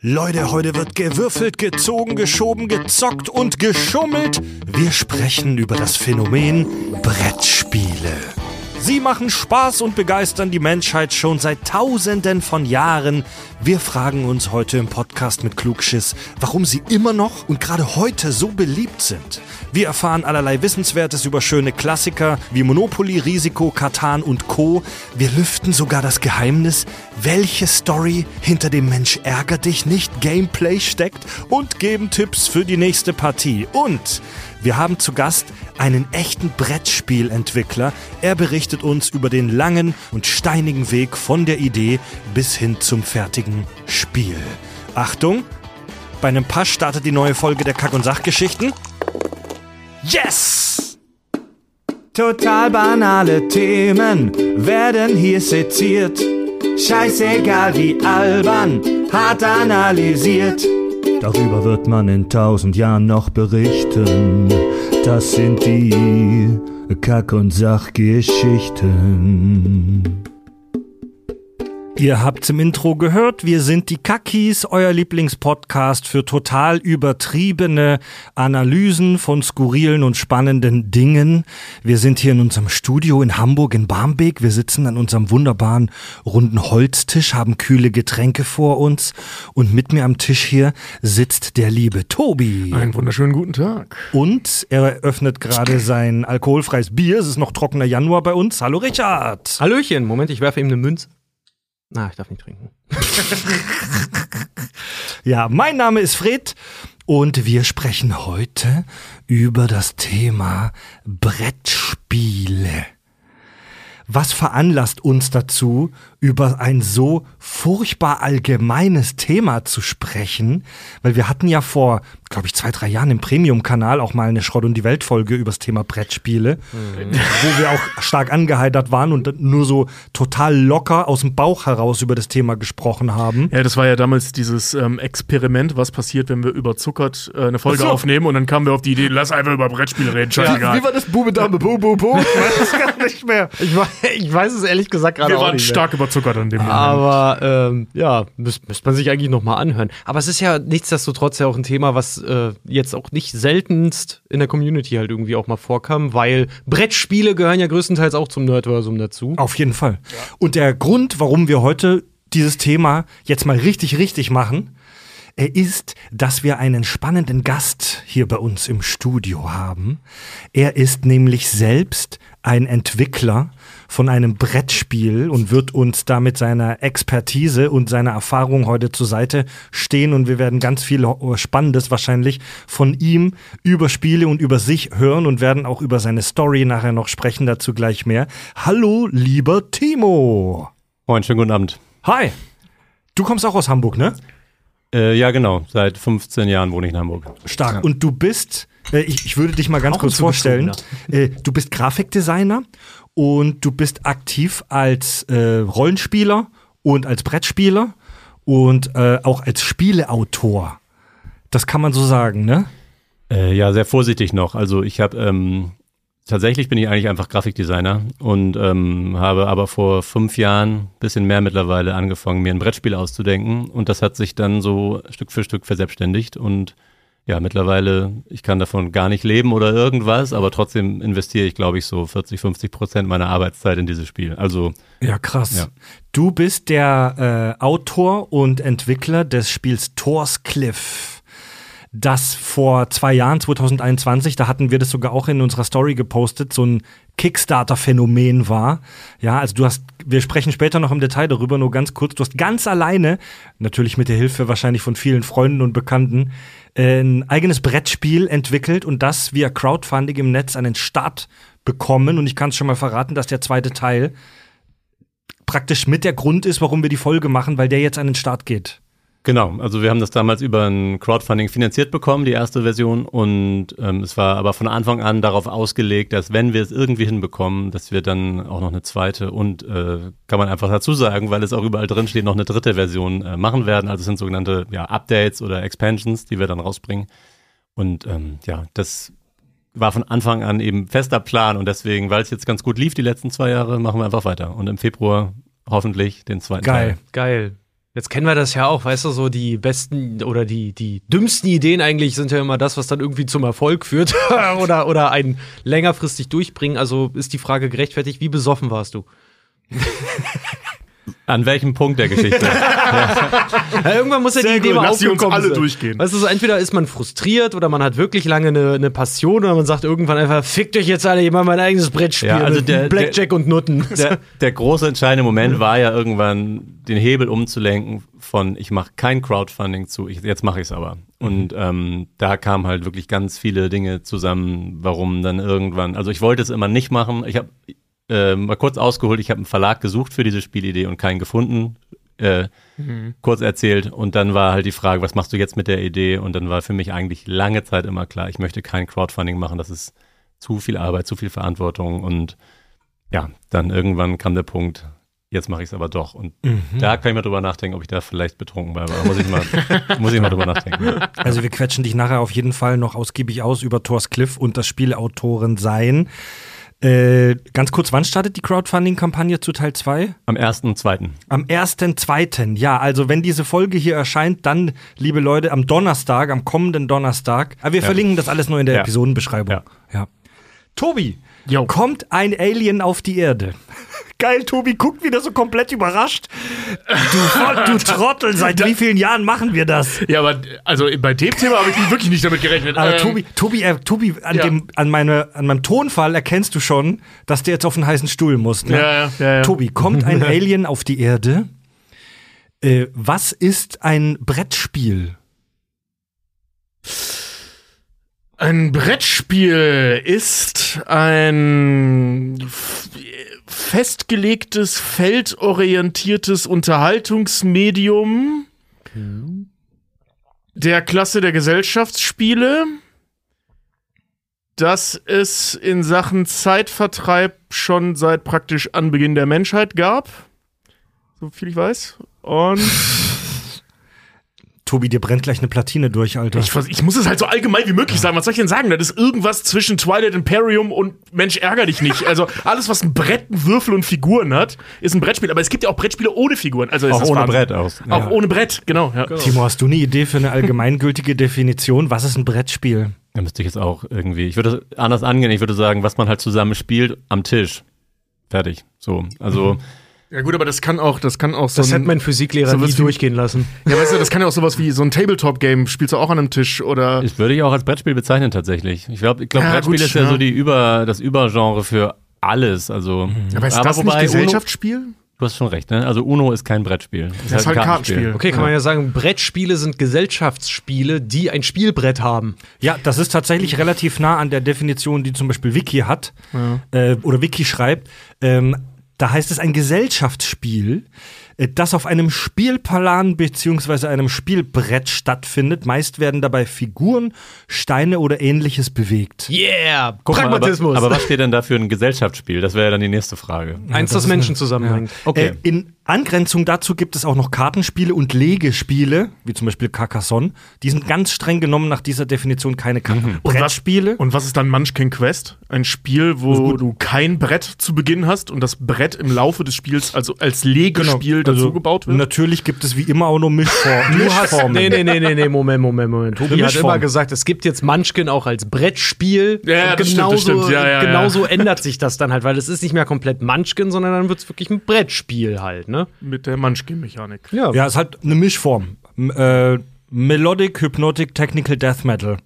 Leute, heute wird gewürfelt, gezogen, geschoben, gezockt und geschummelt. Wir sprechen über das Phänomen Brettspiele. Sie machen Spaß und begeistern die Menschheit schon seit Tausenden von Jahren. Wir fragen uns heute im Podcast mit Klugschiss, warum sie immer noch und gerade heute so beliebt sind. Wir erfahren allerlei Wissenswertes über schöne Klassiker wie Monopoly, Risiko, Katan und Co. Wir lüften sogar das Geheimnis, welche Story hinter dem Mensch ärger dich nicht Gameplay steckt und geben Tipps für die nächste Partie. Und wir haben zu Gast einen echten Brettspielentwickler. Er berichtet uns über den langen und steinigen Weg von der Idee bis hin zum fertigen Spiel. Achtung! Bei einem Pass startet die neue Folge der Kack- und Sachgeschichten. Yes! Total banale Themen werden hier seziert. Scheißegal wie albern, hart analysiert. Darüber wird man in tausend Jahren noch berichten. Das sind die Kack- und Sachgeschichten. Ihr habt's im Intro gehört, wir sind die Kackis, euer Lieblingspodcast für total übertriebene Analysen von skurrilen und spannenden Dingen. Wir sind hier in unserem Studio in Hamburg in Barmbek. Wir sitzen an unserem wunderbaren runden Holztisch, haben kühle Getränke vor uns und mit mir am Tisch hier sitzt der liebe Tobi. Einen wunderschönen guten Tag. Und er öffnet gerade sein alkoholfreies Bier. Es ist noch trockener Januar bei uns. Hallo Richard. Hallöchen, Moment, ich werfe ihm eine Münze. Na, ich darf nicht trinken. Ja, mein Name ist Fred und wir sprechen heute über das Thema Brettspiele. Was veranlasst uns dazu, über ein so furchtbar allgemeines Thema zu sprechen? Weil wir hatten ja vor, glaube ich, zwei, drei Jahren im Premium-Kanal auch mal eine Schrott- und die Welt-Folge über das Thema Brettspiele, wo wir auch stark angeheitert waren und nur so total locker aus dem Bauch heraus über das Thema gesprochen haben. Ja, das war ja damals dieses ähm, Experiment, was passiert, wenn wir überzuckert äh, eine Folge so. aufnehmen und dann kamen wir auf die Idee, lass einfach über Brettspiele reden, scheißegal. Wie war das Bube Dame Bu Bu Bu? Ich weiß es gar nicht mehr. Ich, ich weiß es ehrlich gesagt gerade wir auch waren nicht. mehr. stark überzuckert an dem Moment. Aber ähm, ja, müsste müsst man sich eigentlich noch mal anhören. Aber es ist ja nichtsdestotrotz ja auch ein Thema, was äh, jetzt auch nicht seltenst in der Community halt irgendwie auch mal vorkam, weil Brettspiele gehören ja größtenteils auch zum Nerdversum dazu. Auf jeden Fall. Und der Grund, warum wir heute dieses Thema jetzt mal richtig, richtig machen, ist, dass wir einen spannenden Gast hier bei uns im Studio haben. Er ist nämlich selbst ein Entwickler von einem Brettspiel und wird uns da mit seiner Expertise und seiner Erfahrung heute zur Seite stehen und wir werden ganz viel Spannendes wahrscheinlich von ihm über Spiele und über sich hören und werden auch über seine Story nachher noch sprechen, dazu gleich mehr. Hallo, lieber Timo. Moin, schönen guten Abend. Hi. Du kommst auch aus Hamburg, ne? Äh, ja, genau. Seit 15 Jahren wohne ich in Hamburg. Stark. Und du bist, äh, ich, ich würde dich mal ganz Auch kurz vorstellen. Äh, du bist Grafikdesigner und du bist aktiv als äh, Rollenspieler und als Brettspieler und äh, auch als Spieleautor. Das kann man so sagen, ne? Äh, ja, sehr vorsichtig noch. Also ich habe ähm, tatsächlich bin ich eigentlich einfach Grafikdesigner und ähm, habe aber vor fünf Jahren, bisschen mehr mittlerweile, angefangen, mir ein Brettspiel auszudenken. Und das hat sich dann so Stück für Stück verselbstständigt. Und ja, mittlerweile, ich kann davon gar nicht leben oder irgendwas, aber trotzdem investiere ich, glaube ich, so 40, 50 Prozent meiner Arbeitszeit in dieses Spiel. Also Ja, krass. Ja. Du bist der äh, Autor und Entwickler des Spiels Thor's Cliff. Das vor zwei Jahren, 2021, da hatten wir das sogar auch in unserer Story gepostet, so ein Kickstarter-Phänomen war. Ja, also du hast, wir sprechen später noch im Detail darüber, nur ganz kurz, du hast ganz alleine, natürlich mit der Hilfe wahrscheinlich von vielen Freunden und Bekannten, ein eigenes Brettspiel entwickelt und das via Crowdfunding im Netz einen Start bekommen. Und ich kann es schon mal verraten, dass der zweite Teil praktisch mit der Grund ist, warum wir die Folge machen, weil der jetzt an den Start geht. Genau, also wir haben das damals über ein Crowdfunding finanziert bekommen, die erste Version. Und ähm, es war aber von Anfang an darauf ausgelegt, dass wenn wir es irgendwie hinbekommen, dass wir dann auch noch eine zweite und äh, kann man einfach dazu sagen, weil es auch überall drin steht, noch eine dritte Version äh, machen werden. Also es sind sogenannte ja, Updates oder Expansions, die wir dann rausbringen. Und ähm, ja, das war von Anfang an eben fester Plan und deswegen, weil es jetzt ganz gut lief die letzten zwei Jahre, machen wir einfach weiter. Und im Februar hoffentlich den zweiten Geil. Teil. Geil. Jetzt kennen wir das ja auch, weißt du, so die besten oder die, die dümmsten Ideen eigentlich sind ja immer das, was dann irgendwie zum Erfolg führt oder, oder einen längerfristig durchbringen. Also ist die Frage gerechtfertigt, wie besoffen warst du? An welchem Punkt der Geschichte? Ja, irgendwann muss ja die Idee gut, mal uns alle durchgehen. Weißt du, so entweder ist man frustriert oder man hat wirklich lange eine, eine Passion oder man sagt irgendwann einfach, fickt euch jetzt alle, ich mach mein eigenes Brettspiel Ja, also mit der- Blackjack und Nutten. der, der große entscheidende Moment war ja irgendwann, den Hebel umzulenken von ich mache kein Crowdfunding zu, ich, jetzt mache ich es aber. Und ähm, da kamen halt wirklich ganz viele Dinge zusammen, warum dann irgendwann, also ich wollte es immer nicht machen. Ich habe äh, mal kurz ausgeholt, ich habe einen Verlag gesucht für diese Spielidee und keinen gefunden. Äh, kurz erzählt und dann war halt die Frage, was machst du jetzt mit der Idee? Und dann war für mich eigentlich lange Zeit immer klar, ich möchte kein Crowdfunding machen, das ist zu viel Arbeit, zu viel Verantwortung und ja, dann irgendwann kam der Punkt, jetzt mache ich es aber doch. Und da kann ich mal drüber nachdenken, ob ich da vielleicht betrunken war. Aber muss ich mal, muss ich mal drüber nachdenken. Also wir quetschen dich nachher auf jeden Fall noch ausgiebig aus über Thors Cliff und das Spielautoren sein. Äh, ganz kurz, wann startet die Crowdfunding-Kampagne zu Teil 2? Am 1.2. Am 1.2. Ja, also wenn diese Folge hier erscheint, dann, liebe Leute, am Donnerstag, am kommenden Donnerstag. Aber wir verlinken das alles nur in der Ja. Episodenbeschreibung. Ja. Ja. Tobi, Jo. kommt ein Alien auf die Erde? Geil, Tobi, guckt wieder so komplett überrascht. Du, du Trottel, seit wie vielen Jahren machen wir das? Ja, aber also bei dem Thema habe ich wirklich nicht damit gerechnet. Aber Ähm, Tobi, Tobi, äh, Tobi an, ja. dem, an, meine, an meinem Tonfall erkennst du schon, dass der jetzt auf einen heißen Stuhl muss. Ne? Ja, ja, ja. Tobi, kommt ein Alien auf die Erde? Äh, was ist ein Brettspiel? Ein Brettspiel ist ein festgelegtes, feldorientiertes Unterhaltungsmedium der Klasse der Gesellschaftsspiele, das es in Sachen Zeitvertreib schon seit praktisch Anbeginn der Menschheit gab. So viel ich weiß. Und Tobi, dir brennt gleich eine Platine durch, Alter. Ich, ich muss es halt so allgemein wie möglich sagen. Was soll ich denn sagen? Das ist irgendwas zwischen Twilight Imperium und Mensch, ärger dich nicht. Also alles, was ein Brett, einen Würfel und Figuren hat, ist ein Brettspiel. Aber es gibt ja auch Brettspiele ohne Figuren. Also Auch ist ohne Wahnsinn. Brett aus. Auch Ja. ohne Brett, genau. Ja. Timo, hast du eine Idee für eine allgemeingültige Definition? Was ist ein Brettspiel? Da müsste ich jetzt auch irgendwie, ich würde es anders angehen, ich würde sagen, was man halt zusammen spielt am Tisch. Fertig. So. Also, ja gut, aber das kann auch, das kann auch so Das ein, hätte mein Physiklehrer nie durchgehen lassen. ja, weißt du, das kann ja auch sowas wie so ein Tabletop-Game. Spielst du auch an einem Tisch oder das würde ich auch als Brettspiel bezeichnen tatsächlich. Ich glaube, ich glaub, Ja, Brettspiel gut, ist ja ja. so die Über, das Übergenre für alles. Also, aber ist aber das nicht wobei Gesellschaftsspiel? Uno, du hast schon recht, ne? Also Uno ist kein Brettspiel. Das ist halt ein Kartenspiel. Okay, kann man ja sagen, Brettspiele sind Gesellschaftsspiele, die ein Spielbrett haben. Ja, das ist tatsächlich relativ nah an der Definition, die zum Beispiel Wiki hat äh, oder Wiki schreibt. Ähm, da heißt es ein Gesellschaftsspiel, äh, das auf einem Spielplan beziehungsweise einem Spielbrett stattfindet. Meist werden dabei Figuren, Steine oder ähnliches bewegt. Yeah! Guck mal, Pragmatismus. aber, aber was steht denn da für ein Gesellschaftsspiel? Das wäre ja dann die nächste Frage. Eins, das Menschen zusammenbringt. Okay. Äh, in Angrenzung dazu gibt es auch noch Kartenspiele und Legespiele, wie zum Beispiel Carcassonne. Die sind ganz streng genommen nach dieser Definition keine Karten. Und was- Brettspiele. Und was ist dann Munchkin Quest? Ein Spiel, wo du kein Brett zu Beginn hast und das Brett im Laufe des Spiels also als Legespiel Also, dazu gebaut wird? Natürlich gibt es wie immer auch nur Mischformen. Du hast, Mischformen. nee, nee, nee, nee, nee, Moment, Moment, Moment. Tobi hat immer gesagt, es gibt jetzt Munchkin auch als Brettspiel. Ja, das stimmt, das genauso, stimmt. Ja, ja, ja. genauso ändert sich das dann halt, weil es ist nicht mehr komplett Munchkin, sondern dann wird es wirklich ein Brettspiel halt, ne? Mit der Munchkin-Mechanik. Ja. Ja, es ist halt eine Mischform. M äh, Melodic, Hypnotic, Technical Death Metal.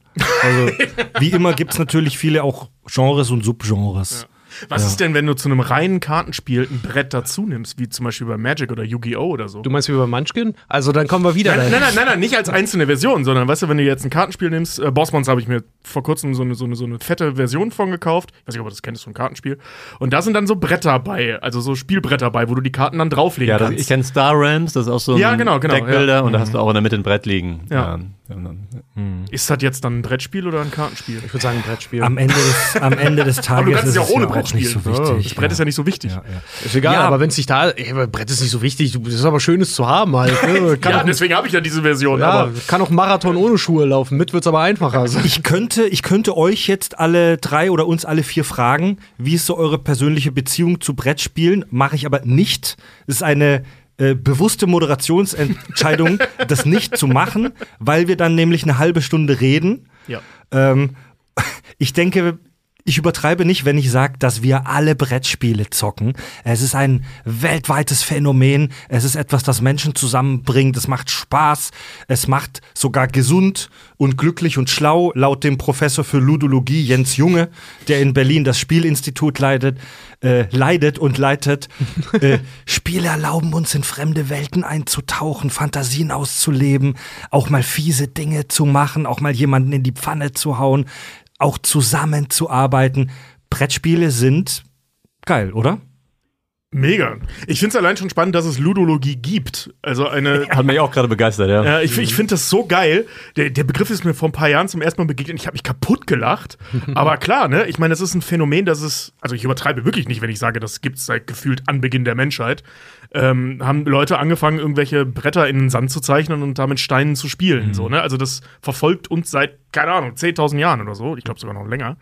Also, wie immer gibt es natürlich viele auch Genres und Subgenres. Was ist denn, wenn du zu einem reinen Kartenspiel ein Brett dazu nimmst, wie zum Beispiel bei Magic oder Yu-Gi-Oh! oder so? Du meinst wie bei Munchkin? Also dann kommen wir wieder Nein, nein, nein, nein, nein, nicht als einzelne Version, sondern weißt du, wenn du jetzt ein Kartenspiel nimmst, äh, Bossmons habe ich mir vor kurzem so eine, so, eine, so eine fette Version von gekauft. Ich weiß nicht, ob du das kennst, so ein Kartenspiel. Und da sind dann so Bretter bei, also so Spielbretter bei, wo du die Karten dann drauflegen Ja, das, kannst. ich kenne Star Realms, das ist auch so ein Ja, genau, genau, Deckbilder ja. und da hast du auch in der Mitte ein Brett liegen. Ja. Ja. Ist das jetzt dann ein Brettspiel oder ein Kartenspiel? Ich würde sagen ein Brettspiel. Am Ende des, am Ende des Aber du Tages kannst es ist ja auch ohne Brett auch nicht spielen. so wichtig. das Brett ist ja nicht so wichtig. Ja, ja. ist egal, Ja. aber wenn es sich da, ey, aber Brett ist nicht so wichtig, das ist aber schönes zu haben halt. Ne? Kann, Ja, auch, deswegen habe ich ja diese Version. ja, Aber kann auch Marathon ohne Schuhe laufen, mit wird's aber einfacher. Ich könnte, ich könnte euch jetzt alle drei oder uns alle vier fragen, wie ist so eure persönliche Beziehung zu Brettspielen? Mache ich aber nicht. Es ist eine äh, bewusste Moderationsentscheidung, das nicht zu machen, weil wir dann nämlich eine halbe Stunde reden. Ja. Ähm, ich denke, ich übertreibe nicht, wenn ich sage, dass wir alle Brettspiele zocken. Es ist ein weltweites Phänomen. Es ist etwas, das Menschen zusammenbringt. Es macht Spaß. Es macht sogar gesund und glücklich und schlau, laut dem Professor für Ludologie Jens Junge, der in Berlin das Spielinstitut leitet, äh, leidet und leitet. äh, Spiele erlauben uns, in fremde Welten einzutauchen, Fantasien auszuleben, auch mal fiese Dinge zu machen, auch mal jemanden in die Pfanne zu hauen auch zusammenzuarbeiten. Brettspiele sind geil, oder? Mega. Ich finde es allein schon spannend, dass es Ludologie gibt. Also eine. Hat mich auch gerade begeistert, ja. Ja, ich ich finde das so geil. Der, der Begriff ist mir vor ein paar Jahren zum ersten Mal begegnet. Ich habe mich kaputt gelacht. Aber klar, ne? Ich meine, es ist ein Phänomen, das es. Also ich übertreibe wirklich nicht, wenn ich sage, das gibt es seit gefühlt Anbeginn der Menschheit. Ähm, haben Leute angefangen, irgendwelche Bretter in den Sand zu zeichnen und damit Steinen zu spielen. Mhm. So, ne? Also das verfolgt uns seit, keine Ahnung, 10.000 Jahren oder so. Ich glaube sogar noch länger.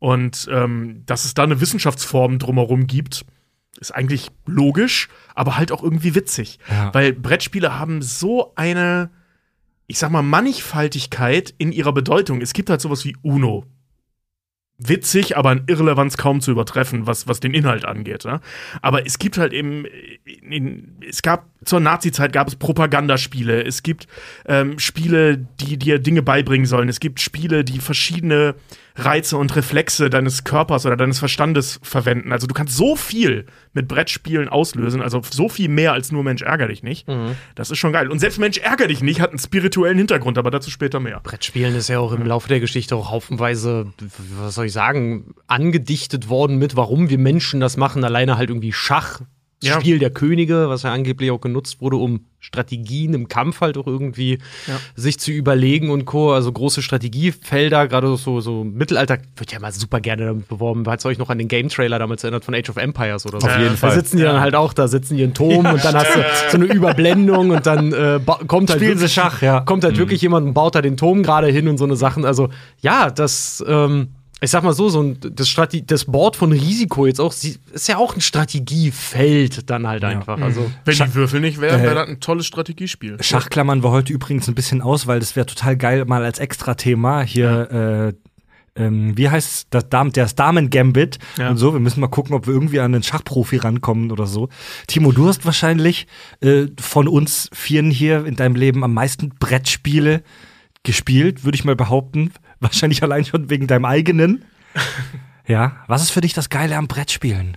Und ähm, dass es da eine Wissenschaftsform drumherum gibt, ist eigentlich logisch, aber halt auch irgendwie witzig. Ja. Weil Brettspiele haben so eine, ich sag mal, Mannigfaltigkeit in ihrer Bedeutung. Es gibt halt sowas wie Uno. Witzig, aber an Irrelevanz kaum zu übertreffen, was, was den Inhalt angeht. Ja? Aber es gibt halt eben, in, in, es gab zur Nazi-Zeit gab es Propagandaspiele, es gibt ähm, Spiele, die dir Dinge beibringen sollen, es gibt Spiele, die verschiedene Reize und Reflexe deines Körpers oder deines Verstandes verwenden. Also du kannst so viel mit Brettspielen auslösen, also so viel mehr als nur Mensch ärger dich nicht. Das ist schon geil. Und selbst Mensch ärger dich nicht hat einen spirituellen Hintergrund, aber dazu später mehr. Brettspielen ist ja auch im Laufe der Geschichte auch haufenweise, was soll ich sagen, angedichtet worden mit, warum wir Menschen das machen. Alleine halt irgendwie Schach, Ja. Spiel der Könige, was ja angeblich auch genutzt wurde, um Strategien im Kampf halt auch irgendwie Ja. sich zu überlegen und Co. Also große Strategiefelder, gerade so, so Mittelalter, wird ja mal super gerne damit beworben. Hat es euch noch an den Game-Trailer damals erinnert von Age of Empires oder so? Auf jeden Da Fall. sitzen die dann halt auch, da sitzen die in Turm und dann hast du so eine Überblendung und dann äh, kommt halt Spielen sie Schach, ja. kommt halt wirklich jemand und baut da den Turm gerade hin und so eine Sachen. Also ja, das, ähm, ich sag mal so, so ein, das, Strate das Board von Risiko jetzt auch, sie- ist ja auch ein Strategiefeld dann halt einfach. Also Wenn die Würfel nicht wären, Äh, wäre das ein tolles Strategiespiel. Schach klammern wir heute übrigens ein bisschen aus, weil das wäre total geil mal als Extra-Thema hier. Äh, ähm, wie heißt das, Dam das Damen-Gambit Ja. und so. Wir müssen mal gucken, ob wir irgendwie an den Schachprofi rankommen oder so. Timo, du hast wahrscheinlich äh, von uns Vieren hier in deinem Leben am meisten Brettspiele gespielt, würde ich mal behaupten. Wahrscheinlich allein schon wegen deinem eigenen. ja. Was ist für dich das Geile am Brettspielen?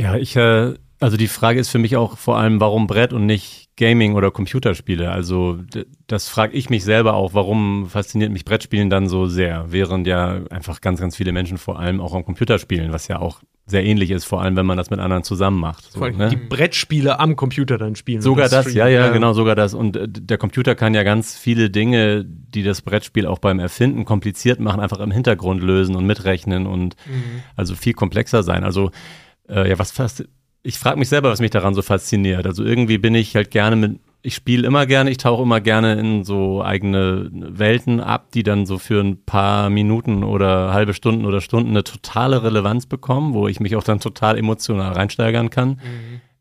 Ja, ich, äh, also die Frage ist für mich auch vor allem, warum Brett und nicht Gaming oder Computerspiele? Also das frage ich mich selber auch, warum fasziniert mich Brettspielen dann so sehr, während ja einfach ganz, ganz viele Menschen vor allem auch am Computer spielen, was ja auch sehr ähnlich ist, vor allem wenn man das mit anderen zusammen macht. So, vor allem ne? die Brettspiele am Computer dann spielen. Sogar Und das, ja, streamen. ja, genau, sogar das. Und äh, der Computer kann ja ganz viele Dinge, die das Brettspiel auch beim Erfinden kompliziert machen, einfach im Hintergrund lösen und mitrechnen und also viel komplexer sein. Also, äh, ja, was fast, ich frage mich selber, was mich daran so fasziniert. Also irgendwie bin ich halt gerne mit, ich spiele immer gerne, ich tauche immer gerne in so eigene Welten ab, die dann so für ein paar Minuten oder halbe Stunden oder Stunden eine totale Relevanz bekommen, wo ich mich auch dann total emotional reinsteigern kann.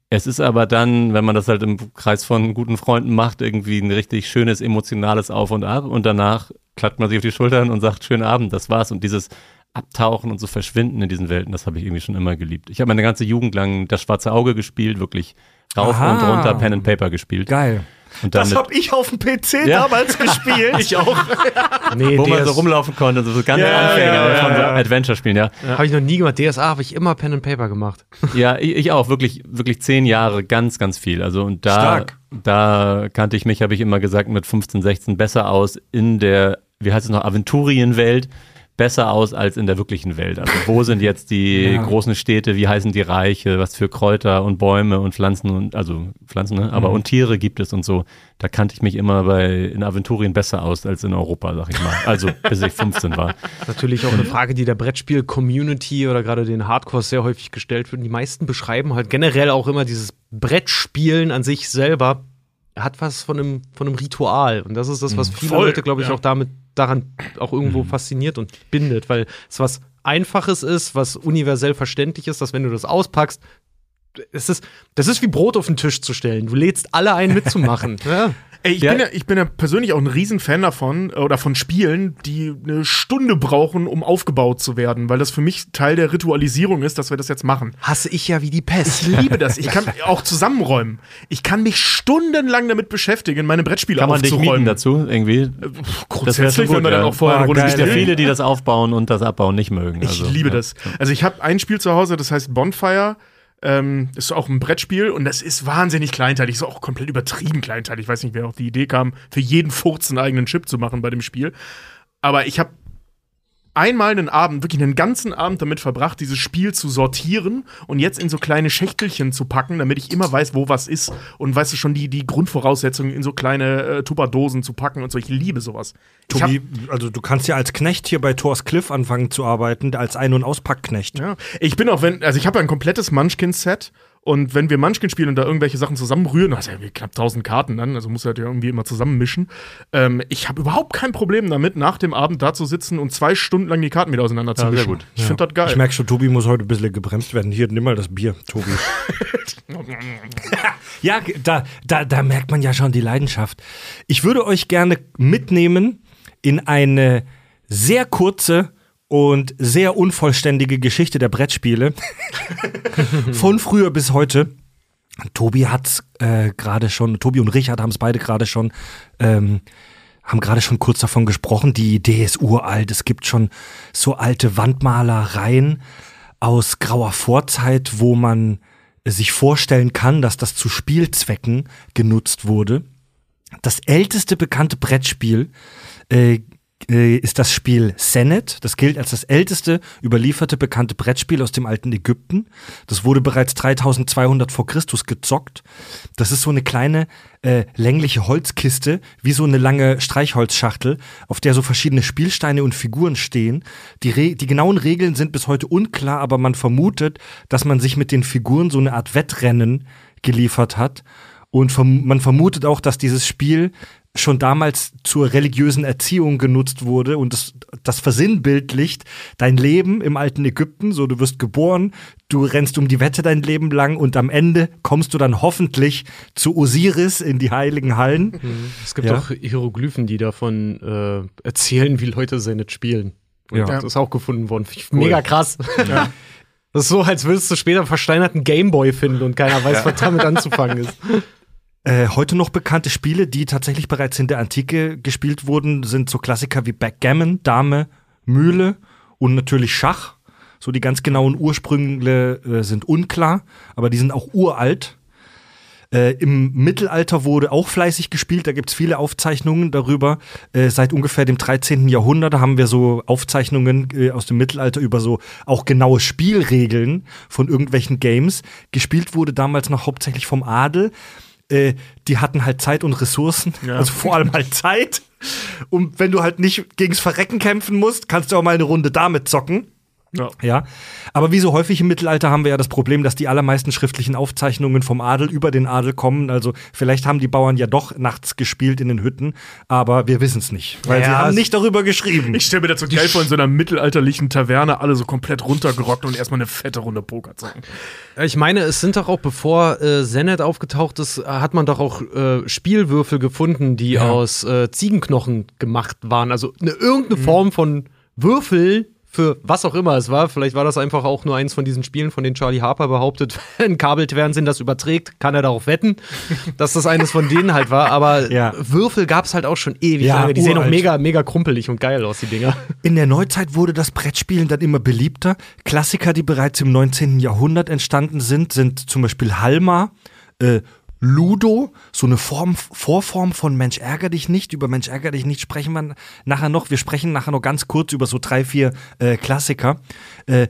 Es ist aber dann, wenn man das halt im Kreis von guten Freunden macht, irgendwie ein richtig schönes emotionales Auf und Ab und danach klatscht man sich auf die Schultern und sagt, schönen Abend, das war's. Und dieses Abtauchen und so Verschwinden in diesen Welten, das habe ich irgendwie schon immer geliebt. Ich habe meine ganze Jugend lang das schwarze Auge gespielt, wirklich rauf Aha. und runter Pen and Paper gespielt. Geil. Und Das damit, hab ich auf dem PC Ja. damals gespielt. ich auch. Nee, wo man so DS rumlaufen konnte, so ganz Ja, Anfänger ja, ja, von so ja. Adventure-Spielen, ja. habe ich noch nie gemacht. DSA habe ich immer Pen and Paper gemacht. Ja, ich, ich auch, wirklich, wirklich zehn Jahre, ganz, ganz viel. Also und da, Stark. da kannte ich mich, habe ich immer gesagt, mit 15, 16 besser aus in der, wie heißt es noch, Aventurienwelt, besser aus als in der wirklichen Welt. Also wo sind jetzt die Ja. großen Städte, wie heißen die Reiche, was für Kräuter und Bäume und Pflanzen und, also Pflanzen, ne? aber und Tiere gibt es und so. Da kannte ich mich immer bei, in Aventurien besser aus als in Europa, sag ich mal. Also bis ich 15 war. Natürlich auch eine Frage, die der Brettspiel-Community oder gerade den Hardcore sehr häufig gestellt wird. Die meisten beschreiben halt generell auch immer dieses Brettspielen an sich selber hat was von einem, von einem Ritual. Und das ist das, was viele Voll, Leute, glaube ich, ja. auch damit daran auch irgendwo fasziniert und bindet, weil es was Einfaches ist, was universell verständlich ist, dass wenn du das auspackst, es ist, das ist wie Brot auf den Tisch zu stellen. Du lädst alle ein, mitzumachen. ja. Ey, ich, Ja. bin ja, ich bin ja persönlich auch ein Riesenfan davon, äh, oder von Spielen, die eine Stunde brauchen, um aufgebaut zu werden, weil das für mich Teil der Ritualisierung ist, dass wir das jetzt machen. Hasse ich ja wie die Pest. Ich liebe das. Ich kann auch zusammenräumen. Ich kann mich stundenlang damit beschäftigen, meine Brettspiele Kann man dich aufzuräumen. mieten dazu irgendwie? Grundsätzlich, wenn wir dann auch vorher Ah, eine Runde geil. Es gibt ja viele, die das aufbauen und das abbauen nicht mögen. Ich Also, liebe ja. das. Also ich habe ein Spiel zu Hause, das heißt Bonfire. Ähm, ist auch ein Brettspiel und das ist wahnsinnig kleinteilig, ist auch komplett übertrieben kleinteilig. Ich weiß nicht, wer auf die Idee kam, für jeden Furz einen eigenen Chip zu machen bei dem Spiel. Aber ich habe einmal einen Abend, wirklich einen ganzen Abend damit verbracht, dieses Spiel zu sortieren und jetzt in so kleine Schächtelchen zu packen, damit ich immer weiß, wo was ist und weißt du schon die, die Grundvoraussetzungen in so kleine äh, Tupperdosen zu packen und so. Ich liebe sowas. Tobi, also du kannst ja als Knecht hier bei Thors Cliff anfangen zu arbeiten, als Ein- und Auspackknecht. Ja, ich bin auch, wenn, also ich habe ja ein komplettes Munchkin-Set und wenn wir Munchkin spielen und da irgendwelche Sachen zusammenrühren, das ist ja knapp 1000 Karten dann, also muss halt ja irgendwie immer zusammenmischen. Ähm, ich habe überhaupt kein Problem damit, nach dem Abend da zu sitzen und zwei Stunden lang die Karten wieder auseinander zu Ja, sehr mischen. gut. Ich finde das geil. Ich merke schon, Tobi muss heute ein bisschen gebremst werden. Hier, nimm mal das Bier, Tobi. ja, da, da, da merkt man ja schon die Leidenschaft. Ich würde euch gerne mitnehmen in eine sehr kurze und sehr unvollständige Geschichte der Brettspiele. Von früher bis heute. Tobi hat's äh, gerade schon, Tobi und Richard haben es beide gerade schon, ähm, haben gerade schon kurz davon gesprochen. Die Idee ist uralt. Es gibt schon so alte Wandmalereien aus grauer Vorzeit, wo man sich vorstellen kann, dass das zu Spielzwecken genutzt wurde. Das älteste bekannte Brettspiel äh, ist das Spiel Senet. Das gilt als das älteste überlieferte bekannte Brettspiel aus dem alten Ägypten. Das wurde bereits 3200 vor Christus gezockt. Das ist so eine kleine äh, längliche Holzkiste, wie so eine lange Streichholzschachtel, auf der so verschiedene Spielsteine und Figuren stehen. Die, Re die genauen Regeln sind bis heute unklar, aber man vermutet, dass man sich mit den Figuren so eine Art Wettrennen geliefert hat. Und verm man vermutet auch, dass dieses Spiel schon damals zur religiösen Erziehung genutzt wurde und das, das versinnbildlicht dein Leben im alten Ägypten. So, du wirst geboren, du rennst um die Wette dein Leben lang und am Ende kommst du dann hoffentlich zu Osiris in die heiligen Hallen. Es gibt Ja. auch Hieroglyphen, die davon äh, erzählen, wie Leute Senet spielen. Und Ja. das ist auch gefunden worden. Ich Mega krass. Das ist so, als würdest du später einen versteinerten Gameboy finden und keiner weiß, was damit anzufangen ist. Äh, heute noch bekannte Spiele, die tatsächlich bereits in der Antike gespielt wurden, sind so Klassiker wie Backgammon, Dame, Mühle und natürlich Schach. So die ganz genauen Ursprünge äh, sind unklar, aber die sind auch uralt. Äh, Im Mittelalter wurde auch fleißig gespielt, da gibt es viele Aufzeichnungen darüber. Äh, seit ungefähr dem 13. Jahrhundert haben wir so Aufzeichnungen äh, aus dem Mittelalter über so auch genaue Spielregeln von irgendwelchen Games. Gespielt wurde damals noch hauptsächlich vom Adel. Äh, die hatten halt Zeit und Ressourcen, Ja. also vor allem halt Zeit. Und wenn du halt nicht gegens Verrecken kämpfen musst, kannst du auch mal eine Runde damit zocken. Ja. Ja, aber wie so häufig im Mittelalter haben wir ja das Problem, dass die allermeisten schriftlichen Aufzeichnungen vom Adel über den Adel kommen. Also vielleicht haben die Bauern ja doch nachts gespielt in den Hütten, aber wir wissen es nicht, weil sie Ja, haben es- nicht darüber geschrieben. Ich stelle mir das so geil vor, in so einer mittelalterlichen Taverne alle so komplett runtergerockt und erstmal eine fette Runde Poker zocken. Ich meine, es sind doch auch, bevor äh, Senet aufgetaucht ist, hat man doch auch äh, Spielwürfel gefunden, die Ja. aus äh, Ziegenknochen gemacht waren. Also eine, irgendeine Form von Würfel für was auch immer es war. Vielleicht war das einfach auch nur eins von diesen Spielen, von denen Charlie Harper behauptet, wenn Kabelfernsehen das überträgt, kann er darauf wetten, dass das eines von denen halt war. Aber Ja. Würfel gab es halt auch schon ewig Ja, lange. Die sehen auch mega, mega krumpelig und geil aus, die Dinger. In der Neuzeit wurde das Brettspielen dann immer beliebter. Klassiker, die bereits im 19. Jahrhundert entstanden sind, sind zum Beispiel Halma, äh, Ludo, so eine Form, Vorform von Mensch ärger dich nicht. Über Mensch ärger dich nicht sprechen wir nachher noch. Wir sprechen nachher noch ganz kurz über so drei, vier äh, Klassiker. Äh,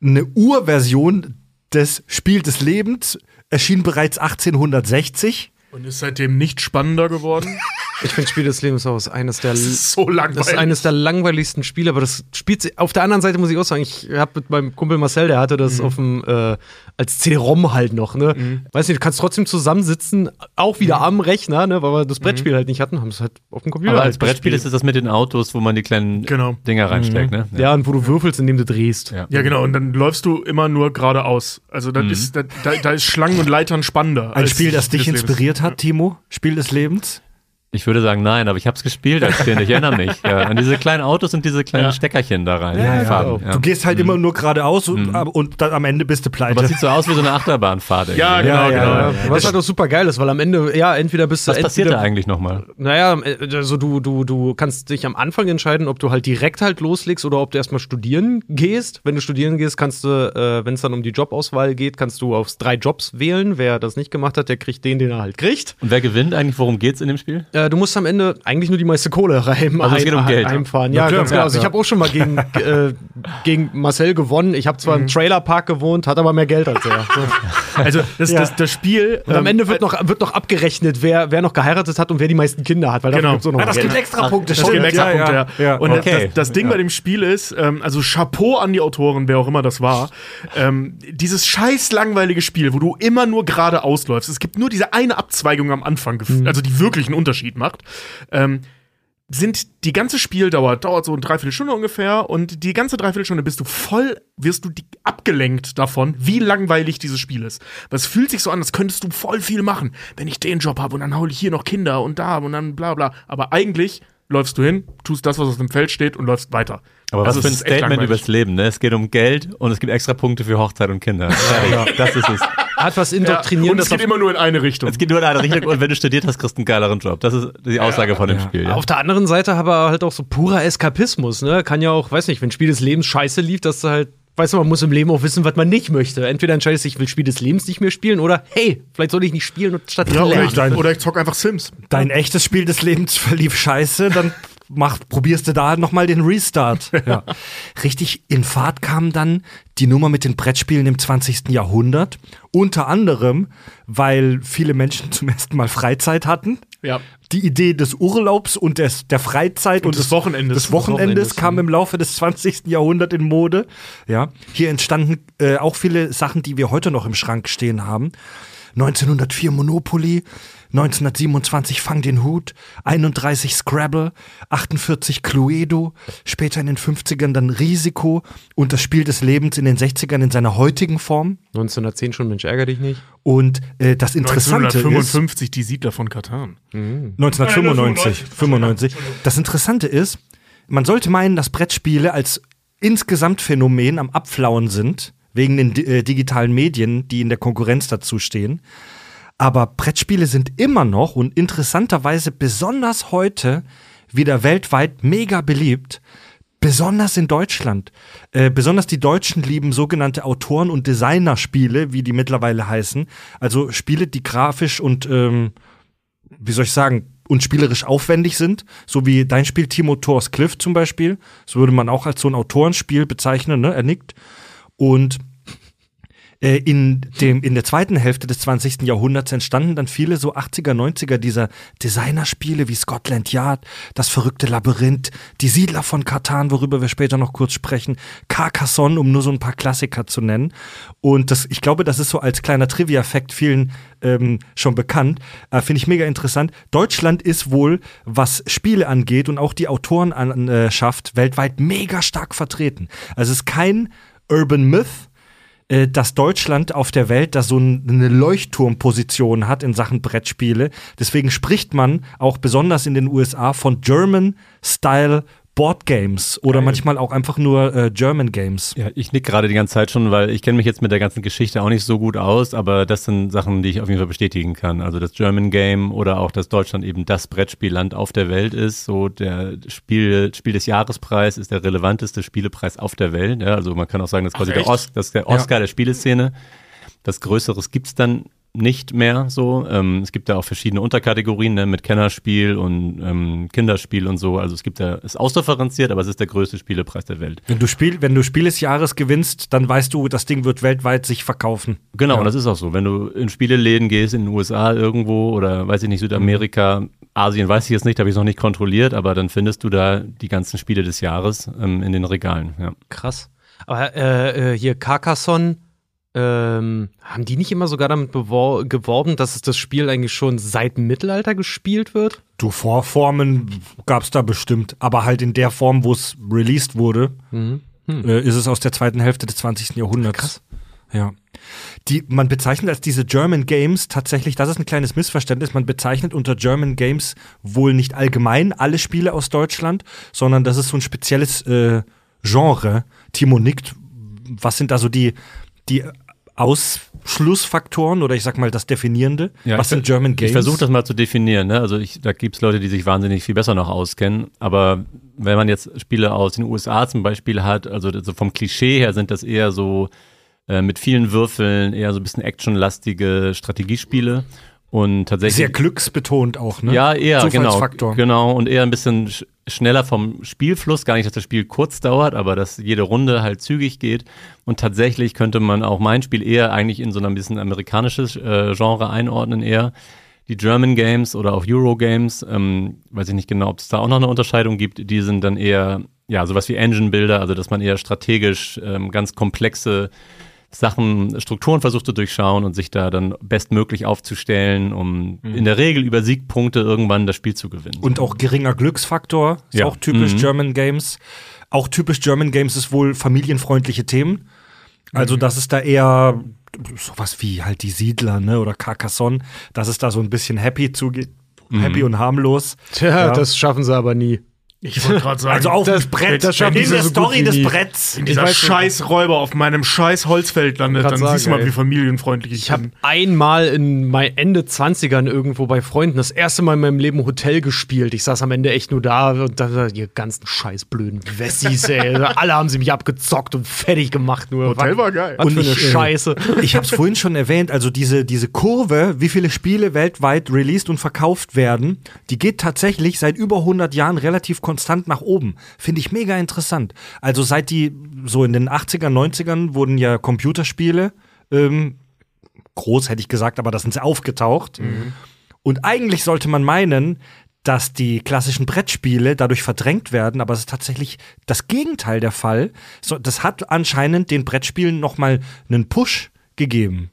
eine Urversion des Spiel des Lebens erschien bereits 1860. Und ist seitdem nicht spannender geworden? Ich finde Spiel des Lebens auch eines der, Das ist so langweilig. das ist eines der langweiligsten Spiele, aber das spielt sich, auf der anderen Seite muss ich auch sagen, ich habe mit meinem Kumpel Marcel, der hatte das auf dem, äh, als CD-ROM halt noch, ne? Weiß nicht, du kannst trotzdem zusammensitzen, auch wieder am Rechner, ne? Weil wir das Brettspiel halt nicht hatten, haben es halt auf dem Computer Aber halt als Brettspiel ist es das mit den Autos, wo man die kleinen Genau. Dinger reinsteckt, ne? Ja, und wo du würfelst, indem du drehst. Ja. Ja, genau, und dann läufst du immer nur geradeaus. Also das ist, da, da, ist Schlangen und Leitern spannender. Ein Spiel, das dich inspiriert hat, Timo? Spiel des Lebens? Ich würde sagen, nein, aber ich habe es gespielt als Kind. Ich erinnere mich. Ja, an diese kleinen Autos und diese kleinen Ja. Steckerchen da rein. Ja. Farben, ja. Du gehst halt immer nur geradeaus und, aber- und dann am Ende bist du pleite. Aber es sieht so aus wie so eine Achterbahnfahrt. irgendwie. Ja, genau, Ja, genau. ja. Ja, was halt auch super geil ist, weil am Ende, ja, entweder bist du Was passiert da eigentlich nochmal? Naja, also du, du, du kannst dich am Anfang entscheiden, ob du halt direkt halt loslegst oder ob du erstmal studieren gehst. Wenn du studieren gehst, kannst du, äh, wenn es dann um die Jobauswahl geht, kannst du aufs drei Jobs wählen. Wer das nicht gemacht hat, der kriegt den, den er halt kriegt. Und wer gewinnt eigentlich? Worum geht's in dem Spiel? Äh, du musst am Ende eigentlich nur die meiste Kohle rein, Also es geht um heim- Geld. heimfahren. Ja, Ja, klar, ganz genau. ja, Also ich ja. habe auch schon mal gegen, äh, gegen Marcel gewonnen. Ich habe zwar im Trailerpark gewohnt, hat aber mehr Geld als er. So. Also das, Ja. das, das Spiel. Und am ähm, Ende wird noch, wird noch abgerechnet, wer, wer noch geheiratet hat und wer die meisten Kinder hat, weil Genau. gibt's auch noch ah, das Geld. gibt extra Punkte, Das gibt extra Punkte, ja. ja. Und Okay. das, das Ding bei dem Spiel ist, ähm, also Chapeau an die Autoren, wer auch immer das war, ähm, dieses scheiß langweilige Spiel, wo du immer nur gerade ausläufst. Es gibt nur diese eine Abzweigung am Anfang, gef- also die wirklich einen Unterschied macht. Ähm, sind die ganze Spieldauer dauert so eine Dreiviertelstunde ungefähr und die ganze Dreiviertelstunde bist du voll, wirst du abgelenkt davon, wie langweilig dieses Spiel ist. Es fühlt sich so an, als könntest du voll viel machen, wenn ich den Job habe und dann hole ich hier noch Kinder und da und dann bla bla. Aber eigentlich läufst du hin, tust das, was auf dem Feld steht und läufst weiter. Aber Also was für ein Statement übers Leben, ne? Es geht um Geld und es gibt extra Punkte für Hochzeit und Kinder. Fertig. Das ist es. Hat was Ja, indoktrinieren, und es geht immer nur in eine Richtung. Es geht nur in eine Richtung und wenn du studiert hast, kriegst du einen geileren Job. Das ist die Aussage von dem Spiel. Ja. Auf der anderen Seite aber halt auch so purer Eskapismus, ne? Kann ja auch, weiß nicht, wenn Spiel des Lebens scheiße lief, dass du halt, weißt du, man muss im Leben auch wissen, was man nicht möchte. Entweder entscheidest du, ich will Spiel des Lebens nicht mehr spielen oder hey, vielleicht soll ich nicht spielen und statt ja, oder, lernen. ich, oder ich zock einfach Sims. Dein echtes Spiel des Lebens verlief scheiße, dann mach, probierst du da nochmal den Restart. Ja. Richtig in Fahrt kam dann die Nummer mit den Brettspielen im 20. Jahrhundert. Unter anderem, weil viele Menschen zum ersten Mal Freizeit hatten. Ja. Die Idee des Urlaubs und des, der Freizeit und, des Wochenendes. Des Wochenendes Wochenendes, kam im Laufe des 20. Jahrhunderts in Mode. Ja. Hier entstanden äh, auch viele Sachen, die wir heute noch im Schrank stehen haben. 1904 Monopoly, 1927 Fang den Hut, 31 Scrabble, 48 Cluedo, später in den 50ern dann Risiko und das Spiel des Lebens in den 60ern in seiner heutigen Form. 1910 schon, Mensch, ärger dich nicht. Und äh, das Interessante ist, 1955 die Siedler von Katan. 1995, 95. Das Interessante ist, man sollte meinen, dass Brettspiele als insgesamt Phänomen am Abflauen sind, wegen den äh, digitalen Medien, die in der Konkurrenz dazu stehen. Aber Brettspiele sind immer noch und interessanterweise besonders heute wieder weltweit mega beliebt. Besonders in Deutschland. Äh, besonders die Deutschen lieben sogenannte Autoren- und Designerspiele, wie die mittlerweile heißen. Also Spiele, die grafisch und ähm, wie soll ich sagen, und spielerisch aufwendig sind, so wie dein Spiel Timo Thors Cliff zum Beispiel. Das würde man auch als so ein Autorenspiel bezeichnen, ne? Er nickt. Und äh, in, dem, in der zweiten Hälfte des 20. Jahrhunderts entstanden dann viele so 80er, 90er dieser Designerspiele wie Scotland Yard, Das verrückte Labyrinth, Die Siedler von Katan, worüber wir später noch kurz sprechen, Carcassonne, um nur so ein paar Klassiker zu nennen. Und das, ich glaube, das ist so als kleiner Trivia-Fact vielen ähm, schon bekannt. Äh, Finde ich mega interessant. Deutschland ist wohl, was Spiele angeht und auch die Autorenschaft weltweit mega stark vertreten. Also es ist kein Urban Myth, äh, dass Deutschland auf der Welt da so ein, eine Leuchtturmposition hat in Sachen Brettspiele. Deswegen spricht man auch besonders in den USA von German Style Board Games oder manchmal auch einfach nur äh, German Games. Ja, ich nick gerade die ganze Zeit schon, weil ich kenne mich jetzt mit der ganzen Geschichte auch nicht so gut aus, aber das sind Sachen, die ich auf jeden Fall bestätigen kann. Also das German Game oder auch, dass Deutschland eben das Brettspielland auf der Welt ist. So der Spiel, Spiel des Jahrespreis ist der relevanteste Spielepreis auf der Welt. Ja, also man kann auch sagen, das ist quasi der? Os das ist der Oscar der Spieleszene. Das Größeres gibt's dann nicht mehr so. Ähm, es gibt da auch verschiedene Unterkategorien ne, mit Kennerspiel und ähm, Kinderspiel und so. Also es gibt da, ist ausdifferenziert, aber es ist der größte Spielepreis der Welt. Wenn du Spiel, wenn du Spiel des Jahres gewinnst, dann weißt du, das Ding wird weltweit sich verkaufen. Genau, Ja. und das ist auch so. Wenn du in Spieleläden gehst, in den USA irgendwo oder weiß ich nicht, Südamerika, Asien weiß ich jetzt nicht, habe ich noch nicht kontrolliert, aber dann findest du da die ganzen Spiele des Jahres ähm, in den Regalen. Ja. Krass. Aber äh, äh, hier Carcassonne, ähm, haben die nicht immer sogar damit geworben, dass es das Spiel eigentlich schon seit dem Mittelalter gespielt wird? Du Vorformen gab's da bestimmt, aber halt in der Form, wo es released wurde, Mhm. äh, ist es aus der zweiten Hälfte des 20. Jahrhunderts. Krass. Ja. Die, man bezeichnet als diese German Games tatsächlich, das ist ein kleines Missverständnis, man bezeichnet unter German Games wohl nicht allgemein alle Spiele aus Deutschland, sondern das ist so ein spezielles äh, Genre. Timo nickt. Was sind da so die, die Ausschlussfaktoren oder ich sag mal das Definierende? Ja, Was sind German Games? Ich versuche das mal zu definieren. Ne? Also ich, da gibt es Leute, die sich wahnsinnig viel besser noch auskennen. Aber wenn man jetzt Spiele aus den USA zum Beispiel hat, also so vom Klischee her sind das eher so äh, mit vielen Würfeln, eher so ein bisschen actionlastige Strategiespiele. Und tatsächlich. Sehr glücksbetont auch, ne? Ja, eher, genau. Genau, und eher ein bisschen sch schneller vom Spielfluss. Gar nicht, dass das Spiel kurz dauert, aber dass jede Runde halt zügig geht. Und tatsächlich könnte man auch mein Spiel eher eigentlich in so ein bisschen amerikanisches äh, Genre einordnen, eher. Die German Games oder auch Euro Games, ähm, weiß ich nicht genau, ob es da auch noch eine Unterscheidung gibt, die sind dann eher, ja, sowas wie Engine Builder, also dass man eher strategisch ähm, ganz komplexe Sachen, Strukturen versucht zu durchschauen und sich da dann bestmöglich aufzustellen, um in der Regel über Siegpunkte irgendwann das Spiel zu gewinnen. Und auch geringer Glücksfaktor, ist Ja. auch typisch Mhm. German Games. Auch typisch German Games ist wohl familienfreundliche Themen. Also, Mhm. das ist da eher sowas wie halt die Siedler, ne, oder Carcassonne, dass es da so ein bisschen happy zugeht. Mhm. Happy und harmlos. Tja, Ja. das schaffen sie aber nie. Ich wollte gerade sagen, Also auf das- Brett, das in der so Story des. Bretts. wenn dieser scheiß Räuber auf meinem scheiß Holzfeld landet, dann sagen, siehst du mal, ey. wie familienfreundlich ich, Ich habe bin. einmal in mein Ende 20ern irgendwo bei Freunden das erste Mal in meinem Leben Hotel gespielt. Ich saß am Ende echt nur da und da, ihr ganzen scheiß blöden Wessis, ey. Alle haben sie mich abgezockt und fertig gemacht. Nur Hotel war geil. Was Und für eine ich, äh, Scheiße. Ich habe es vorhin schon erwähnt, also diese, diese Kurve, wie viele Spiele weltweit released und verkauft werden, die geht tatsächlich seit über 100 Jahren relativ konstant nach oben. Finde ich mega interessant. Also seit die, so in den 80er, 90ern wurden ja Computerspiele, ähm, groß hätte ich gesagt, aber da sind sie aufgetaucht. Und eigentlich sollte man meinen, dass die klassischen Brettspiele dadurch verdrängt werden, aber es ist tatsächlich das Gegenteil der Fall. So, das hat anscheinend den Brettspielen noch mal einen Push gegeben.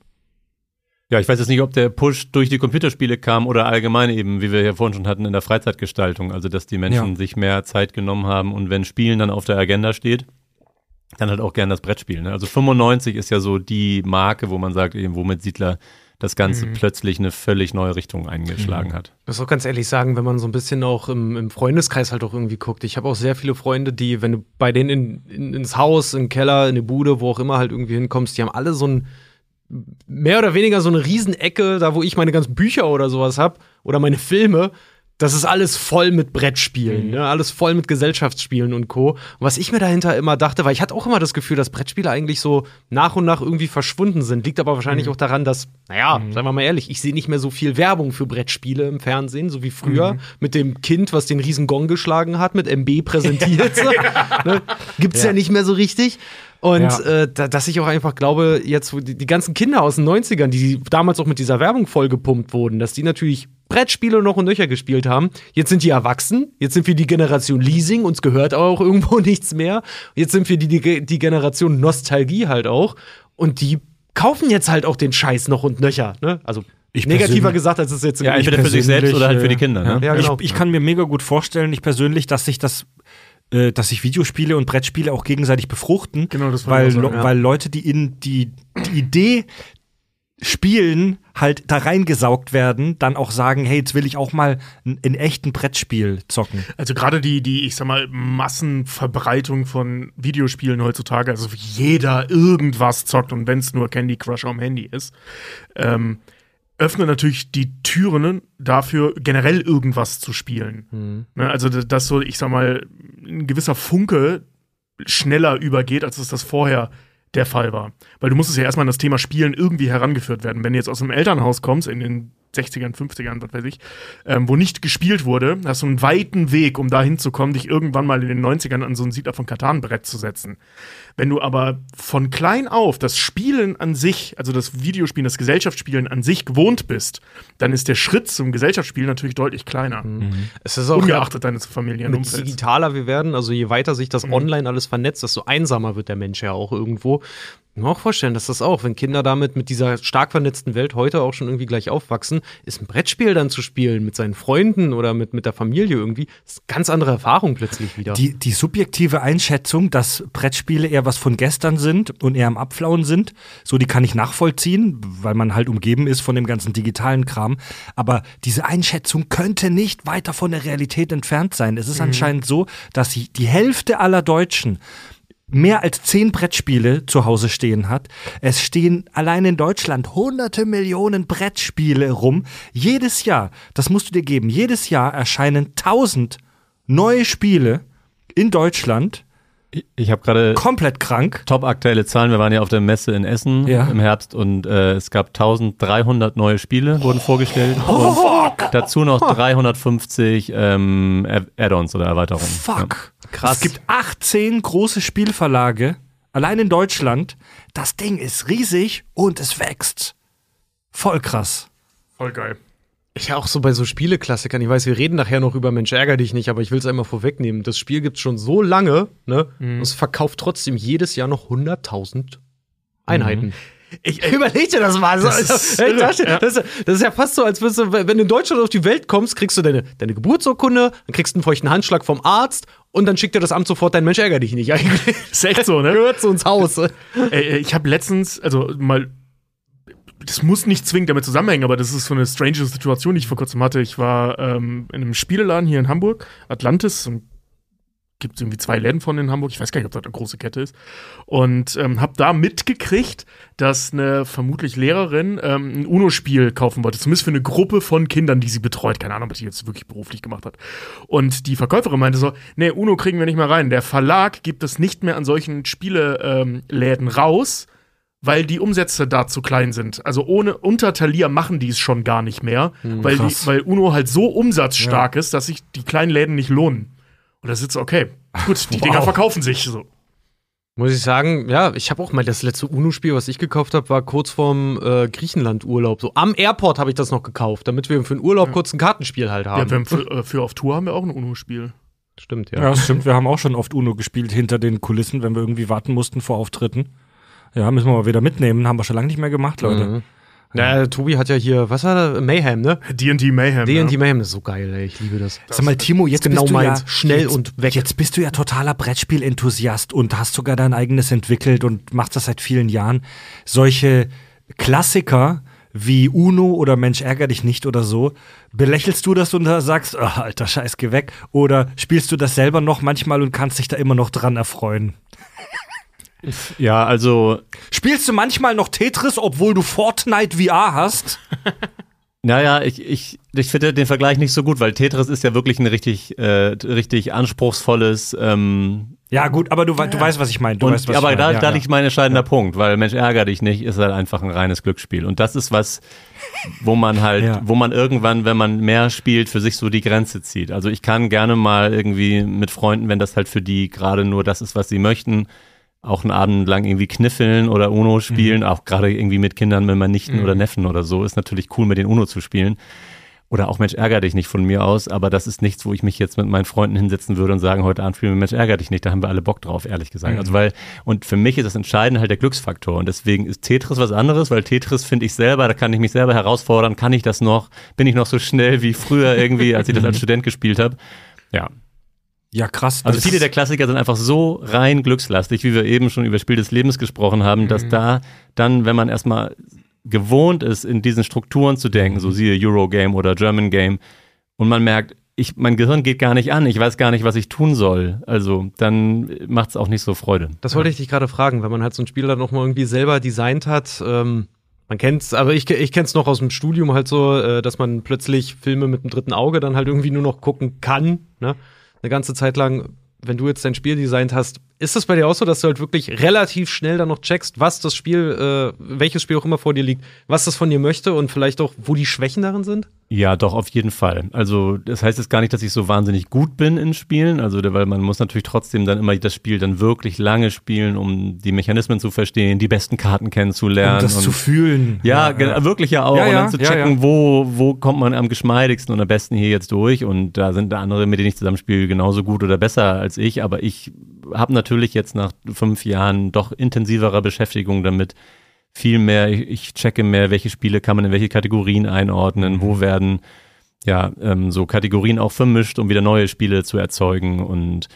Ja, ich weiß jetzt nicht, ob der Push durch die Computerspiele kam oder allgemein eben, wie wir ja vorhin schon hatten, in der Freizeitgestaltung. Also, dass die Menschen Ja. sich mehr Zeit genommen haben und wenn Spielen dann auf der Agenda steht, dann halt auch gern das Brettspiel. Ne? Also 95 ist ja so die Marke, wo man sagt, eben, womit Siedler das Ganze plötzlich eine völlig neue Richtung eingeschlagen hat. Ich muss auch ganz ehrlich sagen, wenn man so ein bisschen auch im, im Freundeskreis halt auch irgendwie guckt. Ich habe auch sehr viele Freunde, die, wenn du bei denen in, in, ins Haus, in den Keller, in die Bude, wo auch immer halt irgendwie hinkommst, die haben alle so ein mehr oder weniger so eine Riesenecke, da wo ich meine ganzen Bücher oder sowas hab oder meine Filme. Das ist alles voll mit Brettspielen, ne? alles voll mit Gesellschaftsspielen und Co. Und was ich mir dahinter immer dachte, weil ich hatte auch immer das Gefühl, dass Brettspiele eigentlich so nach und nach irgendwie verschwunden sind. Liegt aber wahrscheinlich auch daran, dass, naja, sagen wir mal ehrlich, ich sehe nicht mehr so viel Werbung für Brettspiele im Fernsehen, so wie früher mit dem Kind, was den riesen Gong geschlagen hat, mit MB präsentiert. ne? Gibt's ja. nicht mehr so richtig. Und Ja. äh, da, dass ich auch einfach glaube, jetzt wo die, die ganzen Kinder aus den 90ern, die damals auch mit dieser Werbung vollgepumpt wurden, dass die natürlich Brettspiele noch und nöcher gespielt haben. Jetzt sind die erwachsen, jetzt sind wir die Generation Leasing, uns gehört auch irgendwo nichts mehr. Jetzt sind wir die, die, die Generation Nostalgie halt auch. Und die kaufen jetzt halt auch den Scheiß noch und nöcher. Ne? Also Ich negativer gesagt, als es jetzt im Ja, entweder für sich selbst oder halt für die Kinder. Ne? Ja, genau. Ich, ich kann mir mega gut vorstellen, ich persönlich, dass sich das äh, dass sich Videospiele und Brettspiele auch gegenseitig befruchten, Genau, das weil, sagen, ja. weil Leute, die in die, die Idee spielen, halt da reingesaugt werden, dann auch sagen, hey, jetzt will ich auch mal ein, ein echten Brettspiel zocken. Also gerade die, die, ich sag mal, Massenverbreitung von Videospielen heutzutage, also jeder irgendwas zockt und wenn es nur Candy Crush am Handy ist, ähm, öffnet natürlich die Türen dafür, generell irgendwas zu spielen. Ne, also, dass so, ich sag mal, ein gewisser Funke schneller übergeht, als es das vorher der Fall war. Weil du musstest ja erstmal an das Thema Spielen irgendwie herangeführt werden. Wenn du jetzt aus einem Elternhaus kommst, in den 60ern, 50ern, was weiß ich, ähm, wo nicht gespielt wurde, hast du einen weiten Weg, um da hinzukommen, dich irgendwann mal in den 90ern an so ein Siedler von Katan-Brett zu setzen. Wenn du aber von klein auf das Spielen an sich, also das Videospielen, das Gesellschaftsspielen an sich gewohnt bist, dann ist der Schritt zum Gesellschaftsspielen natürlich deutlich kleiner. Mhm. Es ist auch Ungeachtet deines je Familienumfelds. digitaler wir werden, also je weiter sich das online alles vernetzt, desto einsamer wird der Mensch ja auch irgendwo. Ich kann mir auch vorstellen, dass das auch, wenn Kinder damit mit dieser stark vernetzten Welt heute auch schon irgendwie gleich aufwachsen, ist ein Brettspiel dann zu spielen mit seinen Freunden oder mit, mit der Familie irgendwie, ist eine ganz andere Erfahrung plötzlich wieder. Die, die subjektive Einschätzung, dass Brettspiele eher was von gestern sind und eher am Abflauen sind, so die kann ich nachvollziehen, weil man halt umgeben ist von dem ganzen digitalen Kram. Aber diese Einschätzung könnte nicht weiter von der Realität entfernt sein. Es ist anscheinend so, dass die, die Hälfte aller Deutschen mehr als zehn Brettspiele zu Hause stehen hat. Es stehen allein in Deutschland hunderte Millionen Brettspiele rum. Jedes Jahr, das musst du dir geben, jedes Jahr erscheinen tausend neue Spiele in Deutschland. Ich, habe gerade Komplett krank. top aktuelle Zahlen. Wir waren ja auf der Messe in Essen Ja. im Herbst und äh, es gab 1300 neue Spiele, wurden vorgestellt. Oh, und dazu noch 350 ähm, Add- Add-ons oder Erweiterungen. Fuck. Krass. Es gibt 18 große Spielverlage, allein in Deutschland. Das Ding ist riesig und es wächst. Voll krass. Voll geil. Ich auch so bei so Spieleklassikern, ich weiß, wir reden nachher noch über Mensch ärger dich nicht, aber ich will es einmal vorwegnehmen. Das Spiel gibt's schon so lange, ne? Und es verkauft trotzdem jedes Jahr noch 100.000 Einheiten. Ich, Überleg dir das mal. So, Das ist irre, das, ja. das, ist ja fast so, als würdest du, wenn du in Deutschland auf die Welt kommst, kriegst du deine, deine Geburtsurkunde, dann kriegst du einen feuchten Handschlag vom Arzt und dann schickt dir das Amt sofort dein Mensch ärger dich nicht eigentlich. ist echt so, ne? Gehört zu uns Haus. Ey, ich habe letztens, also mal, das muss nicht zwingend damit zusammenhängen, aber das ist so eine strange Situation, die ich vor kurzem hatte. Ich war ähm, in einem Spieleladen hier in Hamburg, Atlantis, gibt irgendwie zwei Läden von in Hamburg, ich weiß gar nicht, ob das eine große Kette ist, und ähm, habe da mitgekriegt, dass eine vermutlich Lehrerin ähm, ein UNO-Spiel kaufen wollte, zumindest für eine Gruppe von Kindern, die sie betreut. Keine Ahnung, was die jetzt wirklich beruflich gemacht hat. Und die Verkäuferin meinte so, nee, UNO kriegen wir nicht mehr rein. Der Verlag gibt es nicht mehr an solchen Spieleläden ähm, raus, weil die Umsätze da zu klein sind. Also ohne unter Thalia machen die es schon gar nicht mehr, weil, die, weil UNO halt so umsatzstark ist, dass sich die kleinen Läden nicht lohnen. Und da sitzt okay, gut, die Dinger verkaufen sich so. Muss ich sagen, ja, ich habe auch mal das letzte UNO-Spiel, was ich gekauft habe, war kurz vorm äh, Griechenland-Urlaub. So am Airport habe ich das noch gekauft, damit wir für den Urlaub kurz ein Kartenspiel halt haben. Ja, wir haben für, äh, für auf Tour haben wir auch ein UNO-Spiel. Stimmt, Ja, ja. stimmt. Wir haben auch schon oft Uno gespielt hinter den Kulissen, wenn wir irgendwie warten mussten vor Auftritten. Ja, müssen wir mal wieder mitnehmen. Haben wir schon lange nicht mehr gemacht, Leute. Mhm. Ja, Tobi hat ja hier, was war da? Mayhem, ne? D&D Mayhem. D&D ja. Mayhem ist so geil, ey. Ich liebe das. Sag mal, Timo, jetzt genau bist du meins. ja Schnell jetzt, und weg. Jetzt bist du ja totaler Brettspiel-Enthusiast und hast sogar dein eigenes entwickelt und machst das seit vielen Jahren. Solche Klassiker wie Uno oder Mensch ärger dich nicht oder so, belächelst du das und da sagst, oh, alter Scheiß, geh weg? Oder spielst du das selber noch manchmal und kannst dich da immer noch dran erfreuen? Ja, also Spielst du manchmal noch Tetris, obwohl du Fortnite VR hast? Naja, ich, ich, ich finde den Vergleich nicht so gut, weil Tetris ist ja wirklich ein richtig, äh, richtig anspruchsvolles. Ähm, Ja, gut, aber du, wei- du weißt, was ich meine. Aber ich da, meine. Ja, da ja. liegt mein entscheidender Punkt, weil Mensch ärger dich nicht, ist halt einfach ein reines Glücksspiel. Und das ist was, wo man halt, Ja. wo man irgendwann, wenn man mehr spielt, für sich so die Grenze zieht. Also ich kann gerne mal irgendwie mit Freunden, wenn das halt für die gerade nur das ist, was sie möchten, auch einen Abend lang irgendwie kniffeln oder Uno spielen, auch gerade irgendwie mit Kindern, wenn man Nichten oder Neffen oder so, ist natürlich cool, mit den Uno zu spielen. Oder auch Mensch, ärger dich nicht von mir aus, aber das ist nichts, wo ich mich jetzt mit meinen Freunden hinsetzen würde und sagen, heute Abend spielen wir Mensch, ärger dich nicht. Da haben wir alle Bock drauf, ehrlich gesagt. Also weil, und für mich ist das Entscheidende halt der Glücksfaktor. Und deswegen ist Tetris was anderes, weil Tetris finde ich selber, da kann ich mich selber herausfordern, kann ich das noch, bin ich noch so schnell wie früher irgendwie, als ich das als Student gespielt habe. Ja. Ja, krass. Also viele der Klassiker sind einfach so rein glückslastig, wie wir eben schon über Spiel des Lebens gesprochen haben, dass da dann, wenn man erstmal gewohnt ist, in diesen Strukturen zu denken, so siehe Eurogame oder German Game, und man merkt, ich, mein Gehirn geht gar nicht an, ich weiß gar nicht, was ich tun soll. Also dann macht es auch nicht so Freude. Das wollte ich dich gerade fragen, wenn man halt so ein Spiel dann noch mal irgendwie selber designt hat. Ähm, man kennt's, aber ich, ich kenn's noch aus dem Studium halt so, äh, dass man plötzlich Filme mit dem dritten Auge dann halt irgendwie nur noch gucken kann. Ne? Eine ganze Zeit lang, wenn du jetzt dein Spiel designt hast, ist das bei dir auch so, dass du halt wirklich relativ schnell dann noch checkst, was das Spiel, äh, welches Spiel auch immer vor dir liegt, was das von dir möchte und vielleicht auch, wo die Schwächen darin sind? Ja, doch, auf jeden Fall. Also, das heißt jetzt gar nicht, dass ich so wahnsinnig gut bin in Spielen, also, weil man muss natürlich trotzdem dann immer das Spiel dann wirklich lange spielen, um die Mechanismen zu verstehen, die besten Karten kennenzulernen. Um das und, zu fühlen. Ja, ja, wirklich ja auch. Ja, und ja, dann zu ja, checken, ja. Wo, wo kommt man am geschmeidigsten und am besten hier jetzt durch. Und da sind andere, mit denen ich zusammenspiele, genauso gut oder besser als ich. Aber ich habe natürlich jetzt nach fünf Jahren doch intensiverer Beschäftigung damit viel mehr, ich, ich checke mehr, welche Spiele kann man in welche Kategorien einordnen, wo werden ja ähm, so Kategorien auch vermischt, um wieder neue Spiele zu erzeugen und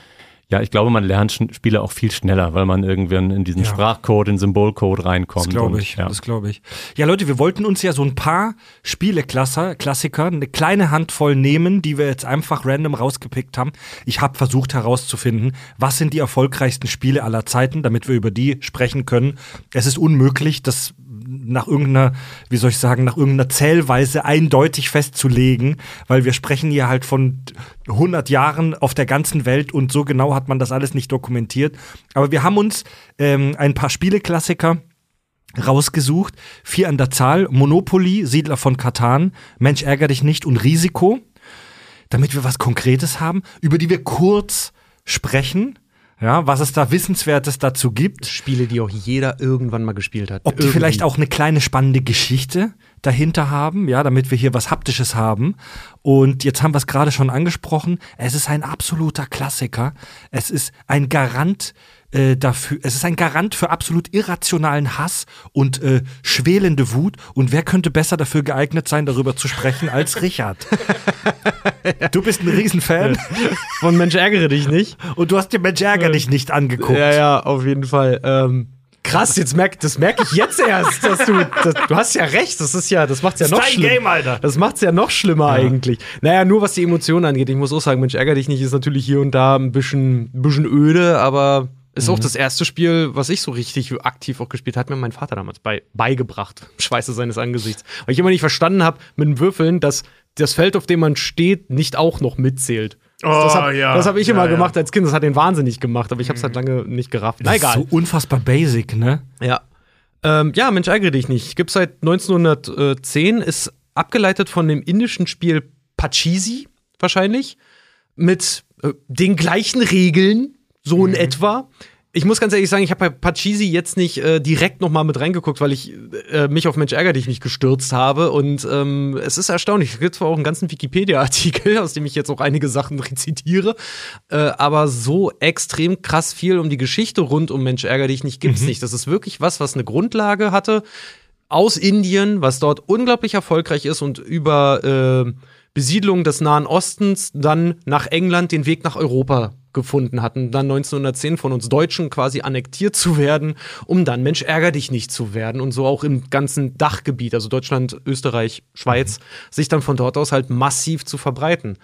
ja, ich glaube, man lernt Sch- Spiele auch viel schneller, weil man irgendwann in diesen Ja. Sprachcode, in Symbolcode reinkommt. Das glaube und, ich, Ja. das glaube ich. Ja, Leute, wir wollten uns ja so ein paar Spieleklassiker, Klassiker, eine kleine Handvoll nehmen, die wir jetzt einfach random rausgepickt haben. Ich habe versucht herauszufinden, was sind die erfolgreichsten Spiele aller Zeiten, damit wir über die sprechen können. Es ist unmöglich, das nach irgendeiner, wie soll ich sagen, nach irgendeiner Zählweise eindeutig festzulegen, weil wir sprechen hier halt von 100 Jahren auf der ganzen Welt und so genau hat man das alles nicht dokumentiert. Aber wir haben uns ähm, ein paar Spieleklassiker rausgesucht. Vier an der Zahl. Monopoly, Siedler von Katan, Mensch ärger dich nicht und Risiko. Damit wir was Konkretes haben, über die wir kurz sprechen. Ja, was es da Wissenswertes dazu gibt. Spiele, die auch jeder irgendwann mal gespielt hat. Ob die Irgendwie. vielleicht auch eine kleine spannende Geschichte dahinter haben, ja, damit wir hier was Haptisches haben. Und jetzt haben wir es gerade schon angesprochen. Es ist ein absoluter Klassiker. Es ist ein Garant äh, dafür, es ist ein Garant für absolut irrationalen Hass und äh, schwelende Wut. Und wer könnte besser dafür geeignet sein, darüber zu sprechen, als Richard? Du bist ein Riesenfan Von Mensch ärgere dich nicht. und du hast dir Mensch ärger dich nicht angeguckt. Ja, ja, auf jeden Fall. Ähm, krass, jetzt merk, das merke ich jetzt erst, dass du, das, du hast ja recht, das ist ja, das macht's ja Das noch ist dein schlimmer. Game, Alter. Das macht's ja noch schlimmer eigentlich. Naja, nur was die Emotionen angeht. Ich muss auch sagen, Mensch, ärger dich nicht, ist natürlich hier und da ein bisschen, ein bisschen öde, aber ist Mhm. auch das erste Spiel, was ich so richtig aktiv auch gespielt habe, hat mir mein Vater damals bei, beigebracht. Schweiße seines Angesichts. Weil ich immer nicht verstanden habe mit Würfeln, dass das Feld, auf dem man steht, nicht auch noch mitzählt. das Oh, habe ja. das hab ich Ja, immer ja. gemacht als Kind. Das hat den wahnsinnig gemacht, aber ich habe es halt lange nicht gerafft. Das ist egal. so unfassbar basic, ne? Ja. Ähm, ja, Mensch, ärgere dich nicht. Gibt seit 1910, ist abgeleitet von dem indischen Spiel Pachisi, wahrscheinlich, mit äh, den gleichen Regeln, so in etwa. Ich muss ganz ehrlich sagen, ich habe bei Pachisi jetzt nicht äh, direkt noch mal mit reingeguckt, weil ich äh, mich auf Mensch ärger dich nicht gestürzt habe. Und ähm, es ist erstaunlich. Es gibt zwar auch einen ganzen Wikipedia-Artikel, aus dem ich jetzt auch einige Sachen rezitiere, äh, aber so extrem krass viel um die Geschichte rund um Mensch ärger dich nicht gibt's nicht. Das ist wirklich was, was eine Grundlage hatte aus Indien, was dort unglaublich erfolgreich ist und über äh, Besiedlung des Nahen Ostens dann nach England den Weg nach Europa gefunden hatten, dann 1910 von uns Deutschen quasi annektiert zu werden, um dann Mensch ärger dich nicht zu werden. Und so auch im ganzen Dachgebiet, also Deutschland, Österreich, Schweiz, sich dann von dort aus halt massiv zu verbreiten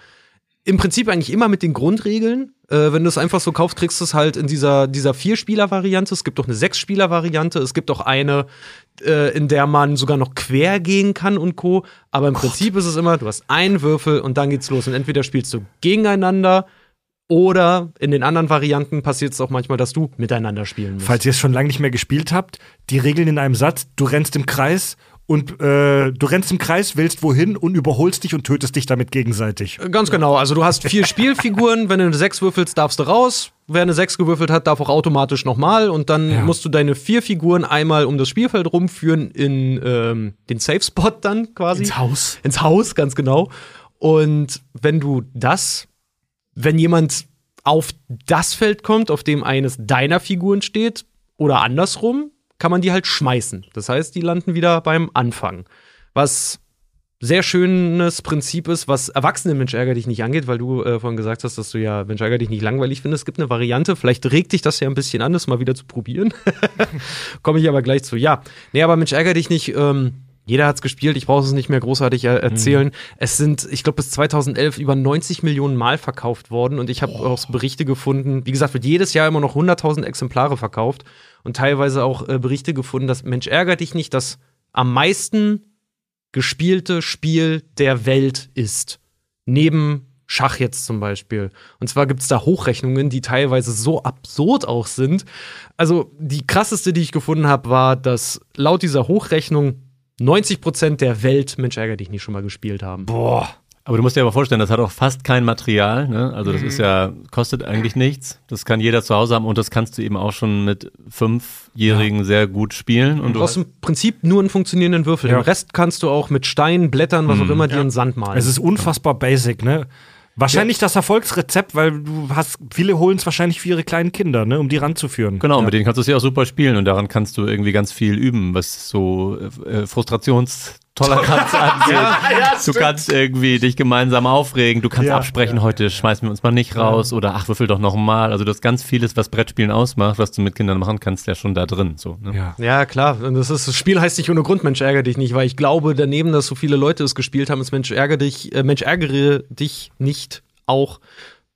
im Prinzip eigentlich immer mit den Grundregeln. Äh, wenn du es einfach so kaufst, kriegst du es halt in dieser, dieser Vier-Spieler-Variante. Es gibt auch eine Sechs-Spieler-Variante. Es gibt auch eine, äh, in der man sogar noch quer gehen kann und Co. Aber im Prinzip ist es immer, du hast einen Würfel und dann geht's los. Und entweder spielst du gegeneinander oder in den anderen Varianten passiert es auch manchmal, dass du miteinander spielen musst. Falls ihr es schon lange nicht mehr gespielt habt, die Regeln in einem Satz, du rennst im Kreis und äh, du rennst im Kreis, willst wohin und überholst dich und tötest dich damit gegenseitig. Ganz genau. Also du hast vier Spielfiguren. Wenn du eine Sechs würfelst, darfst du raus. Wer eine Sechs gewürfelt hat, darf auch automatisch nochmal. Und dann Ja. musst du deine vier Figuren einmal um das Spielfeld rumführen in ähm, den Safe Spot dann quasi. Ins Haus. Ins Haus, ganz genau. Und wenn du das, wenn jemand auf das Feld kommt, auf dem eines deiner Figuren steht, oder andersrum, kann man die halt schmeißen. Das heißt, die landen wieder beim Anfang. Was sehr schönes Prinzip ist, was Erwachsene Mensch ärger dich nicht angeht, weil du äh, vorhin gesagt hast, dass du ja Mensch ärger dich nicht langweilig findest. Es gibt eine Variante, vielleicht regt dich das ja ein bisschen an, das mal wieder zu probieren. Komme ich aber gleich zu. Ja, nee, aber Mensch ärger dich nicht. Ähm, jeder hat's gespielt, ich brauche es nicht mehr großartig er erzählen. Es sind, ich glaube, bis 2011 über 90 Millionen Mal verkauft worden und ich habe auch Berichte gefunden. Wie gesagt, wird jedes Jahr immer noch 100.000 Exemplare verkauft und teilweise auch äh, Berichte gefunden, dass Mensch ärger dich nicht das am meisten gespielte Spiel der Welt ist. Neben Schach jetzt zum Beispiel. Und zwar gibt es da Hochrechnungen, die teilweise so absurd auch sind. Also die krasseste, die ich gefunden habe, war, dass laut dieser Hochrechnung 90% der Welt Mensch ärger dich nicht schon mal gespielt haben. Boah. Aber du musst dir aber vorstellen, das hat auch fast kein Material. Ne? Also das ist ja, kostet eigentlich nichts. Das kann jeder zu Hause haben und das kannst du eben auch schon mit Fünfjährigen sehr gut spielen. Und Du brauchst im Prinzip nur einen funktionierenden Würfel. Ja. Den Rest kannst du auch mit Steinen, Blättern, was auch immer, dir in Sand malen. Es ist unfassbar basic, ne? Wahrscheinlich das Erfolgsrezept, weil du hast, viele holen es wahrscheinlich für ihre kleinen Kinder, ne, um die ranzuführen. Genau, mit denen kannst du es ja auch super spielen und daran kannst du irgendwie ganz viel üben, was so äh, Frustrationstoleranz angeht. du kannst irgendwie dich gemeinsam aufregen, du kannst Ja. absprechen, heute schmeißen wir uns mal nicht raus oder ach, würfel doch noch mal. Also du hast ganz vieles, was Brettspielen ausmacht, was du mit Kindern machen kannst, ja schon da drin. So, ne? Ja. Ja, klar. Und das, ist, das Spiel heißt nicht ohne Grund Mensch ärgere dich nicht, weil ich glaube, daneben, dass so viele Leute es gespielt haben, ist Mensch ärgere dich, äh, Mensch ärgere dich nicht auch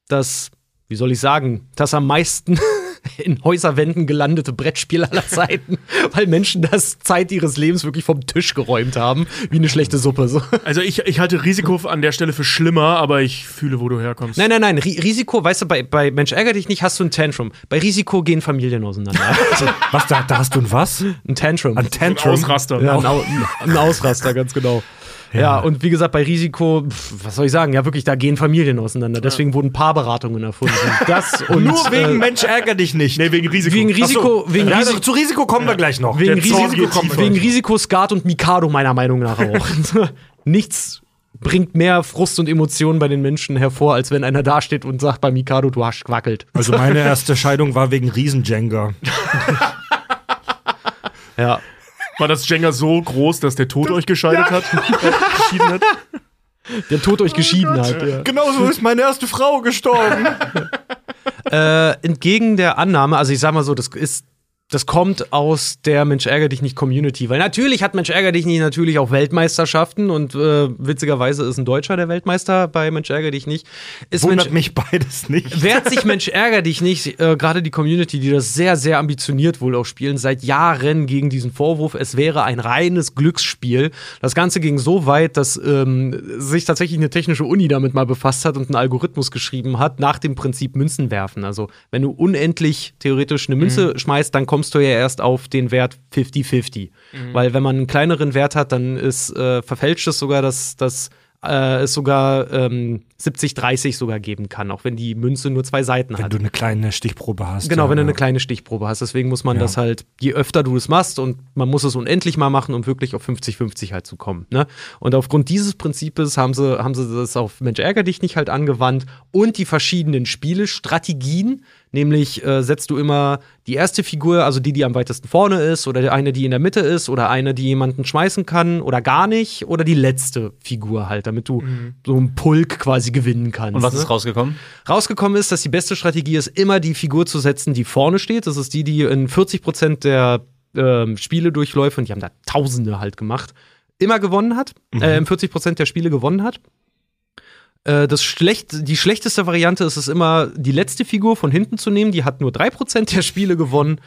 das, wie soll ich sagen, das am meisten in Häuserwänden gelandete Brettspiel aller Zeiten, weil Menschen das Zeit ihres Lebens wirklich vom Tisch geräumt haben, wie eine schlechte Suppe. So. Also ich, ich halte Risiko an der Stelle für schlimmer, aber ich fühle, wo du herkommst. Nein, nein, nein. Ri Risiko, weißt du, bei, bei Mensch ärgere dich nicht hast du ein Tantrum. Bei Risiko gehen Familien auseinander. Also, Was, da, da hast du ein was? ein Tantrum. Ein Tantrum? Ausraster. Ja, ein, Au ein Ausraster, ganz genau. Ja. und wie gesagt, bei Risiko, pf, was soll ich sagen? Ja, wirklich, da gehen Familien auseinander. Deswegen wurden Paarberatungen erfunden. Das und Nur wegen äh, Mensch ärger dich nicht. Nee, wegen Risiko. wegen Risiko, so. wegen, ja, Risiko zu Risiko kommen wir gleich noch. wegen, Risiko, tiefer. wegen Risiko, Skat und Mikado meiner Meinung nach auch. Nichts bringt mehr Frust und Emotionen bei den Menschen hervor, als wenn einer dasteht und sagt bei Mikado, du hast gewackelt. Also meine erste Scheidung war wegen Riesenjenga. Ja. War das Jenga so groß, dass der Tod euch gescheidet hat? Geschieden hat? Der Tod euch geschieden hat. Ja. Genauso ist meine erste Frau gestorben. Äh, entgegen der Annahme, also ich sag mal so, das ist das kommt aus der Mensch ärger dich nicht Community, weil natürlich hat Mensch ärger dich nicht natürlich auch Weltmeisterschaften und äh, witzigerweise ist ein Deutscher der Weltmeister bei Mensch ärger dich nicht. Ist Mensch, Wundert mich beides nicht. Wehrt sich Mensch ärger dich nicht, äh, gerade die Community, die das sehr, sehr ambitioniert wohl auch spielen, seit Jahren gegen diesen Vorwurf, es wäre ein reines Glücksspiel. Das Ganze ging so weit, dass ähm, sich tatsächlich eine technische Uni damit mal befasst hat und einen Algorithmus geschrieben hat, nach dem Prinzip Münzen werfen. Also, wenn du unendlich theoretisch eine Münze schmeißt, dann kommst du ja erst auf den Wert 50-50. Weil wenn man einen kleineren Wert hat, dann ist äh, verfälscht es sogar, dass das äh, es sogar ähm, 70-30 sogar geben kann, auch wenn die Münze nur zwei Seiten Wenn hat. du eine kleine Stichprobe hast. Genau, ja, wenn du eine kleine Stichprobe hast. Deswegen muss man Ja. das halt, je öfter du es machst und man muss es unendlich mal machen, um wirklich auf 50-50 halt zu kommen. Ne? Und aufgrund dieses Prinzips haben sie, haben sie das auf Mensch ärger dich nicht halt angewandt und die verschiedenen Spielestrategien, nämlich äh, setzt du immer die erste Figur, also die, die am weitesten vorne ist, oder eine, die in der Mitte ist, oder eine, die jemanden schmeißen kann, oder gar nicht, oder die letzte Figur halt, damit du so einen Pulk quasi gewinnen kannst. Und was ne? ist rausgekommen? Rausgekommen ist, dass die beste Strategie ist, immer die Figur zu setzen, die vorne steht. Das ist die, die in 40% der ähm, Spieledurchläufe, und die haben da Tausende halt gemacht, immer gewonnen hat. Äh, in 40% der Spiele gewonnen hat. Äh, das schlecht, die schlechteste Variante ist es immer, die letzte Figur von hinten zu nehmen. Die hat nur 3% der Spiele gewonnen.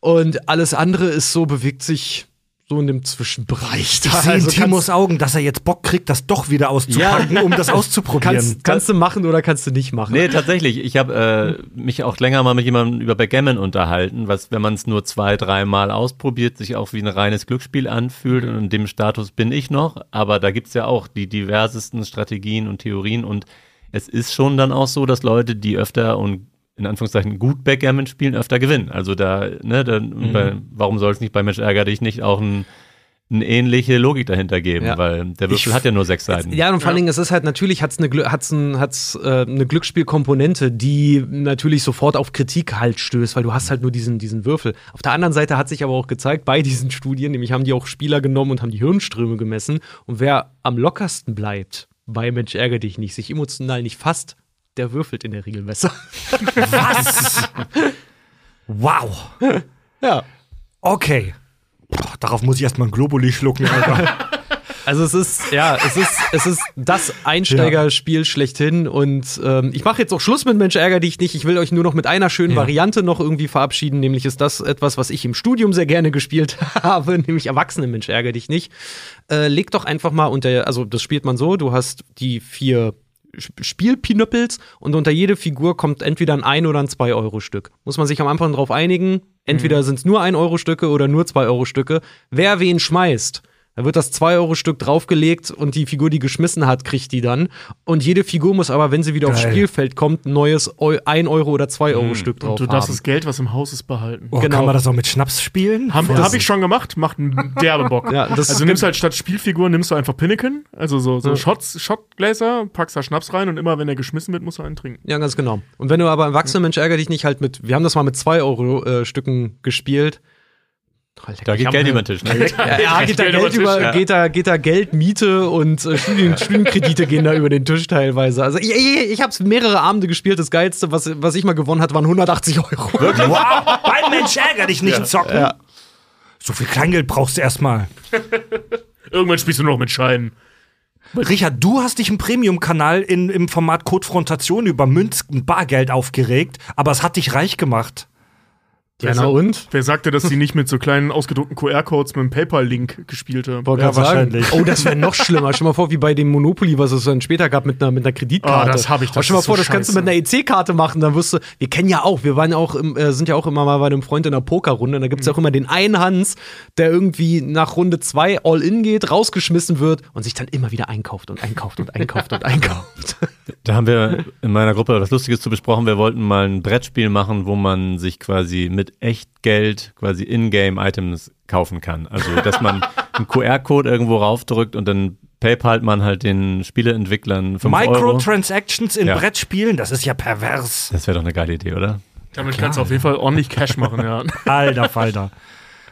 Und alles andere ist so, bewegt sich so in dem Zwischenbereich. Ich sehe in Timos Augen, dass er jetzt Bock kriegt, das doch wieder auszupacken, um das auszuprobieren. kannst, kannst du machen oder kannst du nicht machen. Nee, tatsächlich. Ich habe äh, mich auch länger mal mit jemandem über Backgammon unterhalten, was, wenn man es nur zwei, dreimal ausprobiert, sich auch wie ein reines Glücksspiel anfühlt. Und in dem Status bin ich noch. Aber da gibt's ja auch die diversesten Strategien und Theorien. Und es ist schon dann auch so, dass Leute, die öfter und in Anführungszeichen gut Backgammon spielen, öfter gewinnen. Also da, ne, da, bei, warum soll es nicht bei Mensch ärger dich nicht auch ein, eine ähnliche Logik dahinter geben? Ja. Weil der Würfel hat ja nur sechs Seiten. Ja, und vor allen Dingen, es ist halt natürlich, hat's eine, Glü- hat's ein, hat's, äh, eine Glücksspielkomponente, die natürlich sofort auf Kritik halt stößt, weil du hast halt nur diesen, diesen Würfel. Auf der anderen Seite hat sich aber auch gezeigt, bei diesen Studien, nämlich haben die auch Spieler genommen und haben die Hirnströme gemessen. Und wer am lockersten bleibt, bei Mensch ärger dich nicht, sich emotional nicht fasst, der würfelt in der Regel besser. Was? wow. Ja. Okay. Boah, darauf muss ich erstmal ein Globuli schlucken, Alter. Also es ist, ja, es ist, es ist das Einsteigerspiel schlechthin und ähm, ich mache jetzt auch Schluss mit Mensch ärger dich nicht. Ich will euch nur noch mit einer schönen Ja. Variante noch irgendwie verabschieden, nämlich ist das etwas, was ich im Studium sehr gerne gespielt habe, nämlich Erwachsene Mensch ärger dich nicht. Äh, leg doch einfach mal unter, also das spielt man so, du hast die vier Spielpinöppels und unter jede Figur kommt entweder ein 1 oder ein 2-Euro-Stück. Muss man sich am Anfang drauf einigen. Entweder sind es nur 1-Euro-Stücke oder nur 2-Euro-Stücke. Wer wen schmeißt, da wird das 2-Euro-Stück draufgelegt und die Figur, die geschmissen hat, kriegt die dann. Und jede Figur muss aber, wenn sie wieder aufs Geil. Spielfeld kommt, ein neues 1 Euro oder 2 Euro Stück drauf Und du darfst haben. das Geld, was im Haus ist, behalten. Oh, Genau. Kann man das auch mit Schnaps spielen? Habe Das- hab ich schon gemacht, macht einen derbe Bock. Ja, das also nimmst halt statt Spielfiguren, nimmst du einfach Pinneken, also so, so Ja. Shots, Shotgläser, packst da Schnaps rein und immer wenn er geschmissen wird, musst du einen trinken. Ja, ganz genau. Und wenn du aber erwachsener Mensch ärger dich nicht halt mit, wir haben das mal mit 2 Euro äh, Stücken gespielt. Oh, Da geht Geld über den Tisch. Ne? Ja, ja, geht da Geld über Geld über, Tisch, ja. geht da, geht da Geld, Miete und äh, Studien, Studienkredite gehen da über den Tisch teilweise. Also ich, ich, ich habe es mehrere Abende gespielt. Das geilste, was, was ich mal gewonnen hat, waren 180 Euro. Wow, beim Mensch ärger dich nicht zocken. So viel Kleingeld brauchst du erstmal. Irgendwann spielst du nur noch mit Scheinen. Richard, du hast dich im Premium-Kanal in- im Format Konfrontation über Münz und Bargeld aufgeregt, aber es hat dich reich gemacht. Ja, na und? Wer sagte, dass die nicht mit so kleinen ausgedruckten QR-Codes mit einem PayPal-Link gespielt haben? Wollte Ja, sagen. wahrscheinlich. Oh, das wäre noch schlimmer. Stell mal vor, wie bei dem Monopoly, was es dann später gab mit einer, mit einer Kreditkarte. Ah, das hab ich, das Aber stell mal vor, so das kannst du scheiße. mit einer EC-Karte machen. Dann wirst du, wir kennen ja auch, wir waren ja auch, im, äh, sind ja auch immer mal bei einem Freund in einer Pokerrunde. Und da gibt's ja auch immer den einen Hans, der irgendwie nach Runde zwei All-In geht, rausgeschmissen wird und sich dann immer wieder einkauft und einkauft und einkauft und einkauft. Da haben wir in meiner Gruppe was Lustiges zu besprochen. Wir wollten mal ein Brettspiel machen, wo man sich quasi mit Echtgeld quasi In-Game-Items kaufen kann. Also, dass man einen QR-Code irgendwo raufdrückt und dann PayPal man halt den Spieleentwicklern 5 Euro. Microtransactions in Ja. Brettspielen, das ist ja pervers. Das wäre doch eine geile Idee, oder? Damit kannst du auf jeden Fall ordentlich Cash machen, ja. Alter Falter.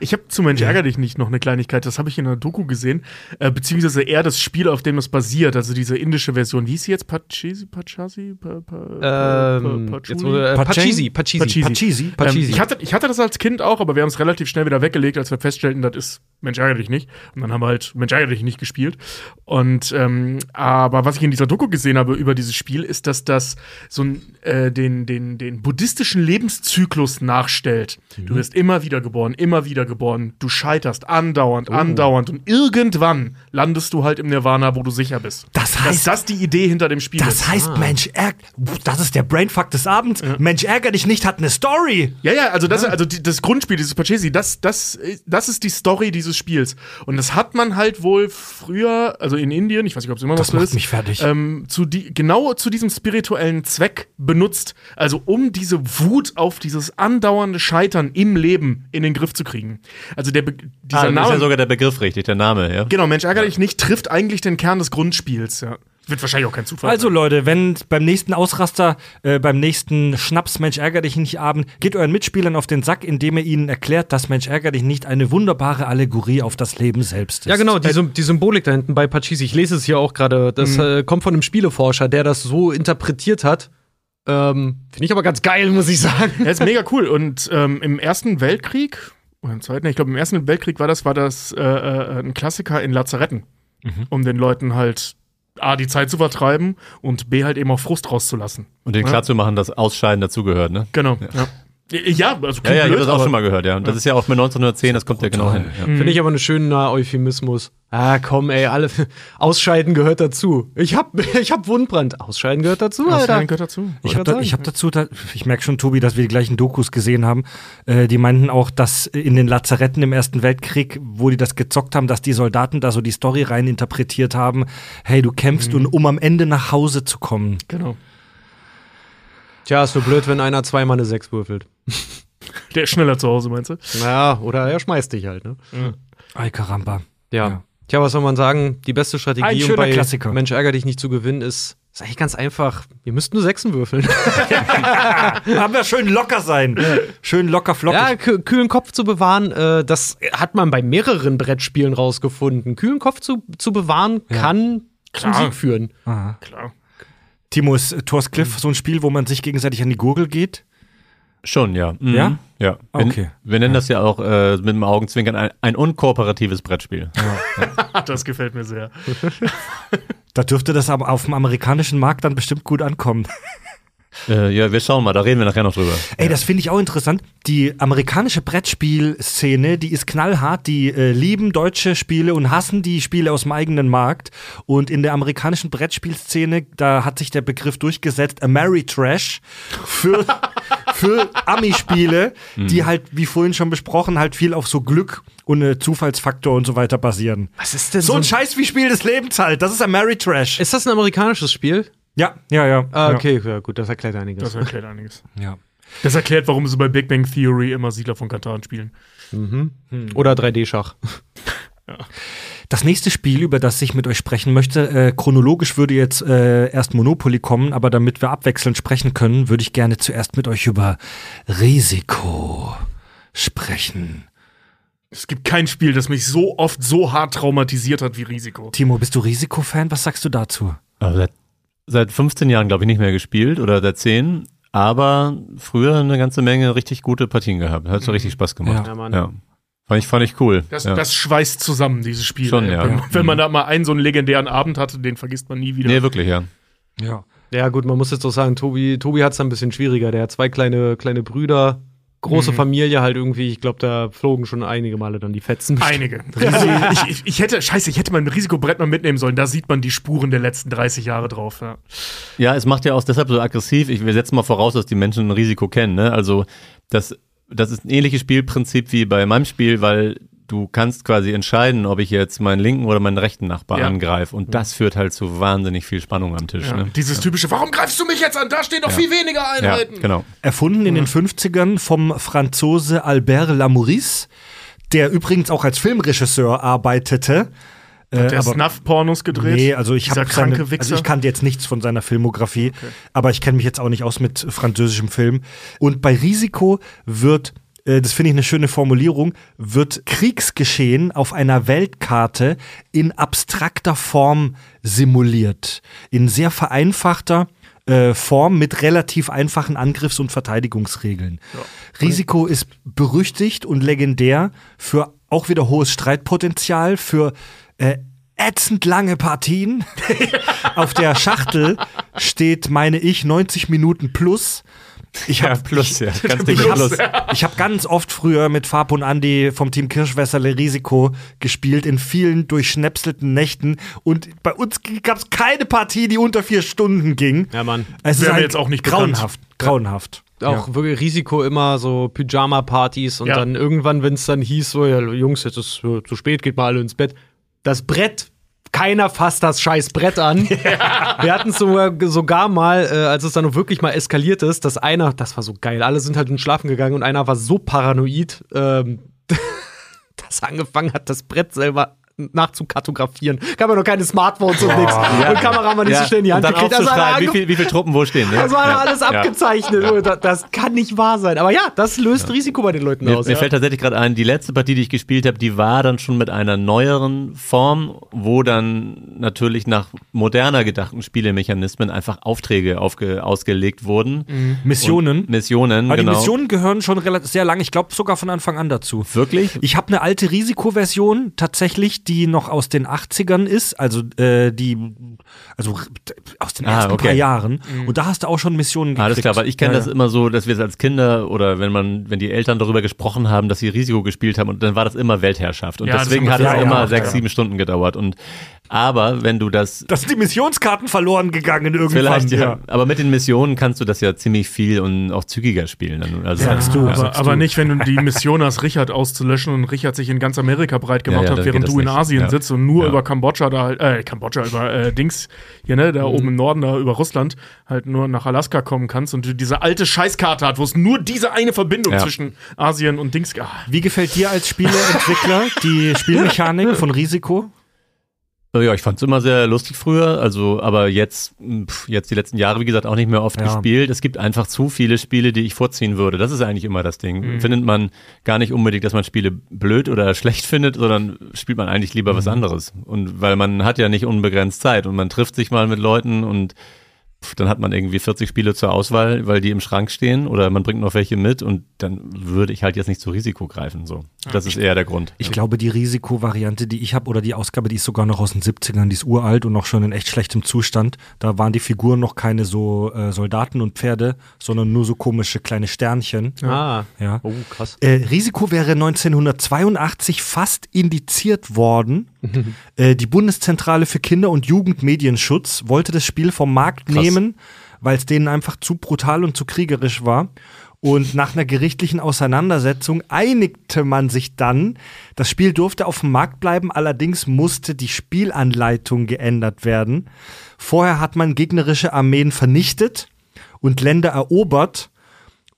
Ich habe zu Mensch ärger dich nicht noch eine Kleinigkeit, das habe ich in einer Doku gesehen, äh, beziehungsweise eher das Spiel, auf dem es basiert, also diese indische Version. Wie hieß sie jetzt? Pachisi? Pachasi? Pa, pa, ähm, pa, jetzt Patchouli? wurde, äh, Pachisi? Pachisi, Pachisi. Pachisi. Pachisi. Pachisi. Ähm, ich, hatte, ich hatte das als Kind auch, aber wir haben es relativ schnell wieder weggelegt, als wir feststellten, das ist Mensch ärger dich nicht. Und dann haben wir halt Mensch ärger dich nicht gespielt. Und ähm, aber was ich in dieser Doku gesehen habe über dieses Spiel, ist, dass das so äh, den, den, den buddhistischen Lebenszyklus nachstellt. Du wirst immer wieder geboren, immer wieder geboren. Du scheiterst andauernd, andauernd. Und irgendwann landest du halt im Nirvana, wo du sicher bist. Das Dass heißt- das die Idee hinter dem Spiel Das ist. heißt, Mensch, ärg das ist der Brainfuck des Abends. Mensch, ärger dich nicht, hat eine Story. Ja, ja, also das, also die, das Grundspiel, dieses Pachesi, das, das, das ist die Story dieses Spiels. Und das hat man halt wohl früher, also in Indien, ich weiß nicht, ob es immer noch Das so macht ist, mich fertig. Ähm, zu die, genau zu diesem spirituellen Zweck benutzt. Also um diese Wut auf dieses andauernde Scheitern im Leben in den Griff zu kriegen. Also der, Be- dieser Ah, dann ist Name, ja sogar der Begriff richtig, der Name, ja. genau, Mensch, ärger dich nicht, trifft eigentlich den Kern des Grundspiels, ja. Wird wahrscheinlich auch kein Zufall. Also Leute, wenn beim nächsten Ausraster, äh, beim nächsten Schnaps Mensch ärger dich nicht Abend, geht euren Mitspielern auf den Sack, indem ihr ihnen erklärt, dass Mensch ärger dich nicht eine wunderbare Allegorie auf das Leben selbst ist. Ja, genau, die, Sym- die Symbolik da hinten bei Pachisi. Ich lese es hier auch gerade. Das äh, kommt von einem Spieleforscher, der das so interpretiert hat. Ähm, Finde ich aber ganz geil, muss ich sagen. Ja, ist mega cool. Und ähm, im Ersten Weltkrieg, oder im Zweiten, ich glaube, im Ersten Weltkrieg war das, war das äh, äh, ein Klassiker in Lazaretten, um den Leuten halt A, die Zeit zu vertreiben und B, halt eben auch Frust rauszulassen. Und den klar zu machen, dass Ausscheiden dazugehört, ne? Genau. Ja, ja, also Ja, ja, ich habe blöd, das auch schon mal gehört, ja. Und das ist ja auch mit 1910, das kommt ja genau hin. Ja. Finde ich aber einen schönen Euphemismus. Ah, komm, ey, alle Ausscheiden gehört dazu. Ich hab, ich hab Wundbrand. Ausscheiden gehört dazu, Alter. gehört dazu. Ich habe da, ich hab dazu, da, ich merke schon, Tobi, dass wir die gleichen Dokus gesehen haben. Äh, die meinten auch, dass in den Lazaretten im Ersten Weltkrieg, wo die das gezockt haben, dass die Soldaten da so die Story rein interpretiert haben. Hey, du kämpfst, und um am Ende nach Hause zu kommen. Genau. Tja, ist so blöd, wenn einer zweimal eine Sechs würfelt. Der ist schneller zu Hause, meinst du? Ja, oder er schmeißt dich halt, ne? Ay, caramba. Ja. Ja. Tja, was soll man sagen? Die beste Strategie, um bei Klassiker. Mensch ärger dich nicht zu gewinnen, ist, ist eigentlich ganz einfach. Ihr müsst nur Sechsen würfeln. Aber schön locker sein. Schön locker flockig. Ja, kü- kühlen Kopf zu bewahren, äh, das hat man bei mehreren Brettspielen rausgefunden. Kühlen Kopf zu, zu bewahren kann zum Klar. Sieg führen. Klar. Timo, ist Thor's Cliff so ein Spiel, wo man sich gegenseitig an die Gurgel geht? Schon, ja. Mhm. Ja? Ja. Wir, Okay. wir nennen das ja auch äh, mit dem Augenzwinkern ein, ein unkooperatives Brettspiel. Das gefällt mir sehr. Da dürfte das aber auf dem amerikanischen Markt dann bestimmt gut ankommen. Äh, ja, wir schauen mal, da reden wir nachher noch drüber. Ey, das finde ich auch interessant. Die amerikanische Brettspielszene, die ist knallhart. Die äh, lieben deutsche Spiele und hassen die Spiele aus dem eigenen Markt. Und in der amerikanischen Brettspielszene, da hat sich der Begriff durchgesetzt, Ameritrash für, für Ami-Spiele, die halt, wie vorhin schon besprochen, halt viel auf so Glück und äh, Zufallsfaktor und so weiter basieren. Was ist denn So ein Scheiß wie Spiel des Lebens halt. Das ist Ameritrash. Ist das ein amerikanisches Spiel? Ja, ja, ja. Ah, okay, ja, gut, das erklärt einiges. Das erklärt einiges. ja. Das erklärt, warum sie bei Big Bang Theory immer Siedler von Katan spielen. Oder 3D-Schach. Das nächste Spiel, über das ich mit euch sprechen möchte, äh, chronologisch würde jetzt äh, erst Monopoly kommen, aber damit wir abwechselnd sprechen können, würde ich gerne zuerst mit euch über Risiko sprechen. Es gibt kein Spiel, das mich so oft so hart traumatisiert hat wie Risiko. Timo, bist du Risikofan? Was sagst du dazu? Aber seit, seit 15 Jahren, glaube ich, nicht mehr gespielt oder seit 10. Aber früher eine ganze Menge richtig gute Partien gehabt. Hat so richtig Spaß gemacht. Ja, Mann. Ja. Fand ich, fand ich cool. Das, ja. das schweißt zusammen, dieses Spiel. Schon, ja. wenn, wenn man da mal einen so einen legendären Abend hatte, den vergisst man nie wieder. nee, wirklich, ja. Ja. Ja, gut, man muss jetzt doch sagen, Tobi, Tobi hat es ein bisschen schwieriger. Der hat zwei kleine, kleine Brüder, große Familie halt irgendwie. Ich glaube, da flogen schon einige Male dann die Fetzen. Einige. ich, ich, ich hätte, scheiße, ich hätte mein Risikobrett mal mitnehmen sollen. Da sieht man die Spuren der letzten 30 Jahre drauf. Ja. Ja, es macht ja auch deshalb so aggressiv. Ich, wir setzen mal voraus, dass die Menschen ein Risiko kennen. Ne? Also das, das ist ein ähnliches Spielprinzip wie bei meinem Spiel, weil du kannst quasi entscheiden, ob ich jetzt meinen linken oder meinen rechten Nachbar Ja. angreife. Und das führt halt zu wahnsinnig viel Spannung am Tisch. Ja. Ne? Dieses typische, warum greifst du mich jetzt an? Da stehen doch viel weniger Ja, Einheiten. genau. Erfunden in den 50ern vom Franzose Albert Lamouris, der übrigens auch als Filmregisseur arbeitete. Äh, Der aber- Snuff-Pornos gedreht. Nee, also ich habe kranke seine, Wichser. also ich kannte jetzt nichts von seiner Filmografie, aber ich kenne mich jetzt auch nicht aus mit französischem Film. Und bei Risiko wird, äh, das finde ich eine schöne Formulierung, wird Kriegsgeschehen auf einer Weltkarte in abstrakter Form simuliert. In sehr vereinfachter äh, Form mit relativ einfachen Angriffs- und Verteidigungsregeln. Risiko ist berüchtigt und legendär für auch wieder hohes Streitpotenzial, für äh, ätzend lange Partien. Auf der Schachtel steht, meine ich, 90 Minuten plus. Ich Ja, habe plus, ja. Ganz ich plus. habe hab ganz oft früher mit Fab und Andy vom Team Kirschwässerle Risiko gespielt, in vielen durchschnäpselten Nächten. Und bei uns gab es keine Partie, die unter vier Stunden ging. Ja, Mann. Es Wäre ist halt jetzt auch nicht bekannt. grauenhaft. Grauenhaft. Auch wirklich Risiko immer so Pyjama-Partys und Ja. dann irgendwann, wenn es dann hieß, so, ja, Jungs, jetzt ist äh, zu spät, geht mal alle ins Bett. Das Brett, keiner fasst das scheiß Brett an. Wir hatten es sogar, sogar mal, äh, als es dann wirklich mal eskaliert ist, dass einer, das war so geil, alle sind halt in Schlafen gegangen und einer war so paranoid, ähm, dass er angefangen hat, das Brett selber nachzukartografieren. Gab ja noch keine Smartphones und nichts. Und Kameramann nicht so schnell in die Hand und gekriegt. Also wie viel, wie viele Truppen wo stehen. Ne? das war Ja. alles Ja. abgezeichnet. Oh, Das, das kann nicht wahr sein. Aber ja, das löst Risiko bei den Leuten Mir, aus. mir ja. fällt tatsächlich gerade ein, die letzte Partie, die ich gespielt habe, die war dann schon mit einer neueren Form, wo dann natürlich nach moderner gedachten Spielemechanismen einfach Aufträge aufge, ausgelegt wurden. Missionen. Missionen, Aber genau. die Missionen gehören schon relativ sehr lang, ich glaube sogar von Anfang an dazu. Wirklich? Ich habe eine alte Risikoversion tatsächlich, die noch aus den 80ern ist, also äh, die also aus den Ah, ersten okay. paar Jahren. Und da hast du auch schon Missionen gekriegt. Alles klar, weil ich kenne Ja, das ja. immer so, dass wir es als Kinder oder wenn man, wenn die Eltern darüber gesprochen haben, dass sie Risiko gespielt haben und dann war das immer Weltherrschaft. Und Ja, deswegen hat es immer sechs, ja. sieben Stunden gedauert. Und aber wenn du das Da sind die Missionskarten verloren gegangen irgendwann. Vielleicht, ja. Aber mit den Missionen kannst du das ja ziemlich viel und auch zügiger spielen. Dann. Also, Sagst du, ja. Aber, sagst aber du. nicht, wenn du die Mission hast, Richard auszulöschen und Richard sich in ganz Amerika breit gemacht Ja, ja, hat, während das du in nicht. Asien Ja. sitzt und nur Ja. über Kambodscha da halt, äh, Kambodscha, über äh, Dings, hier, ne, da oben im Norden, da über Russland, halt nur nach Alaska kommen kannst und du diese alte Scheißkarte hat, wo es nur diese eine Verbindung Ja. zwischen Asien und Dings ah, Wie gefällt dir als Spieleentwickler die Spielmechanik von Risiko? Äh, Ja, ich fand es immer sehr lustig früher, also aber jetzt, pf, jetzt die letzten Jahre, wie gesagt, auch nicht mehr oft Ja. gespielt. Es gibt einfach zu viele Spiele, die ich vorziehen würde. Das ist eigentlich immer das Ding. Findet man gar nicht unbedingt, dass man Spiele blöd oder schlecht findet, sondern spielt man eigentlich lieber was anderes. Und weil man hat ja nicht unbegrenzt Zeit und man trifft sich mal mit Leuten und dann hat man irgendwie 40 Spiele zur Auswahl, weil die im Schrank stehen oder man bringt noch welche mit und dann würde ich halt jetzt nicht zu Risiko greifen. So. Das ist eher der Grund. Ich glaube, die Risikovariante, die ich habe, oder die Ausgabe, die ist sogar noch aus den 70ern, die ist uralt und noch schon in echt schlechtem Zustand. Da waren die Figuren noch keine so äh, Soldaten und Pferde, sondern nur so komische kleine Sternchen. Ah. Ja. Oh, krass. Äh, Risiko wäre 1982 fast indiziert worden. Äh, die Bundeszentrale für Kinder- und Jugendmedienschutz wollte das Spiel vom Markt Krass. nehmen, weil es denen einfach zu brutal und zu kriegerisch war. Und nach einer gerichtlichen Auseinandersetzung einigte man sich dann, das Spiel durfte auf dem Markt bleiben, allerdings musste die Spielanleitung geändert werden. Vorher hat man gegnerische Armeen vernichtet und Länder erobert.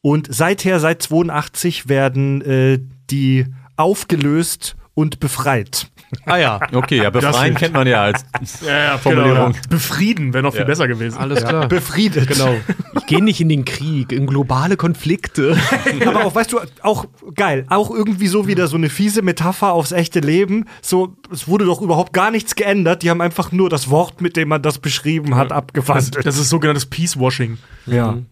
Und seither, seit 82, werden äh, die aufgelöst und befreit. Ah ja, Okay, ja, befreien kennt man ja als Ja, ja, Formulierung. Genau. Befrieden wäre noch viel Ja. besser gewesen. alles klar. Befriedet. Genau. Ich gehe nicht in den Krieg, in globale Konflikte. Aber auch, weißt du, auch geil, auch irgendwie so wieder so eine fiese Metapher aufs echte Leben. So, es wurde doch überhaupt gar nichts geändert. Die haben einfach nur das Wort, mit dem man das beschrieben hat, Das, abgewandelt. das ist sogenanntes Peace-Washing. ja.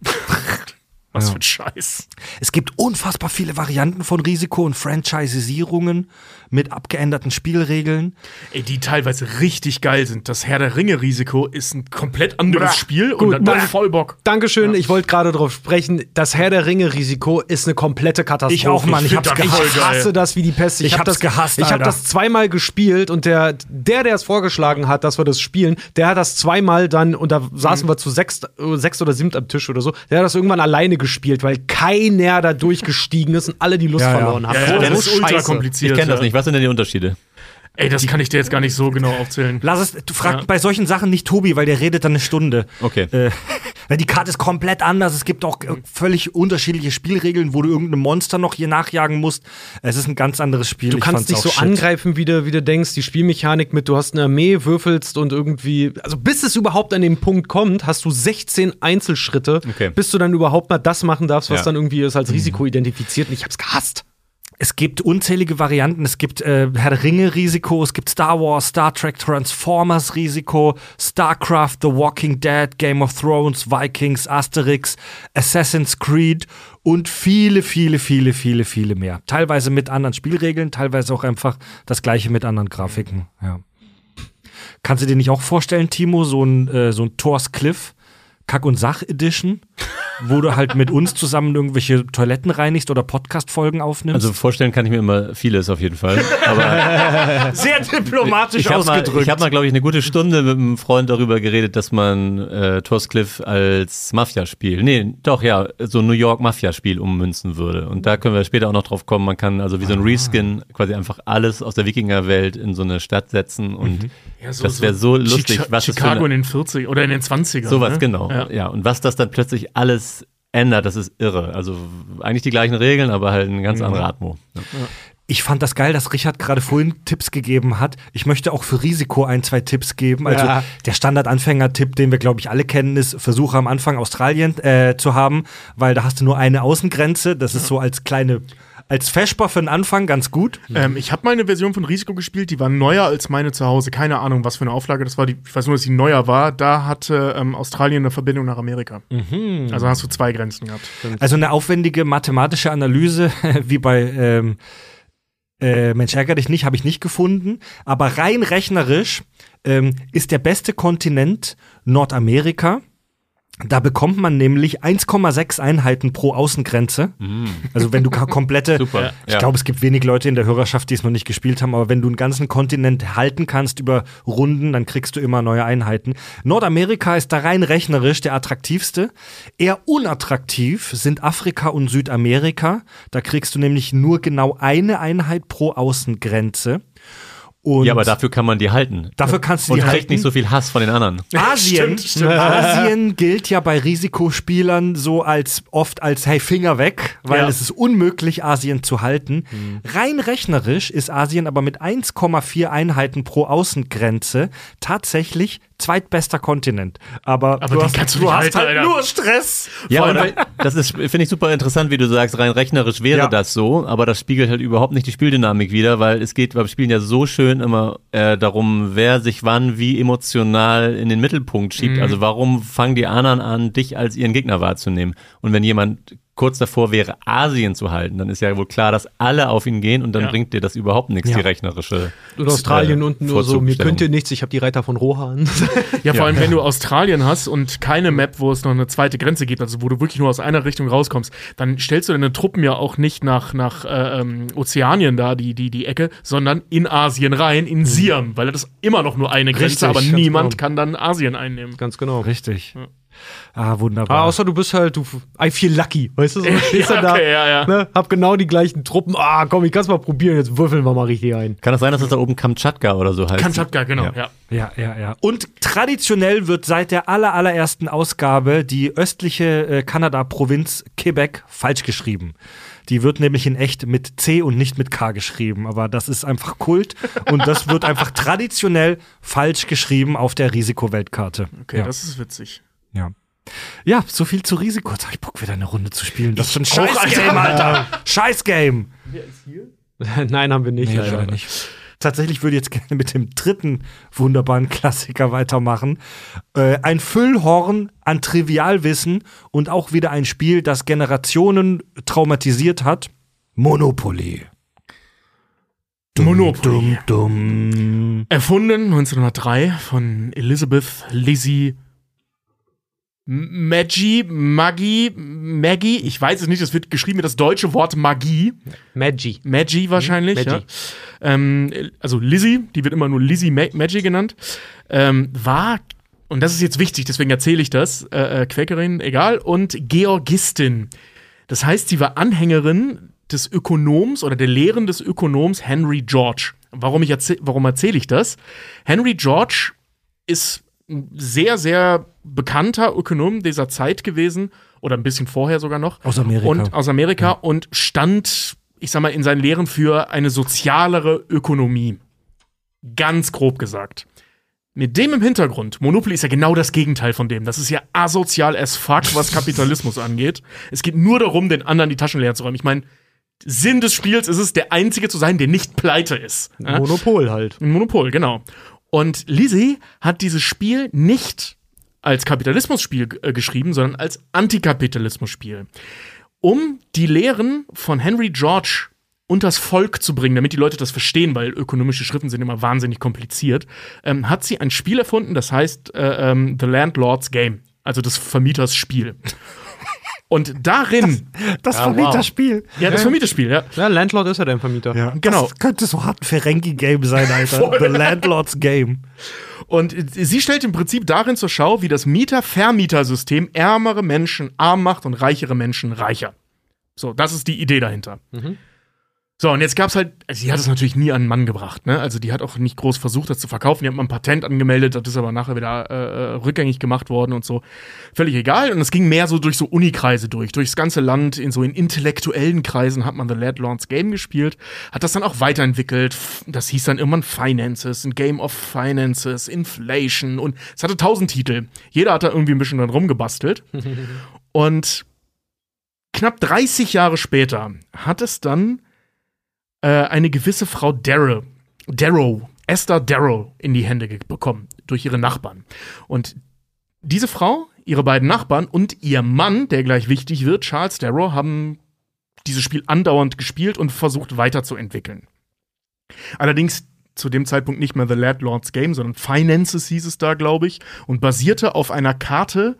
Was Ja. für ein Scheiß. Es gibt unfassbar viele Varianten von Risiko und Franchisierungen mit abgeänderten Spielregeln. Ey, die teilweise richtig geil sind. Das Herr der Ringe-Risiko ist ein komplett anderes Bra. Spiel und Gut, dann bra. voll Bock. Dankeschön, ich wollte gerade drauf sprechen. Das Herr der Ringe-Risiko ist eine komplette Katastrophe. Ich auch, Mann. Ich find hab's das gehasst. Ich hasse das wie die Pest. Ich hab hab's das gehasst, Ich habe das zweimal gespielt und der, der, der es vorgeschlagen hat, dass wir das spielen, der hat das zweimal dann, und da saßen Mhm. wir zu sechs, äh, sechs oder sieben am Tisch oder so, der hat das irgendwann alleine gespielt, weil keiner da durchgestiegen ist und alle die Lust Ja, ja. verloren haben. Ja, ja, so das ist ultra kompliziert. Ich kenne das ja. nicht. Was sind denn die Unterschiede? Ey, das kann ich dir jetzt gar nicht so genau aufzählen. Lass es, du frag Ja. bei solchen Sachen nicht Tobi, weil der redet dann eine Stunde. Okay. Äh, weil die Karte ist komplett anders. Es gibt auch äh, völlig unterschiedliche Spielregeln, wo du irgendeinem Monster noch hier nachjagen musst. Es ist ein ganz anderes Spiel. Du Ich kannst auch so shit. angreifen, wie du, wie du denkst. Die Spielmechanik mit, du hast eine Armee, würfelst und irgendwie. Also, bis es überhaupt an den Punkt kommt, hast du 16 Einzelschritte, Okay. bis du dann überhaupt mal das machen darfst, was Ja. dann irgendwie ist als Risiko identifiziert. Und ich hab's gehasst. Es gibt unzählige Varianten. Es gibt äh, Herr der Ringe Risiko, es gibt Star Wars, Star Trek, Transformers Risiko, StarCraft, The Walking Dead, Game of Thrones, Vikings, Asterix, Assassin's Creed und viele, viele, viele, viele, viele mehr. Teilweise mit anderen Spielregeln, teilweise auch einfach das gleiche mit anderen Grafiken. Ja. Kannst du dir nicht auch vorstellen, Timo, so ein, äh, so ein Thor's Cliff? Kack- und Sach-Edition, wo du halt mit uns zusammen irgendwelche Toiletten reinigst oder Podcast-Folgen aufnimmst. Also vorstellen kann ich mir immer vieles auf jeden Fall. Aber Sehr diplomatisch ich habe mal, ausgedrückt. ich hab mal glaube ich, eine gute Stunde mit einem Freund darüber geredet, dass man äh, Torscliff als Mafia-Spiel, nee, doch, ja, so ein New York Mafia-Spiel ummünzen würde. Und da können wir später auch noch drauf kommen. Man kann also wie so ein Reskin quasi einfach alles aus der Wikingerwelt in so eine Stadt setzen und Ja, so- das wäre so Chi- lustig, was es für Chicago eine- in den 40 oder in den 20ern. Sowas, ne? genau. Ja. Ja. und was das dann plötzlich alles ändert, das ist irre. Also eigentlich die gleichen Regeln, aber halt eine ganz andere Atmo. Ja. ich fand das geil, dass Richard gerade vorhin Tipps gegeben hat. Ich möchte auch für Risiko ein, zwei Tipps geben. Also Ja. der Standard-Anfänger-Tipp, den wir, glaube ich, alle kennen, ist, versuche am Anfang Australien äh, zu haben, weil da hast du nur eine Außengrenze. Das ist so als kleine, als Vesper für den Anfang ganz gut. Ähm, ich habe meine Version von Risiko gespielt, die war neuer als meine zu Hause. Keine Ahnung, was für eine Auflage das war. Die, ich weiß nur, dass sie neuer war. Da hatte ähm, Australien eine Verbindung nach Amerika. Also hast du zwei Grenzen gehabt. Also eine aufwendige mathematische Analyse, wie bei ähm, äh, Mensch, ärger dich nicht, habe ich nicht gefunden. Aber rein rechnerisch ähm, ist der beste Kontinent Nordamerika. Da bekommt man nämlich 1,6 Einheiten pro Außengrenze. Also wenn du komplette, Super, ich ja. glaube, es gibt wenig Leute in der Hörerschaft, die es noch nicht gespielt haben, aber wenn du einen ganzen Kontinent halten kannst über Runden, dann kriegst du immer neue Einheiten. Nordamerika ist da rein rechnerisch der attraktivste. Eher unattraktiv sind Afrika und Südamerika. Da kriegst du nämlich nur genau eine Einheit pro Außengrenze. Und ja, aber dafür kann man die halten. dafür kannst du Und die kriegt halten. nicht so viel Hass von den anderen. Asien, Stimmt, stimmt. Asien gilt ja bei Risikospielern so als oft als hey Finger weg, weil Ja. es ist unmöglich Asien zu halten. Rein rechnerisch ist Asien aber mit 1,4 Einheiten pro Außengrenze tatsächlich zweitbester Kontinent. Aber, Aber du hast, du du hast halten, halt Alter. nur Stress. Ja, und das ist, finde ich super interessant, wie du sagst, rein rechnerisch wäre Ja. das so, aber das spiegelt halt überhaupt nicht die Spieldynamik wider, weil es geht beim Spielen ja so schön immer äh, darum, wer sich wann wie emotional in den Mittelpunkt schiebt. Mhm. Also warum fangen die anderen an, dich als ihren Gegner wahrzunehmen? Und wenn jemand kurz davor wäre, Asien zu halten, dann ist ja wohl klar, dass alle auf ihn gehen und dann Ja. bringt dir das überhaupt nichts, Ja. die rechnerische. Und Australien äh, unten nur so, mir könnt ihr nichts, ich habe die Reiter von Rohan. Ja, vor allem, wenn du Australien hast und keine Map, wo es noch eine zweite Grenze gibt, also wo du wirklich nur aus einer Richtung rauskommst, dann stellst du deine Truppen ja auch nicht nach, nach äh, ähm, Ozeanien da, die, die, die Ecke, sondern in Asien rein, in Siam, weil das immer noch nur eine Grenze, Richtig, aber niemand genau. kann dann Asien einnehmen. Ganz genau. Richtig. Ah, wunderbar. Ah, außer du bist halt, du, I feel lucky, weißt du, so stehst Ja, dann da, okay, ja, ja. Ne, hab genau die gleichen Truppen, ah, komm, ich kann's mal probieren, jetzt würfeln wir mal richtig ein. Kann das sein, dass das da oben Kamtschatka oder so heißt? Kamtschatka, genau, Ja. ja. Ja, ja, ja. Und traditionell wird seit der aller, allerersten Ausgabe die östliche äh, Kanada-Provinz Quebec falsch geschrieben. Die wird nämlich in echt mit C und nicht mit K geschrieben. Aber das ist einfach Kult und das wird einfach traditionell falsch geschrieben auf der Risikoweltkarte. Okay, ja. das ist witzig. Ja. Ja, so viel zu Risiko. Jetzt hab ich Bock, wieder eine Runde zu spielen. Das ist ein Scheiß-Game, Alter. Scheiß-Game. Nein, haben wir nicht. Nee, leider. nicht. Tatsächlich würde ich jetzt gerne mit dem dritten wunderbaren Klassiker weitermachen. Äh, ein Füllhorn an Trivialwissen und auch wieder ein Spiel, das Generationen traumatisiert hat. Monopoly. Monopoly. Dumm, dumm. Erfunden 1903 von Elizabeth Lizzie Maggie, Maggie, Maggie, ich weiß es nicht, es wird geschrieben mit das deutsche Wort Magie. Maggi. Maggie wahrscheinlich, Maggie. ja. Ähm, also Lizzie, die wird immer nur Lizzie Ma Maggie genannt, ähm, war, und das ist jetzt wichtig, deswegen erzähle ich das, äh, äh, Quäkerin, egal, und Georgistin. Das heißt, sie war Anhängerin des Ökonoms oder der Lehren des Ökonoms Henry George. Warum, ich warum erzähle ich das? Henry George ist sehr, sehr bekannter Ökonom dieser Zeit gewesen oder ein bisschen vorher sogar noch. Aus Amerika. Und aus Amerika und stand, ich sag mal, in seinen Lehren für eine sozialere Ökonomie. Ganz grob gesagt. Mit dem im Hintergrund, Monopoly ist ja genau das Gegenteil von dem. Das ist ja asozial as fuck, was Kapitalismus angeht. Es geht nur darum, den anderen die Taschen leer zu räumen. Ich meine, Sinn des Spiels ist es, der Einzige zu sein, der nicht pleite ist. Ja? Monopol halt. Ein Monopol, genau. Und Lizzie hat dieses Spiel nicht als Kapitalismusspiel äh, geschrieben, sondern als Antikapitalismusspiel. Um die Lehren von Henry George unters Volk zu bringen, damit die Leute das verstehen, weil ökonomische Schriften sind immer wahnsinnig kompliziert, ähm, hat sie ein Spiel erfunden, das heißt äh, ähm, The Landlord's Game, also des Vermieters Spiel. Und darin, Das Ja, Vermieterspiel. ja, das Vermieterspiel, ja, Ja, Landlord ist ja dein Vermieter. Ja, Genau. Das könnte so hart ein Ferengi-Game sein, Alter. The Landlord's Game. Und sie stellt im Prinzip darin zur Schau, wie das Mieter-Vermieter-System ärmere Menschen arm macht und reichere Menschen reicher. So, das ist die Idee dahinter. So, und jetzt gab's halt, also die hat es natürlich nie an den Mann gebracht, ne? Also die hat auch nicht groß versucht, das zu verkaufen. Die hat mal ein Patent angemeldet, das ist aber nachher wieder äh, äh, rückgängig gemacht worden und so. Völlig egal. Und es ging mehr so durch so Unikreise durch, durchs ganze Land, in so in intellektuellen Kreisen hat man The Landlord's Game gespielt, hat das dann auch weiterentwickelt. Das hieß dann irgendwann Finances, ein Game of Finances, Inflation und es hatte tausend Titel. Jeder hat da irgendwie ein bisschen dran rumgebastelt. und knapp 30 Jahre später hat es dann äh, eine gewisse Frau Darrow, Darrow, Esther Darrow in die Hände bekommen durch ihre Nachbarn. Und diese Frau, ihre beiden Nachbarn und ihr Mann, der gleich wichtig wird, Charles Darrow, haben dieses Spiel andauernd gespielt und versucht weiterzuentwickeln. Allerdings zu dem Zeitpunkt nicht mehr The Landlord's Game, sondern Finances hieß es da, glaube ich, und basierte auf einer Karte,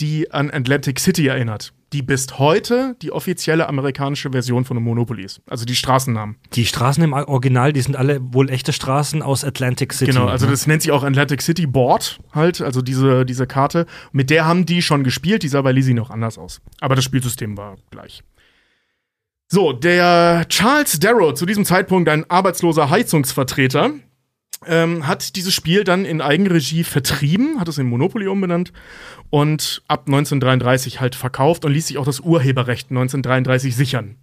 die an Atlantic City erinnert, die bis heute die offizielle amerikanische Version von Monopoly ist. Also die Straßennamen. Die Straßen im Original, die sind alle wohl echte Straßen aus Atlantic City. Genau, also ne? das nennt sich auch Atlantic City Board halt, also diese, diese Karte. Mit der haben die schon gespielt, die sah bei Lizzie noch anders aus. Aber das Spielsystem war gleich. So, der Charles Darrow, zu diesem Zeitpunkt ein arbeitsloser Heizungsvertreter, ähm, hat dieses Spiel dann in Eigenregie vertrieben, hat es in Monopoly umbenannt und ab 1933 halt verkauft und ließ sich auch das Urheberrecht 1933 sichern.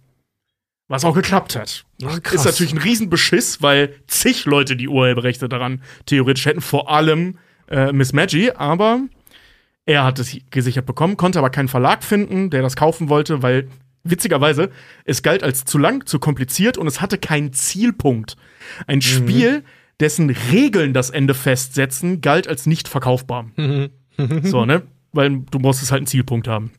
Was auch geklappt hat. Ach, krass. Ist natürlich ein Riesenbeschiss, weil zig Leute die Urheberrechte daran theoretisch hätten, vor allem äh, Miss Maggie, aber er hat es gesichert bekommen, konnte aber keinen Verlag finden, der das kaufen wollte, weil witzigerweise es galt als zu lang, zu kompliziert und es hatte keinen Zielpunkt. Ein Spiel, dessen Regeln das Ende festsetzen, galt als nicht verkaufbar. so, ne? Weil du musstest halt einen Zielpunkt haben.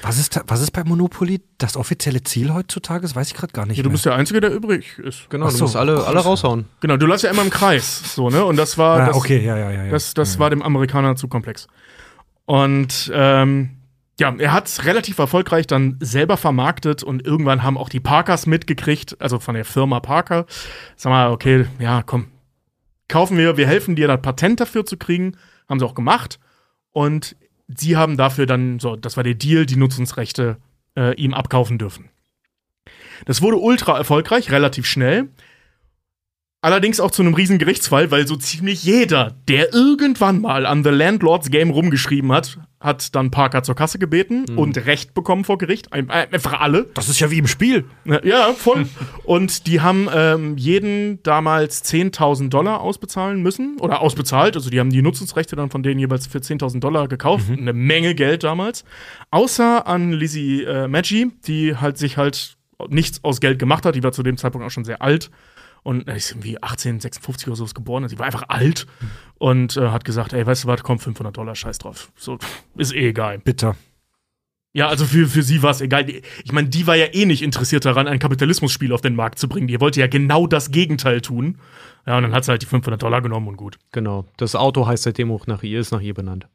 Was ist, da, was ist bei Monopoly das offizielle Ziel heutzutage? Das weiß ich gerade gar nicht Ja, du mehr. bist der Einzige, der übrig ist. Genau, Ach du so. musst alle, alle raushauen. Genau, du läufst ja immer im Kreis, so, ne? Und das war. ah, das, okay, ja, ja, ja. ja. Das, das war dem Amerikaner zu komplex. Und ähm, ja, er hat es relativ erfolgreich dann selber vermarktet und irgendwann haben auch die Parkers mitgekriegt, also von der Firma Parker. Sag mal, okay, ja, komm, kaufen wir, wir helfen dir, das Patent dafür zu kriegen. Haben sie auch gemacht. Und sie haben dafür dann, so, das war der Deal, die Nutzungsrechte äh, ihm abkaufen dürfen. Das wurde ultra erfolgreich, relativ schnell. Allerdings auch zu einem riesen Gerichtsfall, weil so ziemlich jeder, der irgendwann mal an The Landlords Game rumgeschrieben hat, hat dann Parker zur Kasse gebeten und Recht bekommen vor Gericht. Ein- Einfach alle. das ist ja wie im Spiel. Ja, voll. und die haben ähm, jeden damals 10.000 Dollar ausbezahlen müssen oder ausbezahlt. Also die haben die Nutzungsrechte dann von denen jeweils für 10.000 Dollar gekauft. Eine Menge Geld damals. Außer an Lizzie äh, Maggi, die halt sich halt nichts aus Geld gemacht hat. Die war zu dem Zeitpunkt auch schon sehr alt. Und äh, ist irgendwie 1856 oder so ist geboren. Also sie war einfach alt und äh, hat gesagt, ey, weißt du was, komm, 500 Dollar, scheiß drauf. So, ist eh egal. Bitter. Ja, also für, für sie war es egal. Ich meine, die war ja eh nicht interessiert daran, ein Kapitalismusspiel auf den Markt zu bringen. Die wollte ja genau das Gegenteil tun. Ja, und dann hat sie halt die 500 Dollar genommen und gut. Genau. Das Auto heißt seitdem auch nach ihr, ist nach ihr benannt.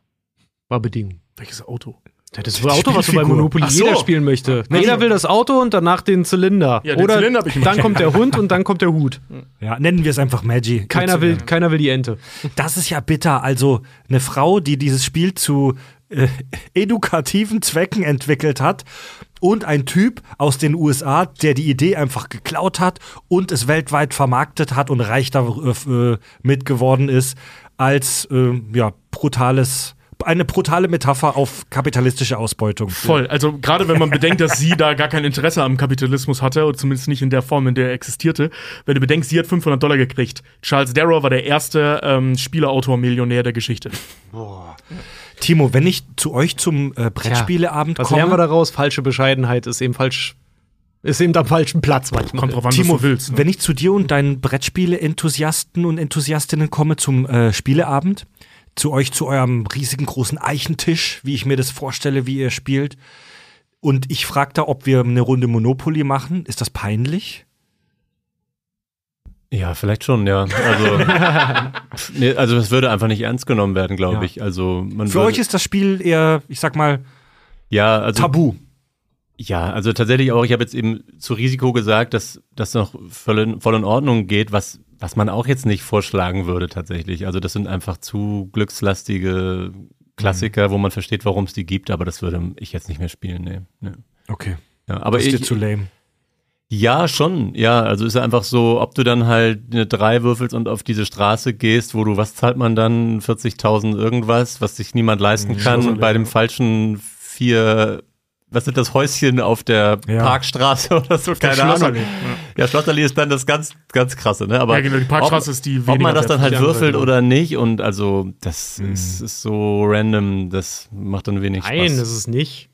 War Bedingung. Welches Auto? Ja, das Auto, was du bei. Monopoly so. jeder spielen möchte. Na Jeder so. will das Auto und danach den Zylinder. Ja, den Oder Zylinder hab ich dann kommt der Hund und dann kommt der Hut. Ja, nennen wir es einfach Maggie. Keiner will, keiner will die Ente. Das ist ja bitter. Also eine Frau, die dieses Spiel zu äh, edukativen Zwecken entwickelt hat und ein Typ aus den USA, der die Idee einfach geklaut hat und es weltweit vermarktet hat und reich damit geworden ist, als äh, ja, brutales, eine brutale Metapher auf kapitalistische Ausbeutung. Voll. Also gerade wenn man bedenkt, dass sie da gar kein Interesse am Kapitalismus hatte, oder zumindest nicht in der Form, in der er existierte. Wenn du bedenkst, sie hat 500 Dollar gekriegt. Charles Darrow war der erste ähm, Spieleautor-Millionär der Geschichte. Timo, wenn ich zu euch zum äh, Brettspieleabend Was komme, lernen wir daraus? Falsche Bescheidenheit ist eben falsch. Ist eben am falschen Platz manchmal. Kommt drauf an, Timo, was du willst. Ne? wenn ich zu dir und deinen Brettspiele-Enthusiasten und Enthusiastinnen komme zum äh, Spieleabend, zu euch zu eurem riesigen großen Eichentisch, wie ich mir das vorstelle, wie ihr spielt, und ich frage da, ob wir eine Runde Monopoly machen, ist das peinlich? Ja, vielleicht schon, ja. Also, nee, also es würde einfach nicht ernst genommen werden, glaube Ja. ich. Also man Für euch ist das Spiel eher, ich sag mal, ja, also tabu. Ja, also tatsächlich auch, ich habe jetzt eben zu Risiko gesagt, dass das noch voll in, voll in Ordnung geht, was, was man auch jetzt nicht vorschlagen würde tatsächlich. Also das sind einfach zu glückslastige Klassiker, wo man versteht, warum es die gibt, aber das würde ich jetzt nicht mehr spielen, nee. nee. Okay. Ja, aber ist dir ich, zu lame. ja, schon. Ja, also ist ja einfach so, ob du dann halt eine 3 würfelst und auf diese Straße gehst, wo du, was zahlt man dann? 40.000 irgendwas, was sich niemand leisten kann. Und bei dem falschen vier, was sind das Häuschen auf der Ja. Parkstraße oder so? Keine Ahnung. Ja, Schlossallee ist dann das ganz, ganz krasse, ne? Aber Ja, genau, die Parkstraße ob, ist die Ob man das dann halt würfelt oder nicht und also, das ist, ist so random, das macht dann wenig Nein, Spaß. das ist nicht.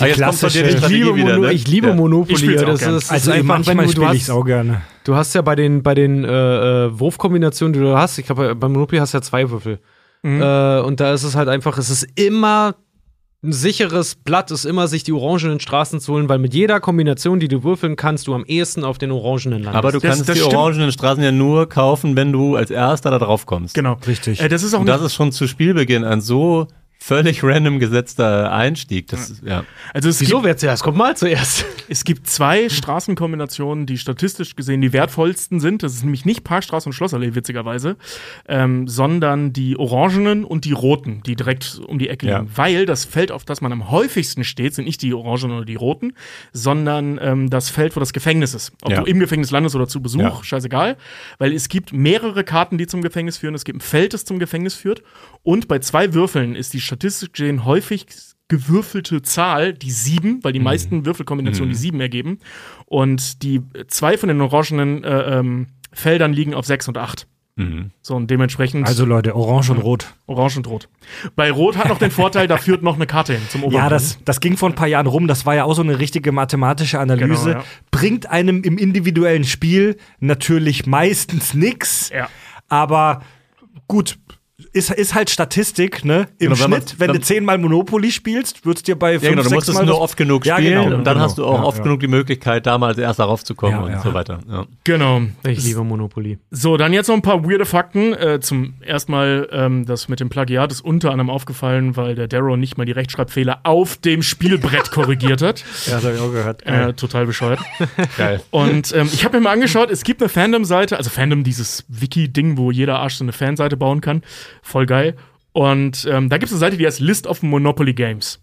ah, jetzt kommt die Ich liebe, wieder, ne? ich liebe Ja. Ich Monopoly. auch das ist, das Also ist einfach, wenn manchmal du, du spiele ich es hast, auch gerne. du hast ja bei den, bei den äh, äh, Wurfkombinationen, die du hast, ich glaube, bei Monopoly hast du ja zwei Würfel. Mhm. Äh, und da ist es halt einfach, es ist immer ein sicheres Blatt, ist immer, sich die orangenen Straßen zu holen, weil mit jeder Kombination, die du würfeln kannst, du am ehesten auf den orangenen landest. Aber du Das- kannst das die stimmt. orangenen Straßen ja nur kaufen, wenn du als Erster da drauf kommst. Genau. Richtig. Äh, das ist auch Und das ist schon zu Spielbeginn ein so völlig random gesetzter Einstieg. Das, ist- ja. Also es Wieso wer zuerst? Kommt mal zuerst. es gibt zwei Straßenkombinationen, die statistisch gesehen die wertvollsten sind. Das ist nämlich nicht Parkstraße und Schlossallee, witzigerweise, ähm, sondern die orangenen und die roten, die direkt um die Ecke Ja. liegen. Weil das Feld, auf das man am häufigsten steht, sind nicht die orangenen oder die roten, sondern ähm, das Feld, wo das Gefängnis ist. Ob Ja. du im Gefängnis landest oder zu Besuch, Ja. scheißegal. Weil es gibt mehrere Karten, die zum Gefängnis führen. Es gibt ein Feld, das zum Gefängnis führt. Und bei zwei Würfeln ist die statistisch gesehen häufig gewürfelte Zahl die sieben, weil die meisten Würfelkombinationen die sieben ergeben. Und die zwei von den orangenen äh, ähm, Feldern liegen auf sechs und acht. Mhm. So, und dementsprechend Also Leute, Orange und Rot. orange und rot. Bei Rot hat noch den Vorteil, da führt noch eine Karte hin zum Obergrund. Ja, das, das ging vor ein paar Jahren rum. Das war ja auch so eine richtige mathematische Analyse. Genau, ja. Bringt einem im individuellen Spiel natürlich meistens nix. Ja. Aber gut, ist, ist halt Statistik, ne? Im Genau, wenn man- Schnitt, wenn du zehnmal Monopoly spielst, wird's dir bei fünf, Ja, genau, du musst es nur oft genug Ja, spielen genau, und dann genau. hast du auch Ja, oft ja. genug die Möglichkeit, da mal als erster raufzukommen Ja, und ja. so weiter. Ja. Genau. Ich liebe Monopoly. So, dann jetzt noch ein paar weirde Fakten. Äh, zum ersten Mal, ähm, das mit dem Plagiat ist unter anderem aufgefallen, weil der Darrow nicht mal die Rechtschreibfehler auf dem Spielbrett korrigiert hat. Ja, das hab ich auch gehört. Äh, total bescheuert. Geil. Und ähm, ich habe mir mal angeschaut, es gibt eine Fandom-Seite, also Fandom, dieses Wiki-Ding, wo jeder Arsch so eine Fanseite bauen kann. Voll geil. Und ähm, da gibt es eine Seite, die heißt List of Monopoly Games.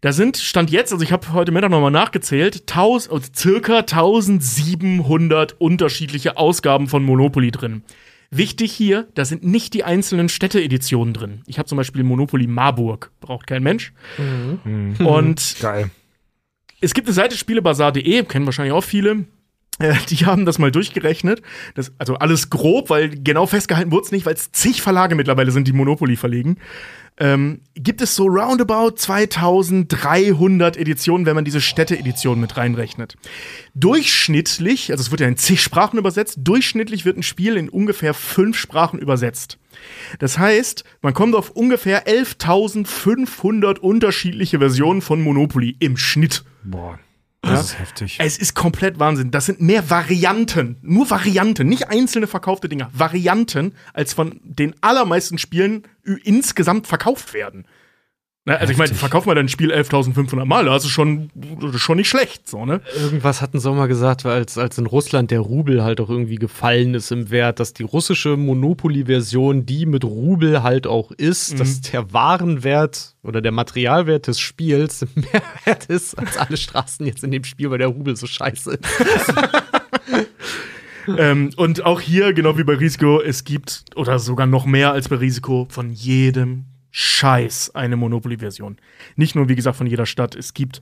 Da sind, Stand jetzt, also ich habe heute Mittag nochmal nachgezählt, taus, also circa 1700 unterschiedliche Ausgaben von Monopoly drin. Wichtig hier, da sind nicht die einzelnen Städte-Editionen drin. Ich habe zum Beispiel Monopoly Marburg, braucht kein Mensch. Und Geil. es gibt eine Seite spielebazar.de, kennen wahrscheinlich auch viele. Äh, Die haben das mal durchgerechnet. Das, also alles grob, weil genau festgehalten wurde es nicht, weil es zig Verlage mittlerweile sind, die Monopoly verlegen. Ähm, gibt es so roundabout 2300 Editionen, wenn man diese Städte-Edition mit reinrechnet. Durchschnittlich, also es wird ja in zig Sprachen übersetzt, durchschnittlich wird ein Spiel in ungefähr fünf Sprachen übersetzt. Das heißt, man kommt auf ungefähr 11.500 unterschiedliche Versionen von Monopoly im Schnitt. Boah, das ist heftig. Es ist komplett Wahnsinn. Das sind mehr Varianten, nur Varianten, nicht einzelne verkaufte Dinger, Varianten, als von den allermeisten Spielen ü- insgesamt verkauft werden. Na, also ich meine, Heftig. verkauf mal dein Spiel 11.500 Mal, das ist schon, das ist schon nicht schlecht, so, ne? Irgendwas hatten sie auch mal gesagt, als, als in Russland der Rubel halt auch irgendwie gefallen ist im Wert, dass die russische Monopoly-Version, die mit Rubel halt auch ist, dass der Warenwert oder der Materialwert des Spiels mehr wert ist als alle Straßen jetzt in dem Spiel, weil der Rubel so scheiße ist. ähm, und auch hier, genau wie bei Risiko, es gibt, oder sogar noch mehr als bei Risiko, von jedem Scheiß eine Monopoly-Version. Nicht nur, wie gesagt, von jeder Stadt. Es gibt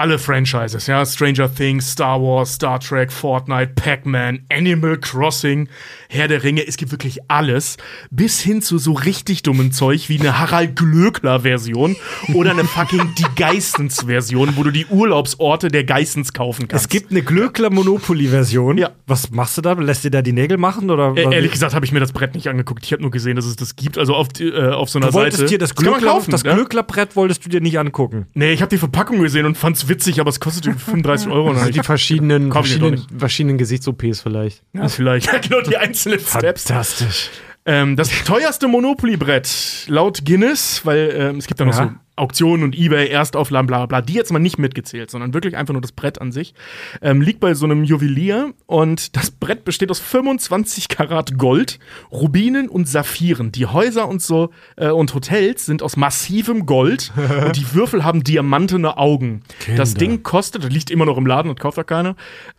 alle Franchises, ja, Stranger Things, Star Wars, Star Trek, Fortnite, Pac-Man, Animal Crossing, Herr der Ringe, es gibt wirklich alles, bis hin zu so richtig dummen Zeug wie eine Harald Glöckler Version oder eine fucking Die Geistens Version, wo du die Urlaubsorte der Geistens kaufen kannst. Es gibt eine Glöckler-Monopoly-Version. Ja. Was machst du da? Lässt dir da die Nägel machen? Oder Äh, ehrlich gesagt habe ich mir das Brett nicht angeguckt. Ich habe nur gesehen, dass es das gibt. Also auf, äh, auf so einer du wolltest Seite. dir das Glöckler, kaufen, das? Glöckler-Brett wolltest du dir nicht angucken. Nee, ich habe die Verpackung gesehen und fand's witzig, aber es kostet irgendwie 35 Euro. Also die verschiedenen, verschiedenen, verschiedenen Gesichts-OPs vielleicht. ja, vielleicht. Ja, genau, die einzelnen Steps. Fantastisch. Ähm, das teuerste Monopoly-Brett laut Guinness, weil ähm, es gibt da noch Ja. so Auktionen und Ebay, Erstauflagen, bla bla, die jetzt mal nicht mitgezählt, sondern wirklich einfach nur das Brett an sich, ähm, liegt bei so einem Juwelier und das Brett besteht aus 25 Karat Gold, Rubinen und Saphiren. Die Häuser und so äh, und Hotels sind aus massivem Gold und die Würfel haben diamantene Augen. Das Kinder. Ding kostet, das liegt immer noch im Laden und kauft da keiner,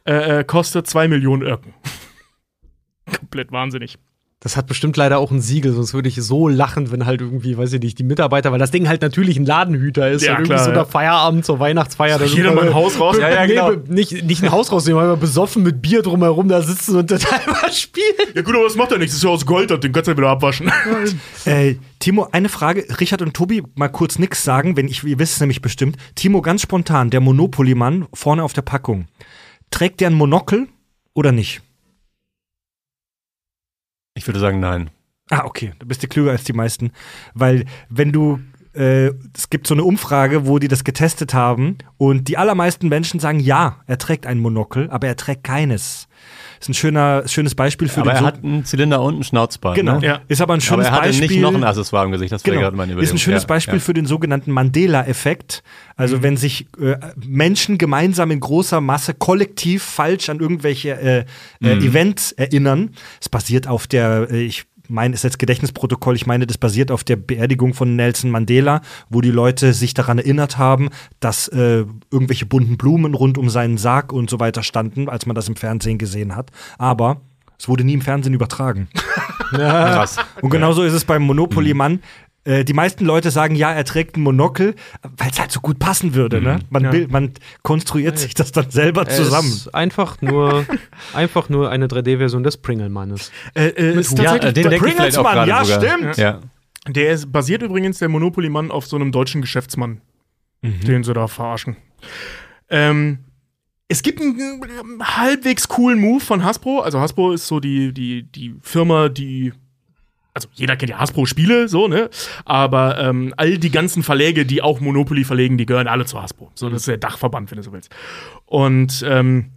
äh, äh, kostet 2 Millionen Öcken. Komplett wahnsinnig. Das hat bestimmt leider auch ein Siegel, sonst würde ich so lachen, wenn halt irgendwie, weiß ich nicht, die Mitarbeiter, weil das Ding halt natürlich ein Ladenhüter ist. Ja, und klar, irgendwie so ja. der Feierabend zur Weihnachtsfeier. da Jeder mal ein Haus raus. Ja, ja, Nee, genau. be- nicht, nicht ein Haus rausnehmen, aber besoffen mit Bier drumherum da sitzen und total mal spielen. Ja gut, aber das macht ja nichts. Das ist ja aus Gold, das den kannst du ja wieder abwaschen. Äh, Timo, eine Frage. Richard und Tobi, mal kurz nix sagen, wenn ich, ihr wisst es nämlich bestimmt. Timo, ganz spontan, der Monopoly-Mann vorne auf der Packung. Trägt der ein Monokel oder nicht? Ich würde sagen, nein. Ah, okay. Du bist ja klüger als die meisten. Weil, wenn du. Äh, es gibt so eine Umfrage, wo die das getestet haben und die allermeisten Menschen sagen, ja, er trägt ein Monokel, aber er trägt keines. Ist ein schöner, schönes Beispiel für Aber den er so hat einen Zylinder und einen Schnauzbart. Genau. Ne? Ja. Ist aber ein Aber schönes er hatte Beispiel. nicht noch ein Accessoire im Gesicht. Das Genau. gerade meine Ist Überlegung. ein schönes Ja, Beispiel ja. für den sogenannten Mandela-Effekt. Also wenn sich äh, Menschen gemeinsam in großer Masse kollektiv falsch an irgendwelche äh, äh, Events erinnern. Es basiert auf der, äh, ich meine, ist jetzt Gedächtnisprotokoll, ich meine, das basiert auf der Beerdigung von Nelson Mandela, wo die Leute sich daran erinnert haben, dass äh, irgendwelche bunten Blumen rund um seinen Sarg und so weiter standen, als man das im Fernsehen gesehen hat. Aber es wurde nie im Fernsehen übertragen. Krass. Und genauso ist es beim Monopoly-Mann. Äh, die meisten Leute sagen, ja, er trägt ein Monokel, weil es halt so gut passen würde. Ne? Man, Ja. man konstruiert sich das dann selber Es zusammen. ist einfach nur, einfach nur eine 3D-Version des Pringle-Mannes. Äh, äh, ist Ja, den der Pringles-Mann, ja, sogar. stimmt. Ja. Der ist, basiert übrigens, der Monopoly-Mann, auf so einem deutschen Geschäftsmann, den sie da verarschen. Ähm, es gibt einen halbwegs coolen Move von Hasbro. Also Hasbro ist so die, die, die Firma, die also jeder kennt ja Hasbro-Spiele, so, ne? Aber ähm, all die ganzen Verläge, die auch Monopoly verlegen, die gehören alle zu Hasbro. So, das ist der Dachverband, wenn du so willst. Und ähm,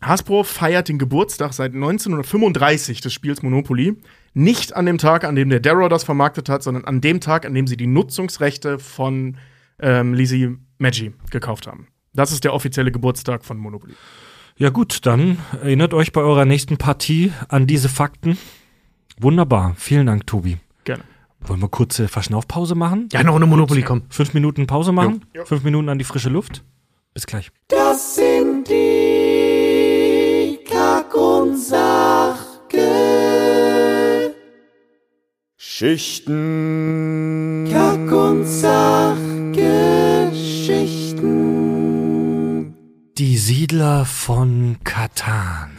Hasbro feiert den Geburtstag seit 1935 des Spiels Monopoly. Nicht an dem Tag, an dem der Darrow das vermarktet hat, sondern an dem Tag, an dem sie die Nutzungsrechte von ähm, Lizzie Maggi gekauft haben. Das ist der offizielle Geburtstag von Monopoly. Ja gut, dann erinnert euch bei eurer nächsten Partie an diese Fakten. Wunderbar. Vielen Dank, Tobi. Gerne. Wollen wir kurze Verschnaufpause machen? Ja, noch eine Monopoly, komm. Fünf Minuten Pause machen? Jo. Fünf Minuten an die frische Luft? Bis gleich. Das sind die Kack- und Sachgeschichten. Kack- und Sachgeschichten. Die Siedler von Katan.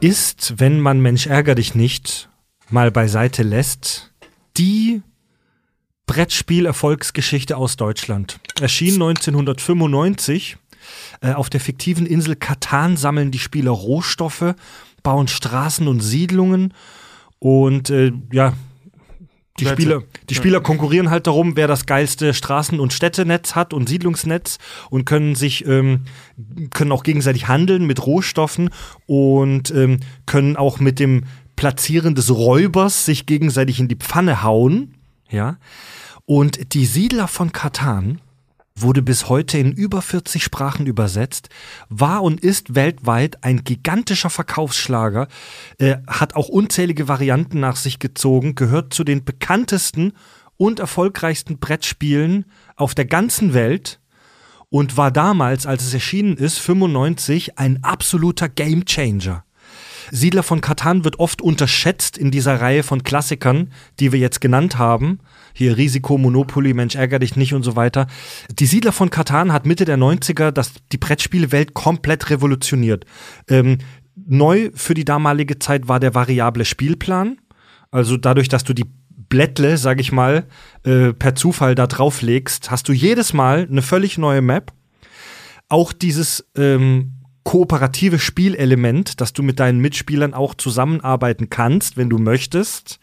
Ist, wenn man Mensch ärger dich nicht mal beiseite lässt, die Brettspiel-Erfolgsgeschichte aus Deutschland. Erschien 1995. Äh, auf der fiktiven Insel Katan sammeln die Spieler Rohstoffe, bauen Straßen und Siedlungen und äh, ja, die. Spieler, die Spieler konkurrieren halt darum, wer das geilste Straßen- und Städtenetz hat und Siedlungsnetz und können sich ähm, können auch gegenseitig handeln mit Rohstoffen und ähm, können auch mit dem Platzieren des Räubers sich gegenseitig in die Pfanne hauen. Ja. Und die Siedler von Katan wurde bis heute in über 40 Sprachen übersetzt, war und ist weltweit ein gigantischer Verkaufsschlager, äh, hat auch unzählige Varianten nach sich gezogen, gehört zu den bekanntesten und erfolgreichsten Brettspielen auf der ganzen Welt und war damals, als es erschienen ist, 95, ein absoluter Gamechanger. Siedler von Katan wird oft unterschätzt in dieser Reihe von Klassikern, die wir jetzt genannt haben. Hier Risiko, Monopoly, Mensch ärger dich nicht und so weiter. Die Siedler von Katan hat Mitte der 90er das, die Brettspielewelt komplett revolutioniert. Ähm, neu für die damalige Zeit war der variable Spielplan. Also dadurch, dass du die Blättle, sag ich mal, äh, per Zufall da drauflegst, hast du jedes Mal eine völlig neue Map. Auch dieses ähm, kooperative Spielelement, dass du mit deinen Mitspielern auch zusammenarbeiten kannst, wenn du möchtest,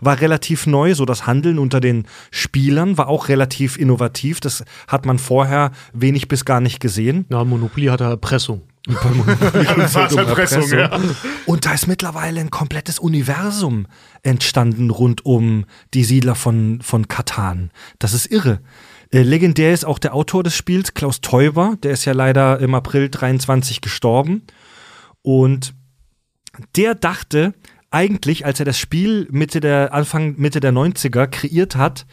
war relativ neu. So das Handeln unter den Spielern war auch relativ innovativ. Das hat man vorher wenig bis gar nicht gesehen. Na, Monopoly hat Erpressung. Erpressung, ja. Und da ist mittlerweile ein komplettes Universum entstanden rund um die Siedler von, von Katan. Das ist irre. Äh, legendär ist auch der Autor des Spiels, Klaus Teuber. Der ist ja leider im April 23 gestorben. Und der dachte eigentlich, als er das Spiel Mitte der, Anfang, Mitte der 90er kreiert hat,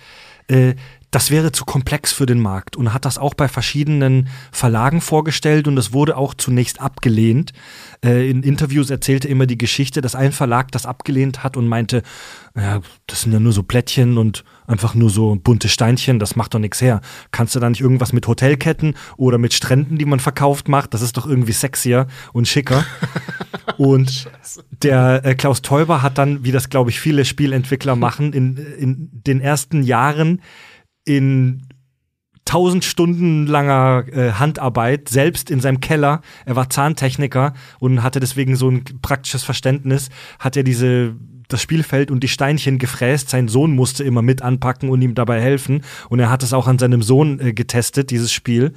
äh, das wäre zu komplex für den Markt und hat das auch bei verschiedenen Verlagen vorgestellt und es wurde auch zunächst abgelehnt. Äh, in Interviews erzählte immer die Geschichte, dass ein Verlag das abgelehnt hat und meinte, ja, das sind ja nur so Plättchen und einfach nur so bunte Steinchen, das macht doch nichts her. Kannst du da nicht irgendwas mit Hotelketten oder mit Stränden, die man verkauft, macht? Das ist doch irgendwie sexier und schicker. Und der äh, Klaus Teuber hat dann, wie das glaube ich viele Spielentwickler machen, in, in den ersten Jahren in tausend Stunden langer äh, Handarbeit, selbst in seinem Keller. Er war Zahntechniker und hatte deswegen so ein praktisches Verständnis, hat er diese das Spielfeld und die Steinchen gefräst. Sein Sohn musste immer mit anpacken und ihm dabei helfen. Und er hat es auch an seinem Sohn äh, getestet, dieses Spiel.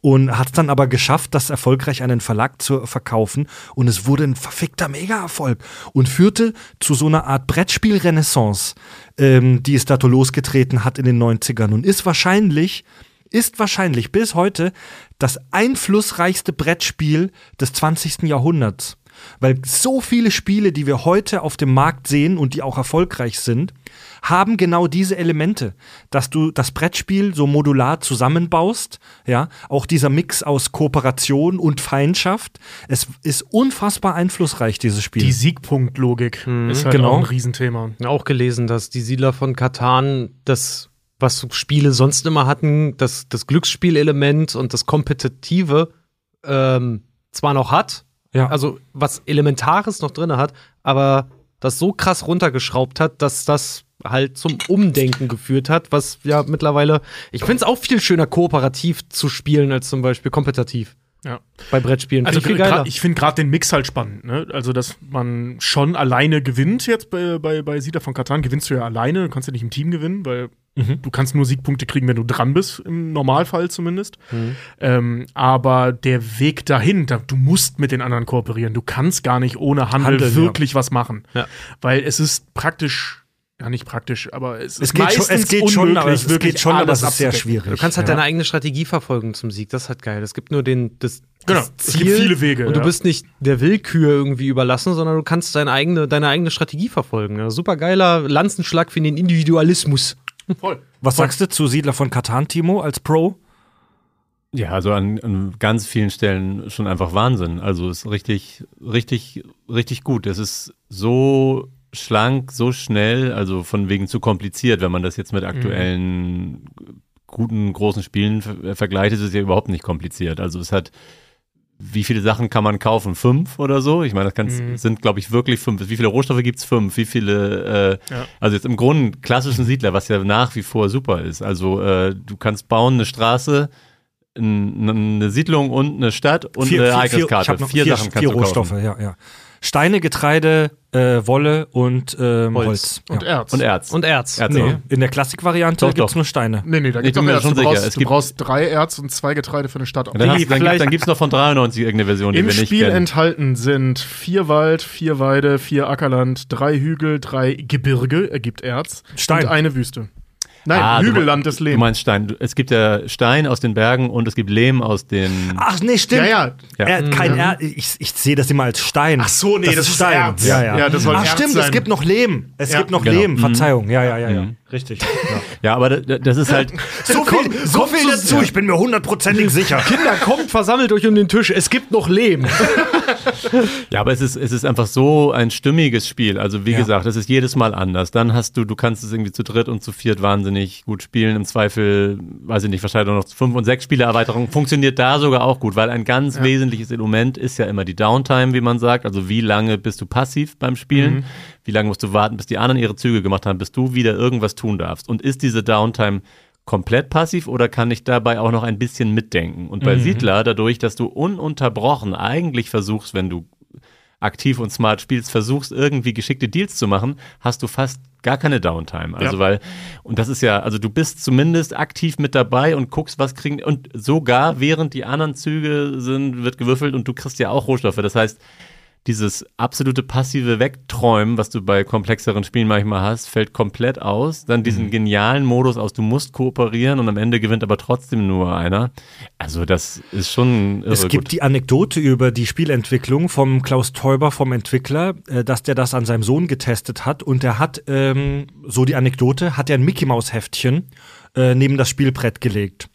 Und hat es dann aber geschafft, das erfolgreich an einen Verlag zu verkaufen. Und es wurde ein verfickter Mega-Erfolg und führte zu so einer Art Brettspiel-Renaissance, ähm, die es dato losgetreten hat in den 90ern. Und ist wahrscheinlich, ist wahrscheinlich bis heute das einflussreichste Brettspiel des 20. Jahrhunderts. Weil so viele Spiele, die wir heute auf dem Markt sehen und die auch erfolgreich sind, haben genau diese Elemente, dass du das Brettspiel so modular zusammenbaust, ja, auch dieser Mix aus Kooperation und Feindschaft. Es ist unfassbar einflussreich, dieses Spiel. Die Siegpunktlogik ist halt genau. auch ein Riesenthema. Auch gelesen, dass die Siedler von Katan das, was Spiele sonst immer hatten, das, das Glücksspielelement und das Kompetitive ähm, zwar noch hat, Ja. also was Elementares noch drin hat, aber das so krass runtergeschraubt hat, dass das halt zum Umdenken geführt hat, was ja mittlerweile, ich finde es auch viel schöner, kooperativ zu spielen, als zum Beispiel kompetitiv Ja. bei Brettspielen. Also Viel gra- geiler. ich finde gerade den Mix halt spannend, ne? Also, dass man schon alleine gewinnt jetzt bei, bei, bei Siedler von Katan, gewinnst du ja alleine, du kannst ja nicht im Team gewinnen, weil du kannst nur Siegpunkte kriegen, wenn du dran bist, im Normalfall zumindest. Ähm, aber der Weg dahin, da, du musst mit den anderen kooperieren. Du kannst gar nicht ohne Handel Handeln, wirklich was machen. Ja. Weil es ist praktisch, ja nicht praktisch, aber es ist es geht, schon, es geht schon, aber es wirklich geht schon, aber alles es ist sehr schwierig. Du kannst halt ja. deine eigene Strategie verfolgen zum Sieg. Das ist halt geil. Es gibt nur den, das, Genau, das es gibt viele Wege, Und du ja. bist nicht der Willkür irgendwie überlassen, sondern du kannst deine eigene, deine eigene Strategie verfolgen. Ja, super geiler Lanzenschlag für den Individualismus. Voll. Was sagst du zu Siedler von Katan, Timo, als Pro? Ja, also an, an ganz vielen Stellen schon einfach Wahnsinn. Also ist richtig, richtig, richtig gut. Es ist so schlank, so schnell, also von wegen zu kompliziert, wenn man das jetzt mit aktuellen guten, großen Spielen ver vergleicht, ist es ja überhaupt nicht kompliziert. Also es hat, wie viele Sachen kann man kaufen? Fünf oder so? Ich meine, das kann's, sind, glaube ich, wirklich fünf. Wie viele Rohstoffe gibt's? Fünf. Wie viele, äh, Ja. also jetzt im Grunde klassischen Siedler, was ja nach wie vor super ist. Also äh, du kannst bauen eine Straße, eine Siedlung und eine Stadt und eine ich Ereigniskarte. hab noch vier, Sachen kannst vier du Rohstoffe, kaufen. ja, ja. Steine, Getreide, äh, Wolle und ähm, Holz. Holz. Und ja. Erz. Und Erz. Und Erz. Erz Nee, auch. in der Klassikvariante gibt's doch. nur Steine. Nee, nee, da gibt's mir Erz. schon Du sicher. brauchst, Es du gibt- brauchst drei Erz und zwei Getreide für eine Stadt. Und dann, hast, Digi, dann, gibt, dann gibt's noch von 93 irgendeine Version, die Im wir nicht Spiel kennen. enthalten sind vier Wald, vier Weide, vier Ackerland, drei Hügel, drei Gebirge, ergibt Erz. Stein. Und eine Wüste. Nein, Ah, du- Hügelland des Du Lebens. meinst Stein. Du- Es gibt ja Stein aus den Bergen und es gibt Lehm aus den. Ach nee, stimmt. Ja, ja. Ja. Er, kein er, ich, ich sehe das immer als Stein. Ach so, nee, das ist Stein. Erz. Ja, ja. Ja, das soll Ach Erz stimmt, es sein. gibt noch Lehm. Es Ja. gibt noch Genau. Lehm. Mhm. Verzeihung. Ja, ja, ja, ja. Mhm. Richtig. Ja. Ja, aber da- das ist halt. So viel, so viel dazu. Ich bin mir hundertprozentig sicher. Kinder, kommt, versammelt euch um den Tisch. Es gibt noch Lehm. Ja, aber es ist, es ist einfach so ein stimmiges Spiel. Also wie Ja. gesagt, es ist jedes Mal anders. Dann hast du, du kannst es irgendwie zu dritt und zu viert wahnsinnig gut spielen. Im Zweifel, weiß ich nicht, wahrscheinlich auch noch fünf und sechs Spielerweiterung funktioniert da sogar auch gut, weil ein ganz wesentliches Element ist ja immer die Downtime, wie man sagt. Also wie lange bist du passiv beim Spielen? Wie lange musst du warten, bis die anderen ihre Züge gemacht haben, bis du wieder irgendwas tun darfst? Und ist diese Downtime komplett passiv oder kann ich dabei auch noch ein bisschen mitdenken? Und bei Siedler, dadurch, dass du ununterbrochen eigentlich versuchst, wenn du aktiv und smart spielst, versuchst irgendwie geschickte Deals zu machen, hast du fast gar keine Downtime. Also Ja. weil, und das ist ja, also du bist zumindest aktiv mit dabei und guckst, was kriegen, und sogar während die anderen Züge sind, wird gewürfelt und du kriegst ja auch Rohstoffe. Das heißt, dieses absolute passive Wegträumen, was du bei komplexeren Spielen manchmal hast, fällt komplett aus. Dann diesen genialen Modus aus, du musst kooperieren und am Ende gewinnt aber trotzdem nur einer. Also das ist schon irre Es gibt gut. die Anekdote über die Spielentwicklung vom Klaus Teuber, vom Entwickler, äh, dass der das an seinem Sohn getestet hat und er hat, ähm, so die Anekdote, hat er ein Mickey Maus Heftchen äh, neben das Spielbrett gelegt.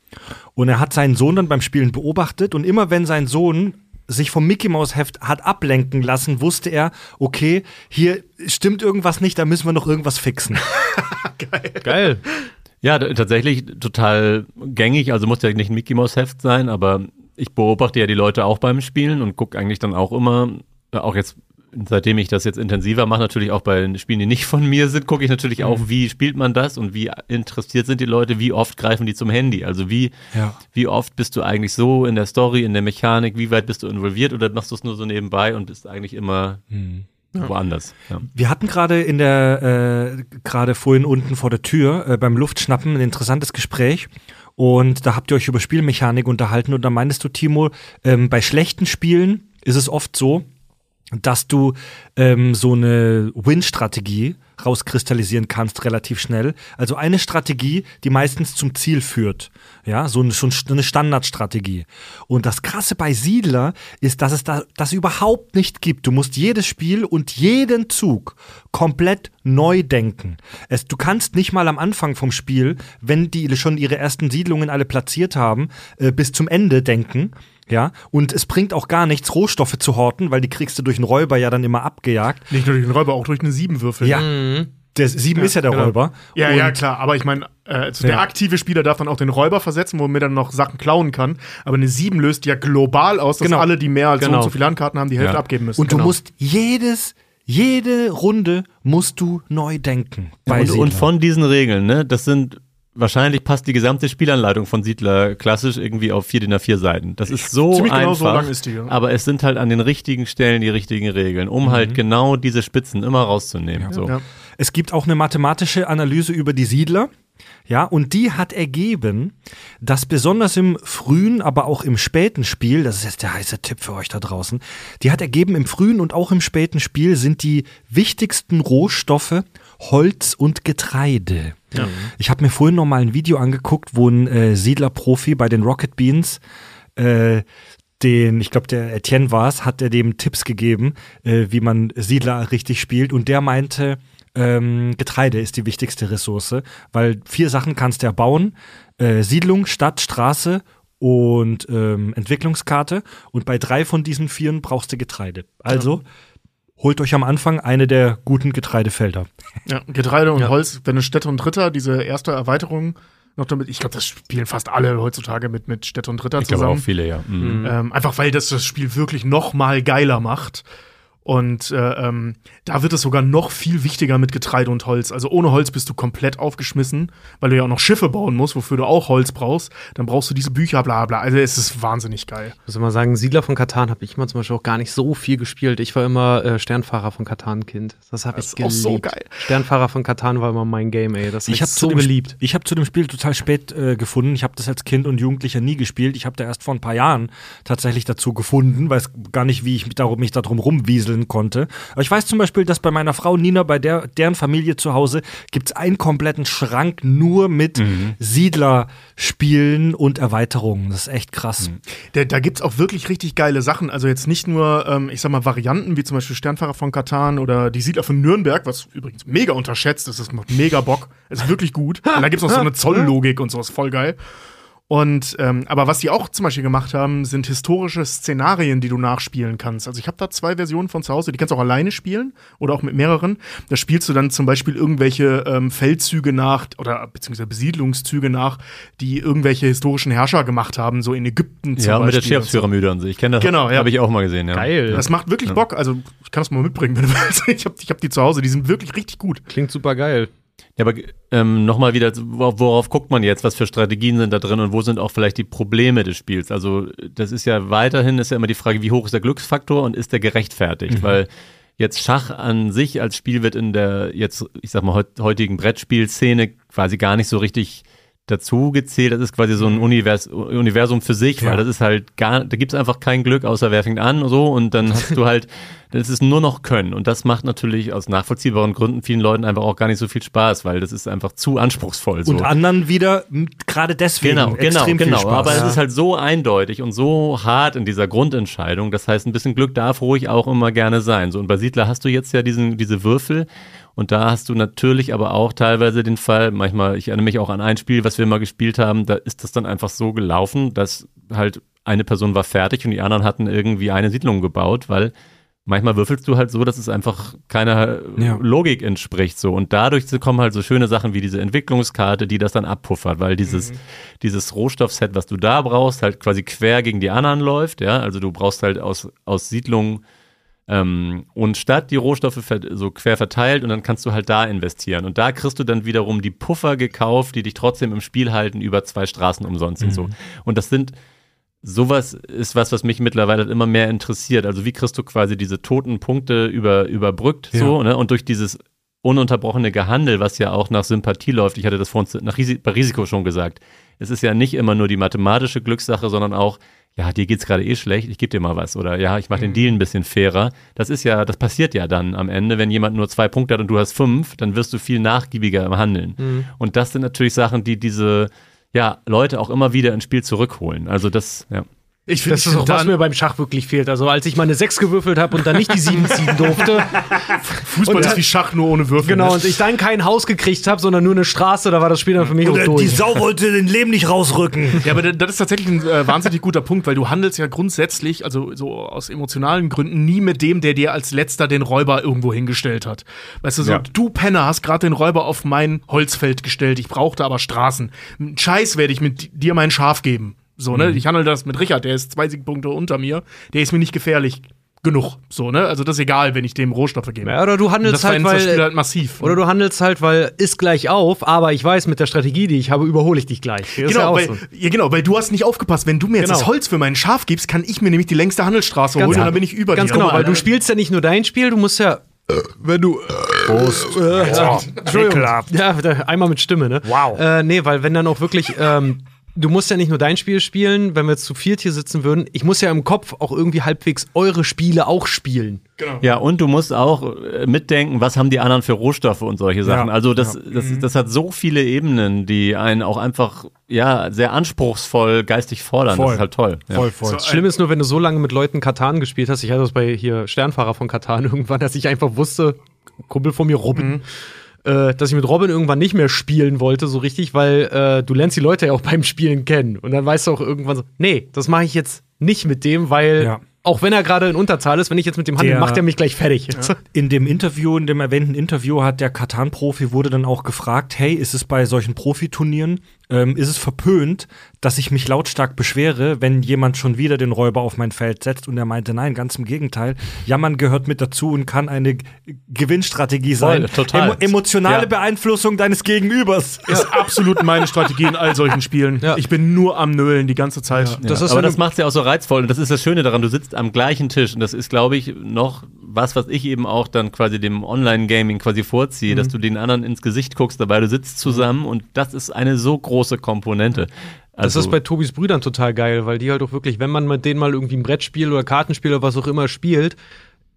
Und er hat seinen Sohn dann beim Spielen beobachtet und immer wenn sein Sohn sich vom Mickey Maus Heft hat ablenken lassen, wusste er, okay, hier stimmt irgendwas nicht, da müssen wir noch irgendwas fixen. Geil. Ja, d- tatsächlich total gängig. Also muss ja nicht ein Mickey Mouse Heft sein, aber ich beobachte ja die Leute auch beim Spielen und gucke eigentlich dann auch immer, äh, auch jetzt, seitdem ich das jetzt intensiver mache, natürlich auch bei den Spielen, die nicht von mir sind, gucke ich natürlich auch, wie spielt man das und wie interessiert sind die Leute, wie oft greifen die zum Handy. Also wie, Ja. wie oft bist du eigentlich so in der Story, in der Mechanik, wie weit bist du involviert oder machst du es nur so nebenbei und bist eigentlich immer woanders. Ja. Wir hatten gerade in der, äh, gerade vorhin unten vor der Tür äh, beim Luftschnappen ein interessantes Gespräch. Und da habt ihr euch über Spielmechanik unterhalten und da meinst du, Timo, ähm, bei schlechten Spielen ist es oft so, dass du ähm, so eine Win-Strategie rauskristallisieren kannst relativ schnell. Also eine Strategie, die meistens zum Ziel führt. Ja, so eine, so eine Standardstrategie. Und das Krasse bei Siedler ist, dass es da, das überhaupt nicht gibt. Du musst jedes Spiel und jeden Zug komplett neu denken. Es, du kannst nicht mal am Anfang vom Spiel, wenn die schon ihre ersten Siedlungen alle platziert haben, äh, bis zum Ende denken. Ja, und es bringt auch gar nichts, Rohstoffe zu horten, weil die kriegst du durch einen Räuber ja dann immer abgejagt. Nicht nur durch den Räuber, auch durch eine Siebenwürfel. Ja. Der Sieben ist ja der genau. Räuber. Ja, Und- ja, klar. Aber ich meine, äh, also der Ja. aktive Spieler darf dann auch den Räuber versetzen, womit er noch Sachen klauen kann. Aber eine 7 löst ja global aus, dass Genau. alle, die mehr als so Genau. und so viele Handkarten haben, die Hälfte Ja. abgeben müssen. Und du musst jedes, jede Runde musst du neu denken. bei Und, und von diesen Regeln, ne, das sind wahrscheinlich passt die gesamte Spielanleitung von Siedler klassisch irgendwie auf 4 DIN A4 Seiten. Das ist so ziemlich einfach. genau so lang ist die, ja. Aber es sind halt an den richtigen Stellen die richtigen Regeln, um halt genau diese Spitzen immer rauszunehmen. So. Ja. Es gibt auch eine mathematische Analyse über die Siedler. Ja, und die hat ergeben, dass besonders im frühen, aber auch im späten Spiel, das ist jetzt der heiße Tipp für euch da draußen, die hat ergeben, im frühen und auch im späten Spiel sind die wichtigsten Rohstoffe Holz und Getreide. Ich habe mir vorhin noch mal ein Video angeguckt, wo ein äh, Siedlerprofi bei den Rocket Beans äh, den, ich glaube, der Etienne war es, hat er dem Tipps gegeben, äh, wie man Siedler richtig spielt. Und der meinte, ähm, Getreide ist die wichtigste Ressource, weil vier Sachen kannst du ja bauen. Äh, Siedlung, Stadt, Straße und ähm, Entwicklungskarte. Und bei drei von diesen vieren brauchst du Getreide. Also holt euch am Anfang eine der guten Getreidefelder. Ja, Getreide und Holz, wenn es Städte und Ritter, diese erste Erweiterung noch damit, ich glaube, das spielen fast alle heutzutage mit, mit Städte und Ritter Ich glaube zusammen. auch viele, ja. Mhm. Ähm, einfach weil das das Spiel wirklich noch mal geiler macht. Und äh, ähm, da wird es sogar noch viel wichtiger mit Getreide und Holz. Also ohne Holz bist du komplett aufgeschmissen, weil du ja auch noch Schiffe bauen musst, wofür du auch Holz brauchst. Dann brauchst du diese Bücher, bla bla. Also es ist wahnsinnig geil. Ich muss immer sagen, Siedler von Katan habe ich immer zum Beispiel auch gar nicht so viel gespielt. Ich war immer äh, Sternfahrer von Katan-Kind. Das habe ich geliebt. auch so geil. Sternfahrer von Katan war immer mein Game, ey. Das hab Ich habe so geliebt. Ich habe zu dem Spiel total spät äh, gefunden. Ich habe das als Kind und Jugendlicher nie gespielt. Ich habe da erst vor ein paar Jahren tatsächlich dazu gefunden, weiß gar nicht, wie ich mich darum, mich darum rumwieseln konnte. Aber ich weiß zum Beispiel, dass bei meiner Frau Nina, bei der, deren Familie zu Hause, gibt's einen kompletten Schrank nur mit Siedlerspielen und Erweiterungen. Das ist echt krass. Da, da gibt's auch wirklich richtig geile Sachen. Also jetzt nicht nur, ähm, ich sag mal, Varianten wie zum Beispiel Sternfahrer von Katan oder die Siedler von Nürnberg, was übrigens mega unterschätzt ist. Das macht mega Bock. Ist wirklich gut. Und da gibt's auch so eine Zolllogik und so, ist voll geil. Und ähm, aber was die auch zum Beispiel gemacht haben, sind historische Szenarien, die du nachspielen kannst. Also ich habe da zwei Versionen von zu Hause, die kannst du auch alleine spielen oder auch mit mehreren. Da spielst du dann zum Beispiel irgendwelche ähm, Feldzüge nach oder beziehungsweise Besiedlungszüge nach, die irgendwelche historischen Herrscher gemacht haben, so in Ägypten zum Ja, mit der Beispiel. und so. Cheops-Pyramide und so. Ich kenne das. Genau, ja. Habe ich auch mal gesehen, ja. Geil. Das macht wirklich Bock. Also ich kann das mal mitbringen, wenn du willst. Ich habe ich hab die zu Hause, die sind wirklich richtig gut. Klingt super geil. Ja, aber ähm, nochmal wieder, worauf, guckt man jetzt? Was für Strategien sind da drin und wo sind auch vielleicht die Probleme des Spiels? Also, das ist ja weiterhin, ist ja immer die Frage, wie hoch ist der Glücksfaktor und ist der gerechtfertigt? Weil jetzt Schach an sich als Spiel wird in der jetzt, ich sag mal, heut, heutigen Brettspielszene quasi gar nicht so richtig dazu gezählt. Das ist quasi so ein Univers Universum für sich, weil Ja. das ist halt gar, da gibt's einfach kein Glück, außer wer fängt an und so und dann hast du halt, das ist nur noch Können und das macht natürlich aus nachvollziehbaren Gründen vielen Leuten einfach auch gar nicht so viel Spaß, weil das ist einfach zu anspruchsvoll. So. Und anderen wieder gerade deswegen Genau, genau, genau. Aber es ist halt so eindeutig und so hart in dieser Grundentscheidung. Das heißt, ein bisschen Glück darf ruhig auch immer gerne sein. So, und bei Siedler hast du jetzt ja diesen, diese Würfel. Und da hast du natürlich aber auch teilweise den Fall, manchmal, ich erinnere mich auch an ein Spiel, was wir mal gespielt haben, da ist das dann einfach so gelaufen, dass halt eine Person war fertig und die anderen hatten irgendwie eine Siedlung gebaut, weil manchmal würfelst du halt so, dass es einfach keiner Ja. Logik entspricht so. Und dadurch kommen halt so schöne Sachen wie diese Entwicklungskarte, die das dann abpuffert, weil dieses dieses Rohstoffset, was du da brauchst, halt quasi quer gegen die anderen läuft, ja, also du brauchst halt aus aus Siedlungen ähm, und Stadt die Rohstoffe so quer verteilt und dann kannst du halt da investieren und da kriegst du dann wiederum die Puffer gekauft, die dich trotzdem im Spiel halten über zwei Straßen umsonst und so und das sind Sowas ist was, was mich mittlerweile immer mehr interessiert. Also wie kriegst du quasi diese toten Punkte über, überbrückt Ja. so, ne? Und durch dieses ununterbrochene Gehandel, was ja auch nach Sympathie läuft. Ich hatte das vorhin nach bei Risiko schon gesagt. Es ist ja nicht immer nur die mathematische Glückssache, sondern auch, ja, dir geht's gerade eh schlecht, ich gebe dir mal was. Oder ja, ich mache den Deal ein bisschen fairer. Das ist ja, das passiert ja dann am Ende, wenn jemand nur zwei Punkte hat und du hast fünf, dann wirst du viel nachgiebiger im Handeln. Und das sind natürlich Sachen, die diese ja, Leute auch immer wieder ins Spiel zurückholen. Also das, ja. Ich finde, Das ist auch, was mir beim Schach wirklich fehlt. Also, als ich mal eine 6 gewürfelt habe und dann nicht die 7 ziehen durfte. Fußball und ist wie Schach nur ohne Würfel. genau, ne? und ich dann kein Haus gekriegt habe, sondern nur eine Straße, da war das Spiel dann für mich auch Oder die durch. Sau wollte den Leben nicht rausrücken. Ja, aber das ist tatsächlich ein äh, wahnsinnig guter Punkt, weil du handelst ja grundsätzlich, also so aus emotionalen Gründen, nie mit dem, der dir als letzter den Räuber irgendwo hingestellt hat. Weißt du, so, Ja. du Penner hast gerade den Räuber auf mein Holzfeld gestellt, ich brauchte aber Straßen. Scheiß werde ich mit dir mein Schaf geben. So, ne? Ich handle das mit Richard, der ist zwei Siegpunkte unter mir, der ist mir nicht gefährlich genug. So, ne? Also das ist egal, wenn ich dem Rohstoffe gebe. Ja, oder du handelst das halt, weil. Spiel halt massiv. Oder du handelst halt, weil ist gleich auf, aber ich weiß, mit der Strategie, die ich habe, überhole ich dich gleich. Das ist ja Genau auch weil, so. ja, genau, weil du hast nicht aufgepasst. Wenn du mir jetzt Genau. das Holz für meinen Schaf gibst, kann ich mir nämlich die längste Handelsstraße holen und dann bin ich über Ganz dir. genau, weil du spielst ja nicht nur dein Spiel, du musst ja. Wenn du. Prost. Äh, ja, Entschuldigung. Ja, einmal mit Stimme, ne? Wow. Äh, nee, weil wenn dann auch wirklich. Ähm, du musst ja nicht nur dein Spiel spielen, wenn wir jetzt zu viert hier sitzen würden. Ich muss ja im Kopf auch irgendwie halbwegs eure Spiele auch spielen. Ja, und du musst auch äh, mitdenken, was haben die anderen für Rohstoffe und solche Sachen. Ja, also das, das, das hat so viele Ebenen, die einen auch einfach, ja, sehr anspruchsvoll geistig fordern. Das Voll. ist halt toll. Ja. Voll, voll. Schlimm ist nur, wenn du so lange mit Leuten Katan gespielt hast. Ich hatte das bei hier Sternfahrer von Katan irgendwann, dass ich einfach wusste, Kumpel von mir, Robin, äh, dass ich mit Robin irgendwann nicht mehr spielen wollte, so richtig, weil äh, du lernst die Leute ja auch beim Spielen kennen. Und dann weißt du auch irgendwann so, nee, das mache ich jetzt nicht mit dem, weil Ja. Auch wenn er gerade in Unterzahl ist, wenn ich jetzt mit dem handle, Der- macht er mich gleich fertig. In dem Interview, in dem erwähnten Interview, hat der Katan-Profi wurde dann auch gefragt: Hey, ist es bei solchen Profiturnieren, ähm, ist es verpönt, dass ich mich lautstark beschwere, wenn jemand schon wieder den Räuber auf mein Feld setzt? Und er meinte: Nein, ganz im Gegenteil. Jammern gehört mit dazu und kann eine Gewinnstrategie sein. total. emotionale Ja. Beeinflussung deines Gegenübers. ist absolut meine Strategie in all solchen Spielen. Ja. Ich bin nur am Nölen die ganze Zeit. Das ist Aber das macht es ja auch so reizvoll und das ist das Schöne daran, du sitzt am gleichen Tisch und das ist, glaube ich, noch was, was ich eben auch dann quasi dem Online-Gaming quasi vorziehe, dass du den anderen ins Gesicht guckst dabei, du sitzt zusammen und das ist eine so große Komponente. Das Also, ist bei Tobis Brüdern total geil, weil die halt auch wirklich, wenn man mit denen mal irgendwie ein Brettspiel oder Kartenspiel oder was auch immer spielt,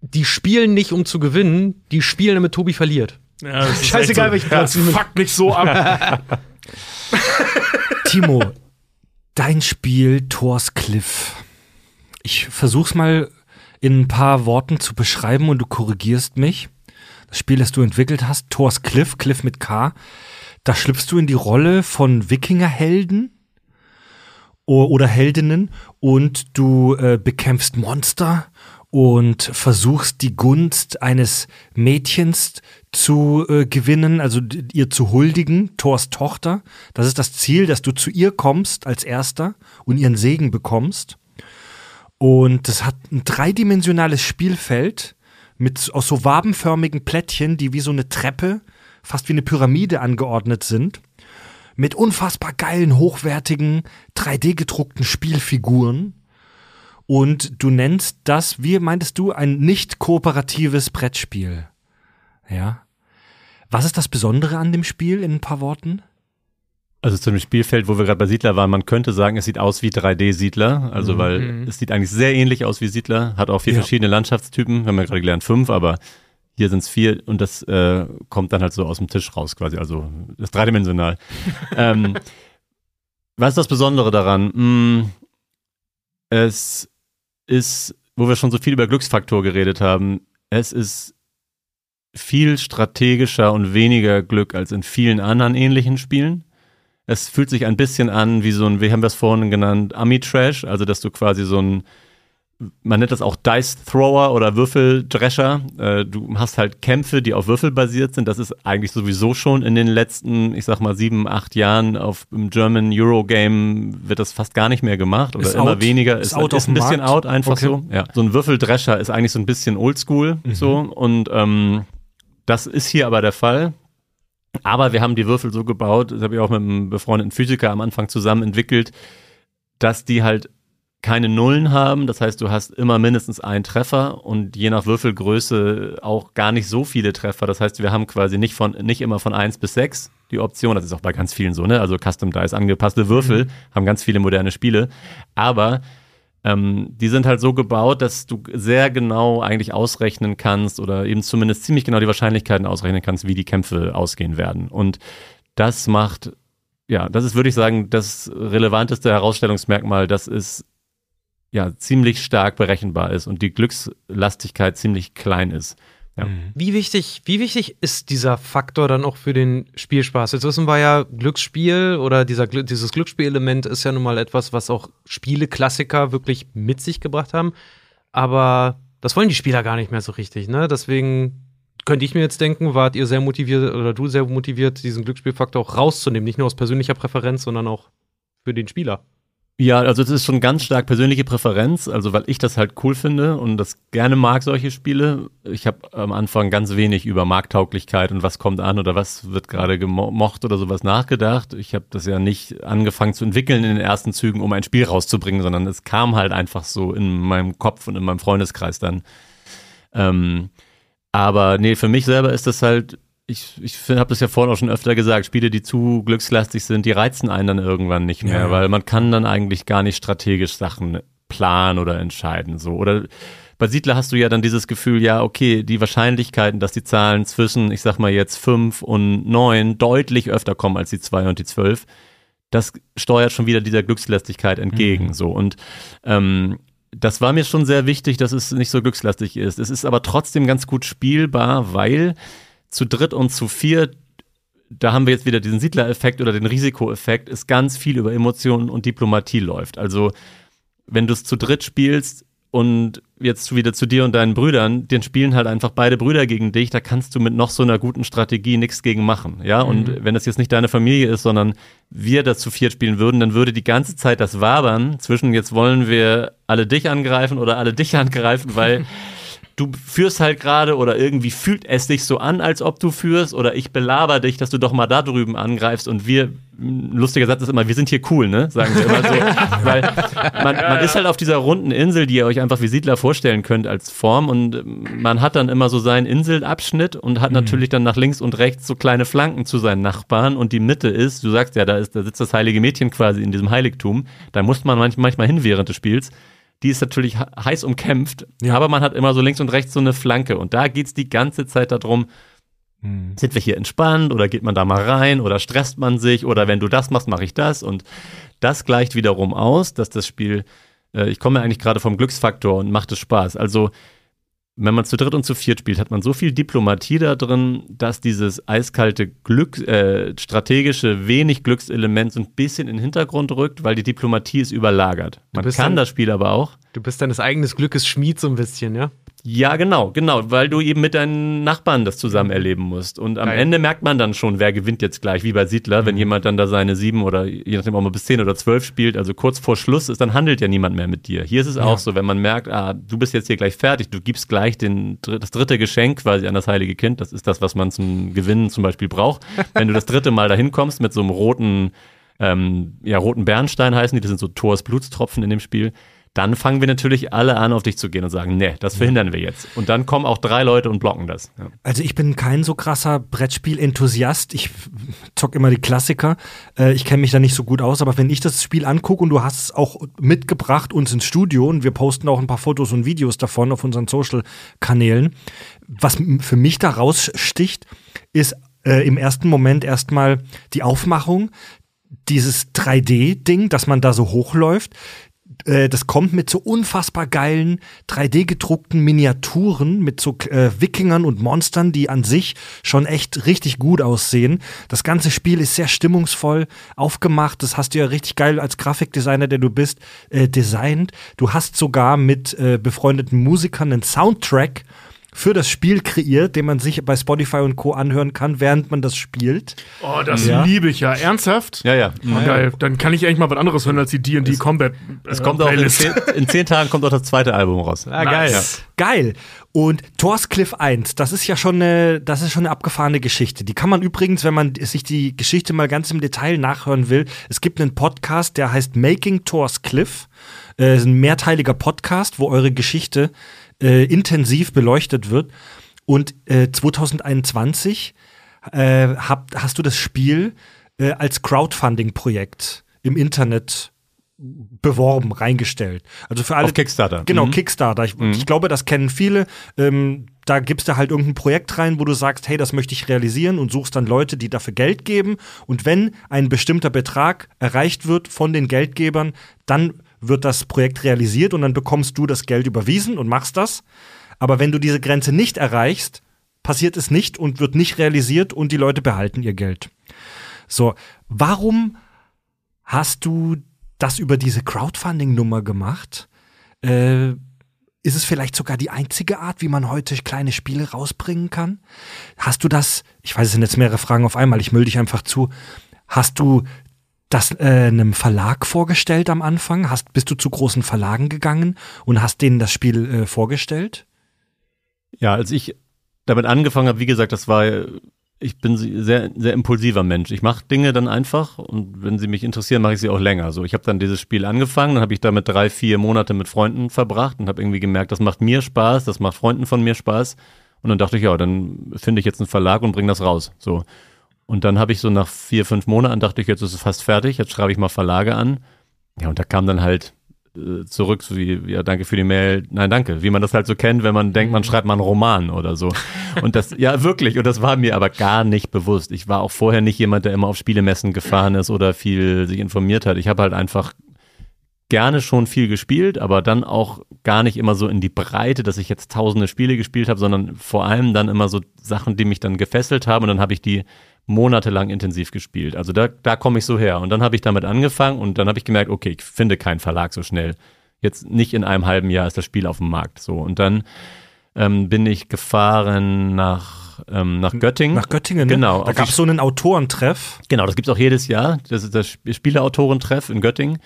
die spielen nicht, um zu gewinnen, die spielen, damit Tobi verliert. Ja, das Scheißegal, echt welchen ja, Platz das du- fuckt mich so ab. Timo, dein Spiel Thors Cliff. Ich versuch's mal in ein paar Worten zu beschreiben und du korrigierst mich. Das Spiel, das du entwickelt hast, Thors Cliff, Cliff mit K, da schlüpfst du in die Rolle von Wikingerhelden oder Heldinnen und du äh, bekämpfst Monster und versuchst die Gunst eines Mädchens zu äh, gewinnen, also ihr zu huldigen, Thors Tochter. Das ist das Ziel, dass du zu ihr kommst als erster und ihren Segen bekommst. Und das hat ein dreidimensionales Spielfeld mit aus so wabenförmigen Plättchen, die wie so eine Treppe, fast wie eine Pyramide angeordnet sind mit unfassbar geilen, hochwertigen, 3D-gedruckten Spielfiguren. Und du nennst das, wie meintest du, ein nicht kooperatives Brettspiel. Ja. Was ist das Besondere an dem Spiel in ein paar Worten? Also zu dem Spielfeld, wo wir gerade bei Siedler waren, man könnte sagen, es sieht aus wie 3D-Siedler, also weil es sieht eigentlich sehr ähnlich aus wie Siedler, hat auch vier Ja. verschiedene Landschaftstypen, wir haben ja gerade gelernt fünf, aber hier sind es vier und das äh, kommt dann halt so aus dem Tisch raus quasi, also das ist dreidimensional. ähm, was ist das Besondere daran? Hm, es ist, wo wir schon so viel über Glücksfaktor geredet haben, es ist viel strategischer und weniger Glück als in vielen anderen ähnlichen Spielen. Es fühlt sich ein bisschen an wie so ein, wie haben wir es vorhin genannt, Ami-Trash, also dass du quasi so ein, man nennt das auch Dice-Thrower oder Würfeldrescher. Äh, du hast halt Kämpfe, die auf Würfel basiert sind. Das ist eigentlich sowieso schon in den letzten, ich sag mal, sieben, acht Jahren auf dem German Eurogame wird das fast gar nicht mehr gemacht oder Ist immer out. weniger. Ist Ist, out ist ein bisschen Markt. out einfach Okay. so. Ja. So ein Würfeldrescher ist eigentlich so ein bisschen oldschool so und ähm, das ist hier aber der Fall. Aber wir haben die Würfel so gebaut, das habe ich auch mit einem befreundeten Physiker am Anfang zusammen entwickelt, dass die halt keine Nullen haben. Das heißt, du hast immer mindestens einen Treffer und je nach Würfelgröße auch gar nicht so viele Treffer. Das heißt, wir haben quasi nicht von nicht immer von 1 bis 6 die Option. Das ist auch bei ganz vielen so, ne? Also Custom Dice, angepasste Würfel haben ganz viele moderne Spiele. Aber ähm, die sind halt so gebaut, dass du sehr genau eigentlich ausrechnen kannst oder eben zumindest ziemlich genau die Wahrscheinlichkeiten ausrechnen kannst, wie die Kämpfe ausgehen werden. Und das macht, ja, das ist, würde ich sagen, das relevanteste Herausstellungsmerkmal, dass es ja ziemlich stark berechenbar ist und die Glückslastigkeit ziemlich klein ist. Ja. Wie wichtig, wie wichtig ist dieser Faktor dann auch für den Spielspaß? Jetzt wissen wir ja, Glücksspiel oder dieser, dieses Glücksspielelement ist ja nun mal etwas, was auch Spieleklassiker wirklich mit sich gebracht haben. Aber das wollen die Spieler gar nicht mehr so richtig, ne? Deswegen könnte ich mir jetzt denken, wart ihr sehr motiviert oder du sehr motiviert, diesen Glücksspielfaktor auch rauszunehmen. Nicht nur aus persönlicher Präferenz, sondern auch für den Spieler. Ja, also das ist schon ganz stark persönliche Präferenz, also weil ich das halt cool finde und das gerne mag, solche Spiele. Ich habe am Anfang ganz wenig über Markttauglichkeit und was kommt an oder was wird gerade gemocht oder sowas nachgedacht. Ich habe das ja nicht angefangen zu entwickeln in den ersten Zügen, um ein Spiel rauszubringen, sondern es kam halt einfach so in meinem Kopf und in meinem Freundeskreis dann. Ähm, aber nee, für mich selber ist das halt ich, ich habe das ja vorhin auch schon öfter gesagt, Spiele, die zu glückslastig sind, die reizen einen dann irgendwann nicht mehr, Ja. weil man kann dann eigentlich gar nicht strategisch Sachen planen oder entscheiden. So. Oder bei Siedler hast du ja dann dieses Gefühl, ja, okay, die Wahrscheinlichkeiten, dass die Zahlen zwischen, ich sag mal jetzt fünf und neun deutlich öfter kommen als die zwei und die zwölf, das steuert schon wieder dieser Glückslastigkeit entgegen. So. Und ähm, das war mir schon sehr wichtig, dass es nicht so glückslastig ist. Es ist aber trotzdem ganz gut spielbar, weil zu dritt und zu viert, da haben wir jetzt wieder diesen Siedlereffekt oder den Risikoeffekt, ist ganz viel über Emotionen und Diplomatie läuft. Also wenn du es zu dritt spielst und jetzt wieder zu dir und deinen Brüdern, dann spielen halt einfach beide Brüder gegen dich, da kannst du mit noch so einer guten Strategie nichts gegen machen, ja, und wenn das jetzt nicht deine Familie ist, sondern wir das zu viert spielen würden, dann würde die ganze Zeit das Wabern zwischen jetzt wollen wir alle dich angreifen oder alle dich angreifen, weil du führst halt gerade oder irgendwie fühlt es sich so an, als ob du führst oder ich belaber dich, dass du doch mal da drüben angreifst und wir, ein lustiger Satz ist immer, wir sind hier cool, ne? Sagen wir immer so. Weil man, man ist halt auf dieser runden Insel, die ihr euch einfach wie Siedler vorstellen könnt als Form und ähm, man hat dann immer so seinen Inselabschnitt und hat natürlich dann nach links und rechts so kleine Flanken zu seinen Nachbarn und die Mitte ist, du sagst ja, da ist, da sitzt das heilige Mädchen quasi in diesem Heiligtum, da muss man manch, manchmal hin während des Spiels die ist natürlich he- heiß umkämpft, Ja. aber man hat immer so links und rechts so eine Flanke. Und da geht's die ganze Zeit darum, sind wir hier entspannt oder geht man da mal rein oder stresst man sich oder wenn du das machst, mache ich das. Und das gleicht wiederum aus, dass das Spiel, äh, ich komme eigentlich gerade vom Glücksfaktor und macht es Spaß. Also wenn man zu dritt und zu viert spielt, hat man so viel Diplomatie da drin, dass dieses eiskalte Glück, äh, strategische, wenig Glückselement so ein bisschen in den Hintergrund rückt, weil die Diplomatie ist überlagert. Man kann dann- das Spiel aber auch. Du bist deines eigenen Glückes Schmied so ein bisschen, ja? Ja, genau, genau, weil du eben mit deinen Nachbarn das zusammen erleben musst. Und am Geil. Ende merkt man dann schon, wer gewinnt jetzt gleich, wie bei Siedler. Wenn jemand dann da seine sieben oder je nachdem auch mal bis zehn oder zwölf spielt, also kurz vor Schluss ist, dann handelt ja niemand mehr mit dir. Hier ist es auch so, wenn man merkt, ah, du bist jetzt hier gleich fertig, du gibst gleich den, das dritte Geschenk quasi an das heilige Kind. Das ist das, was man zum Gewinnen zum Beispiel braucht. Wenn du das dritte Mal dahin kommst mit so einem roten, ähm, ja, roten Bernstein heißen die, das sind so Thors Blutstropfen in dem Spiel. Dann fangen wir natürlich alle an, auf dich zu gehen und sagen, nee, das verhindern wir jetzt. Und dann kommen auch drei Leute und blocken das. Ja. Also ich bin kein so krasser Brettspiel-Enthusiast. Ich zock immer die Klassiker. Äh, ich kenne mich da nicht so gut aus, aber wenn ich das Spiel angucke und du hast es auch mitgebracht uns ins Studio und wir posten auch ein paar Fotos und Videos davon auf unseren Social-Kanälen, was für mich da raussticht, ist äh, im ersten Moment erstmal die Aufmachung, dieses 3D-Ding, dass man da so hochläuft, äh, das kommt mit so unfassbar geilen 3D-gedruckten Miniaturen mit so äh, Wikingern und Monstern, die an sich schon echt richtig gut aussehen. Das ganze Spiel ist sehr stimmungsvoll aufgemacht. Das hast du ja richtig geil als Grafikdesigner, der du bist, äh, designt. Du hast sogar mit äh, befreundeten Musikern einen Soundtrack für das Spiel kreiert, den man sich bei Spotify und Co. anhören kann, während man das spielt. Oh, das Ja. liebe ich ja. Ernsthaft? Ja, ja. Oh, geil. Dann kann ich eigentlich mal was anderes hören als die D&D Combat. Es kommt auch in zehn, in zehn Tagen kommt auch das zweite Album raus. Ah, geil. Ja. Geil. Und Torscliff 1, das ist ja schon eine, das ist schon eine abgefahrene Geschichte. Die kann man übrigens, wenn man sich die Geschichte mal ganz im Detail nachhören will, es gibt einen Podcast, der heißt Making Torscliff. Äh, ist ein mehrteiliger Podcast, wo eure Geschichte äh, intensiv beleuchtet wird. Und äh, 2021 äh, hab, hast du das Spiel äh, als Crowdfunding-Projekt im Internet beworben, reingestellt. Also für alle. Auf Kickstarter. Genau, Mhm. Kickstarter. Ich, ich glaube, das kennen viele. Ähm, da gibst du halt irgendein Projekt rein, wo du sagst, hey, das möchte ich realisieren und suchst dann Leute, die dafür Geld geben. Und wenn ein bestimmter Betrag erreicht wird von den Geldgebern, dann wird das Projekt realisiert und dann bekommst du das Geld überwiesen und machst das. Aber wenn du diese Grenze nicht erreichst, passiert es nicht und wird nicht realisiert und die Leute behalten ihr Geld. So, warum hast du das über diese Crowdfunding-Nummer gemacht? Äh, ist es vielleicht sogar die einzige Art, wie man heute kleine Spiele rausbringen kann? Hast du das, ich weiß, es sind jetzt mehrere Fragen auf einmal, ich müll dich einfach zu. Hast du das äh, einem Verlag vorgestellt am Anfang? Hast, bist du zu großen Verlagen gegangen und hast denen das Spiel äh, vorgestellt? Ja, als ich damit angefangen habe, wie gesagt, das war, ich bin sehr, sehr impulsiver Mensch. Ich mache Dinge dann einfach und wenn sie mich interessieren, mache ich sie auch länger. So, ich habe dann dieses Spiel angefangen, dann habe ich damit drei, vier Monate mit Freunden verbracht und habe irgendwie gemerkt, das macht mir Spaß, das macht Freunden von mir Spaß. Und dann dachte ich, ja, dann finde ich jetzt einen Verlag und bringe das raus. So. Und dann habe ich so nach vier, fünf Monaten dachte ich, jetzt ist es fast fertig, jetzt schreibe ich mal Verlage an. Ja, und da kam dann halt äh, zurück, so wie, ja, danke für die Mail, nein, danke, wie man das halt so kennt, wenn man denkt, man schreibt mal einen Roman oder so. Und das, ja, wirklich, und das war mir aber gar nicht bewusst. Ich war auch vorher nicht jemand, der immer auf Spielemessen gefahren ist oder viel sich informiert hat. Ich habe halt einfach gerne schon viel gespielt, aber dann auch gar nicht immer so in die Breite, dass ich jetzt tausende Spiele gespielt habe, sondern vor allem dann immer so Sachen, die mich dann gefesselt haben und dann habe ich die monatelang intensiv gespielt. Also da, da komme ich so her. Und dann habe ich damit angefangen und dann habe ich gemerkt, okay, ich finde keinen Verlag so schnell. Jetzt nicht in einem halben Jahr ist das Spiel auf dem Markt. So. Und dann ähm, bin ich gefahren nach, ähm, nach Göttingen. Nach Göttingen, ne? Genau. Da gab es so einen Autorentreff. Genau, das gibt's auch jedes Jahr. Das ist das Sp- Spieleautorentreff in Göttingen.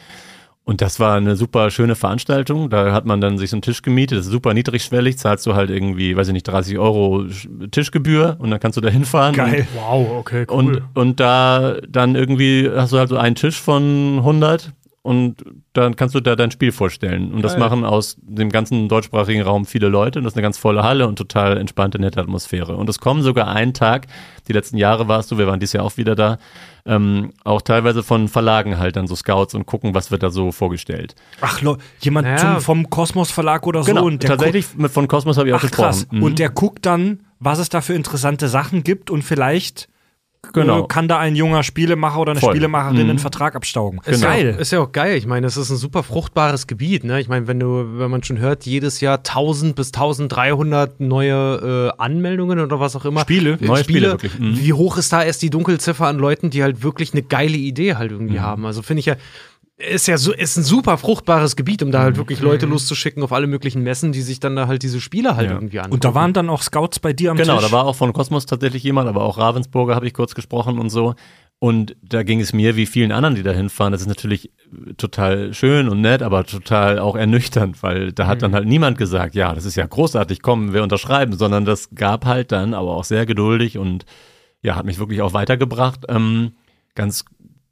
Und das war eine super schöne Veranstaltung. Da hat man dann sich so einen Tisch gemietet. Das ist super niedrigschwellig. Zahlst du halt irgendwie, weiß ich nicht, 30 Euro Sch- Tischgebühr und dann kannst du da hinfahren. Geil. Wow, okay, cool. Und, und da dann irgendwie hast du halt so einen Tisch von 100 und dann kannst du da dein Spiel vorstellen. Und das Geil. machen aus dem ganzen deutschsprachigen Raum viele Leute. Und das ist eine ganz volle Halle und total entspannte, nette Atmosphäre. Und es kommen sogar einen Tag, die letzten Jahre warst du, wir waren dieses Jahr auch wieder da, ähm, auch teilweise von Verlagen halt dann so Scouts und gucken, was wird da so vorgestellt. Ach, lo, jemand Naja. zum, vom Kosmos Verlag oder so. Genau, und der tatsächlich mit, von Cosmos habe ich auch Ach krass. gesprochen. Mhm. Und der guckt dann, was es da für interessante Sachen gibt und vielleicht Genau. äh, kann da ein junger Spielemacher oder eine Voll. Spielemacherin Mhm. einen Vertrag abstaugen. Ist Geil. Ja, ist ja auch geil. Ich meine, es ist ein super fruchtbares Gebiet. Ne? Ich meine, wenn du, wenn man schon hört, jedes Jahr 1000 bis 1300 neue äh, Anmeldungen oder was auch immer. Spiele. Äh, Neue Spiele, wirklich. Mhm. Wie hoch ist da erst die Dunkelziffer an Leuten, die halt wirklich eine geile Idee halt irgendwie haben? Also finde ich ja, ist ja so, ist ein super fruchtbares Gebiet, um da halt wirklich Leute loszuschicken auf alle möglichen Messen, die sich dann da halt diese Spiele halt Ja. irgendwie angucken. Und da waren dann auch Scouts bei dir am Genau, Tisch. da war auch von Kosmos tatsächlich jemand, aber auch Ravensburger habe ich kurz gesprochen und so. Und da ging es mir wie vielen anderen, die da hinfahren. Das ist natürlich total schön und nett, aber total auch ernüchternd, weil da hat dann halt niemand gesagt, ja, das ist ja großartig, komm, wir unterschreiben, sondern das gab halt dann, aber auch sehr geduldig und ja, hat mich wirklich auch weitergebracht. Ähm, ganz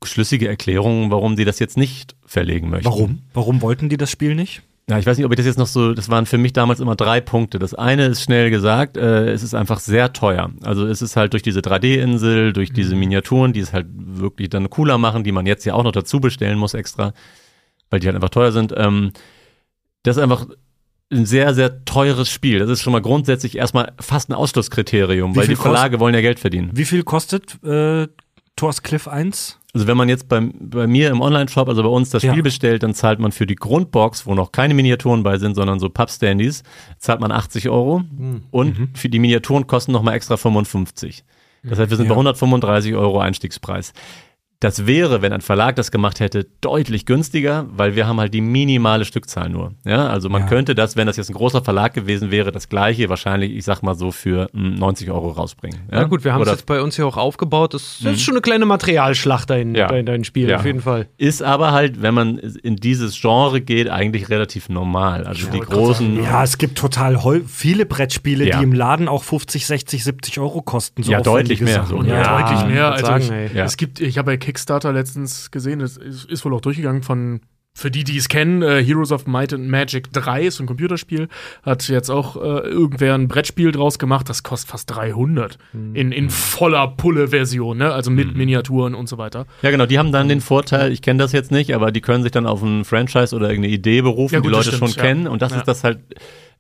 schlüssige Erklärungen, warum die das jetzt nicht verlegen möchten. Warum? Warum wollten die das Spiel nicht? Ja, ich weiß nicht, ob ich das jetzt noch so, das waren für mich damals immer drei Punkte. Das eine ist schnell gesagt, äh, es ist einfach sehr teuer. Also es ist halt durch diese 3D-Insel, durch diese Miniaturen, die es halt wirklich dann cooler machen, die man jetzt ja auch noch dazu bestellen muss extra, weil die halt einfach teuer sind. Ähm, das ist einfach ein sehr, sehr teures Spiel. Das ist schon mal grundsätzlich erstmal fast ein Ausschlusskriterium, Wie weil die Verlage wollen ja Geld verdienen. Wie viel kostet äh, Thors Cliff 1? Also wenn man jetzt bei, bei mir im Online-Shop, also bei uns das Ja. Spiel bestellt, dann zahlt man für die Grundbox, wo noch keine Miniaturen bei sind, sondern so Pappstandies, zahlt man 80 Euro und Mhm. für die Miniaturen kosten nochmal extra 55. Das heißt, wir sind Ja. bei 135 Euro Einstiegspreis. Das wäre, wenn ein Verlag das gemacht hätte, deutlich günstiger, weil wir haben halt die minimale Stückzahl nur. Ja, also man Ja. könnte das, wenn das jetzt ein großer Verlag gewesen wäre, das gleiche wahrscheinlich, ich sag mal so, für mm, 90 Euro rausbringen. Ja, Na gut, wir haben es jetzt bei uns hier auch aufgebaut. Das ist schon eine kleine Materialschlacht dein, Ja. dein, dein Spiel, Ja. auf jeden Fall. Ist aber halt, wenn man in dieses Genre geht, eigentlich relativ normal. Also die großen. Ja, es gibt total viele Brettspiele, Ja. die im Laden auch 50, 60, 70 Euro kosten. So Ja, deutlich mehr. So, Ja, Ja, deutlich mehr. Also sagen, ich. Ja. es gibt, ich habe bei Kickstarter letztens gesehen, es ist, ist wohl auch durchgegangen von für die, die es kennen, äh, Heroes of Might and Magic 3 ist so ein Computerspiel, hat jetzt auch äh, irgendwer ein Brettspiel draus gemacht, das kostet fast 300 Hm. in, in voller Pulle-Version, ne? also mit Miniaturen und so weiter. Ja, genau, die haben dann den Vorteil, ich kenne das jetzt nicht, aber die können sich dann auf ein Franchise oder irgendeine Idee berufen, Ja, die gut, das Leute stimmt, schon ja. kennen. Und das Ja. ist das halt,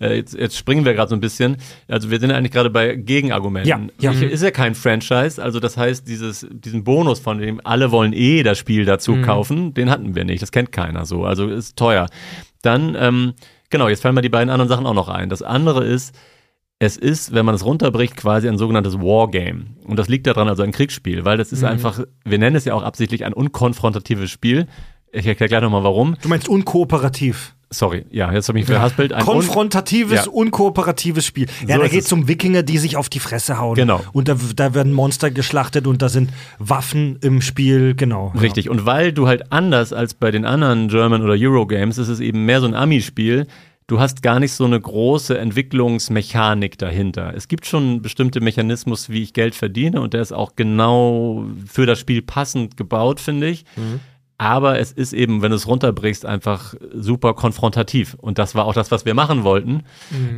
äh, jetzt, jetzt springen wir gerade so ein bisschen. Also wir sind ja eigentlich gerade bei Gegenargumenten. Ja, ja. Ich, ist ja kein Franchise, also das heißt, dieses, diesen Bonus, von dem alle wollen eh das Spiel dazu Mhm. kaufen, den hatten wir nicht. Das kennt keiner so. Also ist teuer. Dann, ähm, genau, jetzt fallen mir die beiden anderen Sachen auch noch ein. Das andere ist, es ist, wenn man es runterbricht, quasi ein sogenanntes Wargame. Und das liegt daran, also ein Kriegsspiel, weil das ist einfach, wir nennen es ja auch absichtlich ein unkonfrontatives Spiel. Ich erkläre gleich nochmal warum. Du meinst unkooperativ. Sorry, ja, jetzt habe ich mich verhaspelt. Ein un Konfrontatives, Ja. unkooperatives Spiel. Ja, So da geht es. um Wikinger, die sich auf die Fresse hauen. Genau. Und da, da werden Monster geschlachtet und da sind Waffen im Spiel, genau. Richtig. Und weil du halt anders als bei den anderen German oder Eurogames, ist es eben mehr so ein Ami-Spiel. Du hast gar nicht so eine große Entwicklungsmechanik dahinter. Es gibt schon einen bestimmten Mechanismus, wie ich Geld verdiene und der ist auch genau für das Spiel passend gebaut, finde ich. Aber es ist eben, wenn du es runterbrichst, einfach super konfrontativ. Und das war auch das, was wir machen wollten.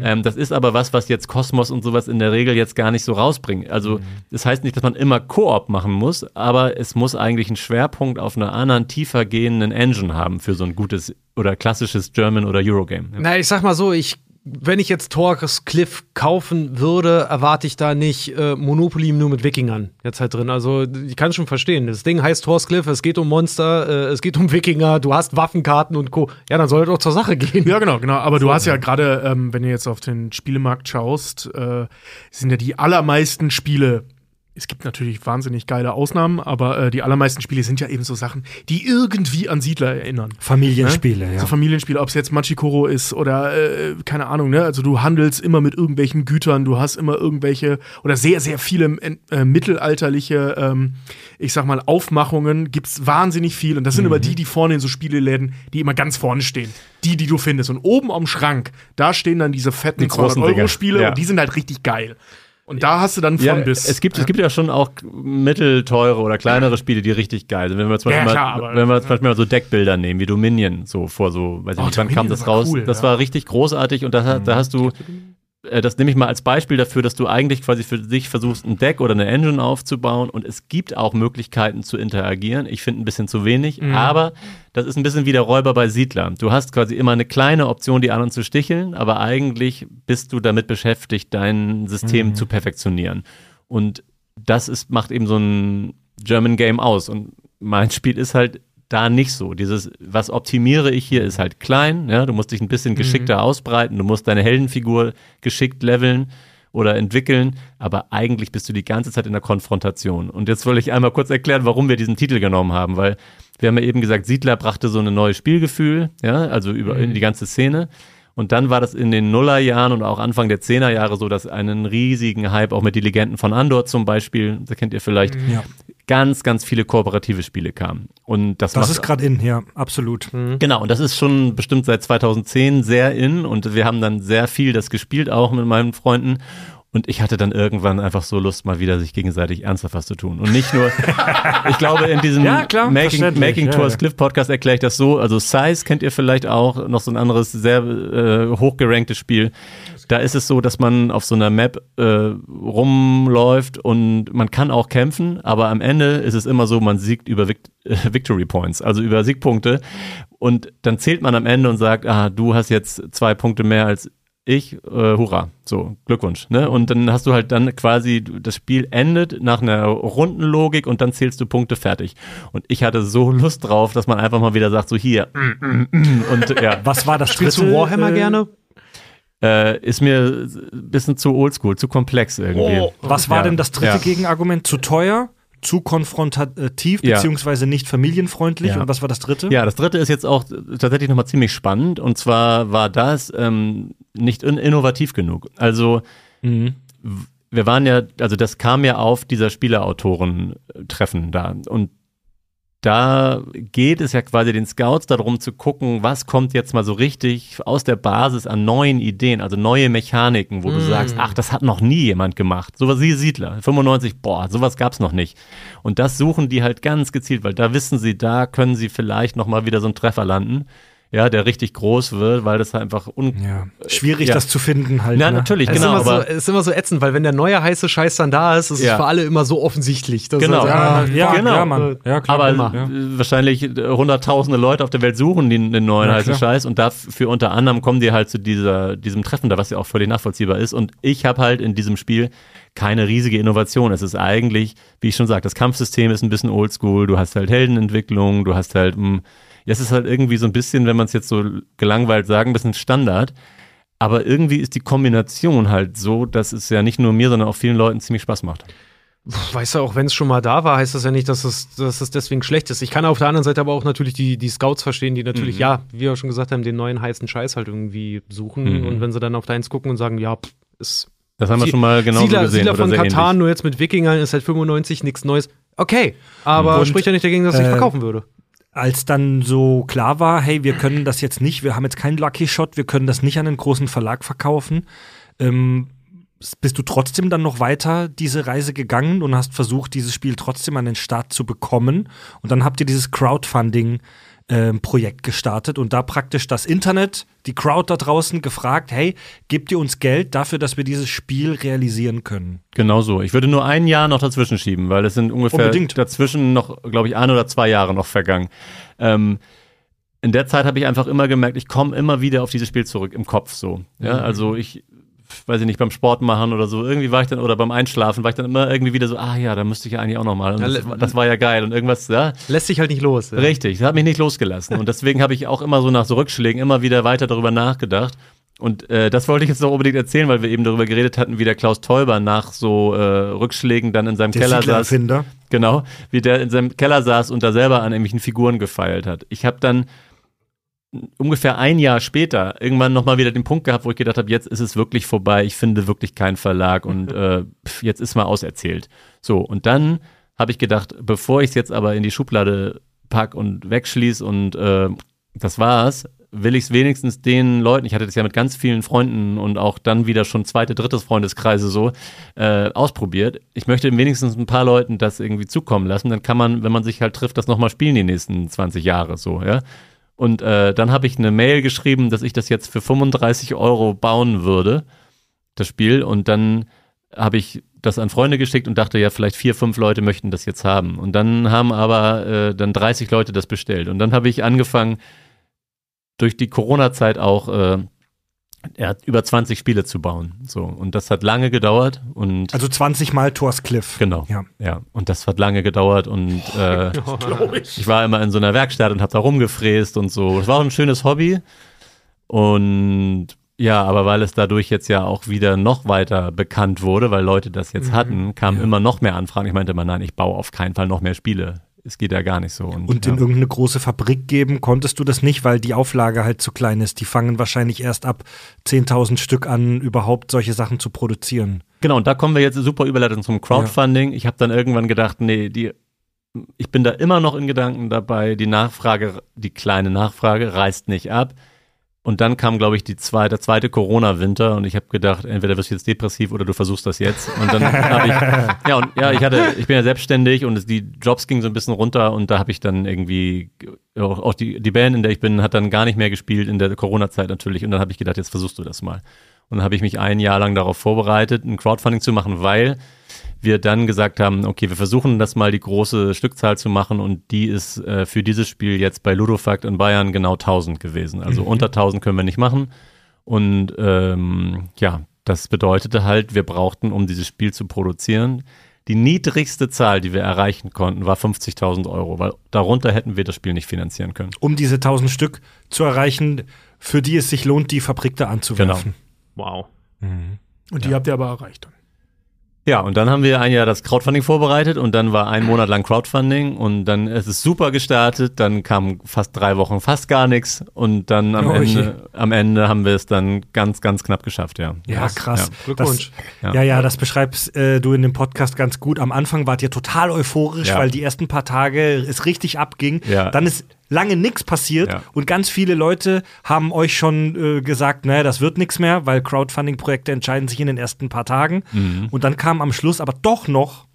Ähm, das ist aber was, was jetzt Kosmos und sowas in der Regel jetzt gar nicht so rausbringt. Also, das heißt nicht, dass man immer Koop machen muss, aber es muss eigentlich einen Schwerpunkt auf einer anderen, tiefer gehenden Engine haben für so ein gutes oder klassisches German oder Eurogame. Ja. Na, ich sag mal so, ich, wenn ich jetzt Torres Cliff kaufen würde, erwarte ich da nicht äh, Monopoly nur mit Wikingern jetzt halt drin. Also ich kann schon verstehen. Das Ding heißt Torres Cliff, es geht um Monster, äh, es geht um Wikinger, du hast Waffenkarten und Co. Ja, dann soll er doch zur Sache gehen. Ja, genau, genau. Aber du hast ja gerade, ähm, wenn du jetzt auf den Spielemarkt schaust, äh, sind ja die allermeisten Spiele. Es gibt natürlich wahnsinnig geile Ausnahmen, aber äh, die allermeisten Spiele sind ja eben so Sachen, die irgendwie an Siedler erinnern. Familienspiele, ja. So Familienspiele, ob es jetzt Machikoro ist oder äh, keine Ahnung, ne? Also du handelst immer mit irgendwelchen Gütern, du hast immer irgendwelche oder sehr, sehr viele äh, mittelalterliche, ähm, ich sag mal, Aufmachungen, gibt's wahnsinnig viel. Und das sind immer die, die vorne in so Spieleläden, die immer ganz vorne stehen. Die, die du findest. Und oben am Schrank, da stehen dann diese fetten Die großen 200-Euro-Spiele Dinger. Ja. und die sind halt richtig geil. Und da hast du dann von Ja, bis. es gibt, es gibt ja schon auch mittelteure oder kleinere Spiele, die richtig geil sind. Wenn wir zum Ja, Beispiel, klar, mal, wenn wir zum Beispiel mal so Deckbilder nehmen, wie Dominion, so vor so, weiß ich Oh, nicht, wann kam das raus? cool, das ja. war richtig großartig und da, da hast du, das nehme ich mal als Beispiel dafür, dass du eigentlich quasi für dich versuchst, ein Deck oder eine Engine aufzubauen und es gibt auch Möglichkeiten zu interagieren. Ich finde ein bisschen zu wenig, Mhm. aber das ist ein bisschen wie der Räuber bei Siedler. Du hast quasi immer eine kleine Option, die anderen zu sticheln, aber eigentlich bist du damit beschäftigt, dein System Mhm. zu perfektionieren. Und das ist, macht eben so ein German Game aus. Und mein Spiel ist halt da nicht so. Dieses, was optimiere ich hier, ist halt klein. Ja? Du musst dich ein bisschen geschickter ausbreiten. Du musst deine Heldenfigur geschickt leveln oder entwickeln. Aber eigentlich bist du die ganze Zeit in der Konfrontation. Und jetzt wollte ich einmal kurz erklären, warum wir diesen Titel genommen haben. Weil wir haben ja eben gesagt, Siedler brachte so ein neues Spielgefühl, ja, also über in die ganze Szene. Und dann war das in den Nullerjahren und auch Anfang der Zehnerjahre so, dass einen riesigen Hype auch mit die Legenden von Andor zum Beispiel, da kennt ihr vielleicht, Ja. Ganz, ganz viele kooperative Spiele kamen. Und das, Das ist gerade in, ja, absolut. Genau, und das ist schon bestimmt seit 2010 sehr in und wir haben dann sehr viel das gespielt, auch mit meinen Freunden. Und ich hatte dann irgendwann einfach so Lust, mal wieder sich gegenseitig ernsthaft was zu tun. Und nicht nur, ich glaube, in diesem Ja, klar, Making, Making ja, Tours ja. Cliff Podcast erkläre ich das so. Also Size kennt ihr vielleicht auch, noch so ein anderes, sehr äh, hochgeranktes Spiel. Da ist es so, dass man auf so einer Map äh, rumläuft und man kann auch kämpfen, aber am Ende ist es immer so, man siegt über Vic äh, Victory Points, also über Siegpunkte. Und dann zählt man am Ende und sagt, ah, du hast jetzt zwei Punkte mehr als ich, äh, hurra, so, Glückwunsch. Ne? Und dann hast du halt dann quasi, das Spiel endet nach einer Rundenlogik und dann zählst du Punkte fertig. Und ich hatte so Lust drauf, dass man einfach mal wieder sagt, so hier, mm, mm, mm, und ja, Was war das Spielst dritte? du Warhammer äh, gerne? Äh, ist mir ein bisschen zu oldschool, zu komplex irgendwie. Oh, Was war Ja, denn das dritte ja. Gegenargument? Zu teuer? zu konfrontativ Ja. beziehungsweise nicht familienfreundlich. Ja. Und was war das dritte? Ja, das dritte ist jetzt auch tatsächlich nochmal ziemlich spannend. Und zwar war das ähm, nicht in innovativ genug. Also Mhm. wir waren ja, also das kam ja auf dieser Spielerautoren-Treffen da. Und da geht es ja quasi den Scouts darum zu gucken, was kommt jetzt mal so richtig aus der Basis an neuen Ideen, also neue Mechaniken, wo du sagst, ach, das hat noch nie jemand gemacht. Sowas wie Siedler, 95, boah, sowas gab's noch nicht. Und das suchen die halt ganz gezielt, weil da wissen sie, da können sie vielleicht noch mal wieder so einen Treffer landen, ja, der richtig groß wird, weil das halt einfach un Ja. Schwierig, Ja. das zu finden halt. Na, ne? natürlich, Es, genau, ist aber so, es ist immer so ätzend, weil wenn der neue heiße Scheiß dann da ist, ist Ja. es für alle immer so offensichtlich. Genau. Ist, Ja, ja, ja, genau. ja, Mann. Ja, klar. aber immer. Ja. äh, wahrscheinlich äh, hunderttausende Leute auf der Welt suchen den, den neuen Ja, heißen. Scheiß und dafür unter anderem kommen die halt zu dieser, diesem Treffen da, was ja auch völlig nachvollziehbar ist. Und ich habe halt in diesem Spiel keine riesige Innovation. Es ist eigentlich, wie ich schon sagte, das Kampfsystem ist ein bisschen oldschool. Du hast halt Heldenentwicklung, du hast halt, mh, ja, es ist halt irgendwie so ein bisschen, wenn man es jetzt so gelangweilt sagen, ein bisschen Standard. Aber irgendwie ist die Kombination halt so, dass es ja nicht nur mir, sondern auch vielen Leuten ziemlich Spaß macht. Weißt du, auch wenn es schon mal da war, heißt das ja nicht, dass es, dass es deswegen schlecht ist. Ich kann auf der anderen Seite aber auch natürlich die, die Scouts verstehen, die natürlich, ja, wie wir schon gesagt haben, den neuen heißen Scheiß halt irgendwie suchen. Mhm. Und wenn sie dann auf deins gucken und sagen, ja, pff, ist Das haben wir Sie- schon mal genauso Siedler, gesehen. Siedler von Katan, ähnlich. nur jetzt mit Wikingern ist seit 95 nichts Neues. Okay, aber Und, spricht ja nicht dagegen, dass ich äh, verkaufen würde. Als dann so klar war, hey, wir können das jetzt nicht, wir haben jetzt keinen Lucky Shot, wir können das nicht an einen großen Verlag verkaufen, ähm, bist du trotzdem dann noch weiter diese Reise gegangen und hast versucht, dieses Spiel trotzdem an den Start zu bekommen. Und dann habt ihr dieses Crowdfunding ähm, Projekt gestartet und da praktisch das Internet, die Crowd da draußen gefragt, hey, gebt ihr uns Geld dafür, dass wir dieses Spiel realisieren können? Genau so. Ich würde nur ein Jahr noch dazwischen schieben, weil es sind ungefähr Unbedingt. dazwischen noch, glaube ich, ein oder zwei Jahre noch vergangen. Ähm, in der Zeit habe ich einfach immer gemerkt, ich komme immer wieder auf dieses Spiel zurück im Kopf so. Ja, also ich weiß ich nicht, beim Sport machen oder so, irgendwie war ich dann, oder beim Einschlafen, war ich dann immer irgendwie wieder so, ah ja, da müsste ich ja eigentlich auch noch mal. Und Ja, das, das war ja geil und irgendwas, ja, Lässt sich halt nicht los. Ja. Richtig, das hat mich nicht losgelassen. Und deswegen habe ich auch immer so nach so Rückschlägen immer wieder weiter darüber nachgedacht. Und äh, das wollte ich jetzt noch unbedingt erzählen, weil wir eben darüber geredet hatten, wie der Klaus Teuber nach so äh, Rückschlägen dann in seinem Der Keller saß. Genau, wie der in seinem Keller saß und da selber an irgendwelchen Figuren gefeilt hat. Ich habe dann ungefähr ein Jahr später irgendwann nochmal wieder den Punkt gehabt, wo ich gedacht habe, jetzt ist es wirklich vorbei, ich finde wirklich keinen Verlag und äh, pf, jetzt ist mal auserzählt. So, und dann habe ich gedacht, bevor ich es jetzt aber in die Schublade pack und wegschließ und äh, das war's, will ich es wenigstens den Leuten, ich hatte das ja mit ganz vielen Freunden und auch dann wieder schon zweite, drittes Freundeskreise so äh, ausprobiert. Ich möchte wenigstens ein paar Leuten das irgendwie zukommen lassen, dann kann man, wenn man sich halt trifft, das nochmal spielen die nächsten 20 Jahre so, ja. Und äh, dann habe ich eine Mail geschrieben, dass ich das jetzt für 35 Euro bauen würde, das Spiel. Und dann habe ich das an Freunde geschickt und dachte, ja, vielleicht vier, fünf Leute möchten das jetzt haben. Und dann haben aber äh, dann 30 Leute das bestellt. Und dann habe ich angefangen, durch die Corona-Zeit auch äh, ja, über 20 Spiele zu bauen. So. Und das hat lange gedauert und Also 20 Mal Thors Cliff. Genau. Ja. Ja, und das hat lange gedauert und äh, ich war immer in so einer Werkstatt und habe da rumgefräst und so. Es war auch ein schönes Hobby und ja, aber weil es dadurch jetzt ja auch wieder noch weiter bekannt wurde, weil Leute das jetzt hatten, kamen immer noch mehr Anfragen. Ich meinte immer, nein, ich baue auf keinen Fall noch mehr Spiele. Es geht ja gar nicht so. Und, Und ja. in irgendeine große Fabrik geben konntest du das nicht, weil die Auflage halt zu klein ist. Die fangen wahrscheinlich erst ab 10.000 Stück an, überhaupt solche Sachen zu produzieren. Genau, und da kommen wir jetzt super Überleitung zum Crowdfunding. Ich habe dann irgendwann gedacht, nee, die, ich bin da immer noch in Gedanken dabei, die Nachfrage, die kleine Nachfrage reißt nicht ab. Und dann kam, glaube ich, die zweite, der zweite Corona-Winter und ich habe gedacht, entweder wirst du jetzt depressiv oder du versuchst das jetzt. Und dann habe ich, ja, und ja, ich hatte, ich bin ja selbstständig und es, die Jobs gingen so ein bisschen runter und da habe ich dann irgendwie, auch, auch die, die Band, in der ich bin, hat dann gar nicht mehr gespielt in der Corona-Zeit natürlich. Und dann habe ich gedacht, jetzt versuchst du das mal. Und dann habe ich mich ein Jahr lang darauf vorbereitet, ein Crowdfunding zu machen, weil wir dann gesagt haben, okay, wir versuchen das mal die große Stückzahl zu machen und die ist äh, für dieses Spiel jetzt bei Ludofakt in Bayern genau 1000 gewesen. Also unter 1000 können wir nicht machen. Und ähm, ja, das bedeutete halt, wir brauchten, um dieses Spiel zu produzieren, die niedrigste Zahl, die wir erreichen konnten, war 50.000 Euro, weil darunter hätten wir das Spiel nicht finanzieren können. Um diese 1000 Stück zu erreichen, für die es sich lohnt, die Fabrik da anzuwerfen. Wow. Und die habt ihr aber erreicht dann. Ja, und dann haben wir ein Jahr das Crowdfunding vorbereitet und dann war ein Monat lang Crowdfunding und dann ist es super gestartet, dann kam fast drei Wochen fast gar nichts und dann am, Oh. Ende, am Ende haben wir es dann ganz, ganz knapp geschafft, ja. Ja, krass. Glückwunsch. Das, Ja. ja. ja, das beschreibst äh, du in dem Podcast ganz gut. Am Anfang wart ihr total euphorisch, Ja. weil die ersten paar Tage es richtig abging. Ja. Dann ist lange nichts passiert Ja. und ganz viele Leute haben euch schon äh, gesagt, naja, das wird nichts mehr, weil Crowdfunding-Projekte entscheiden sich in den ersten paar Tagen. Mhm. Und dann kamen am Schluss aber doch noch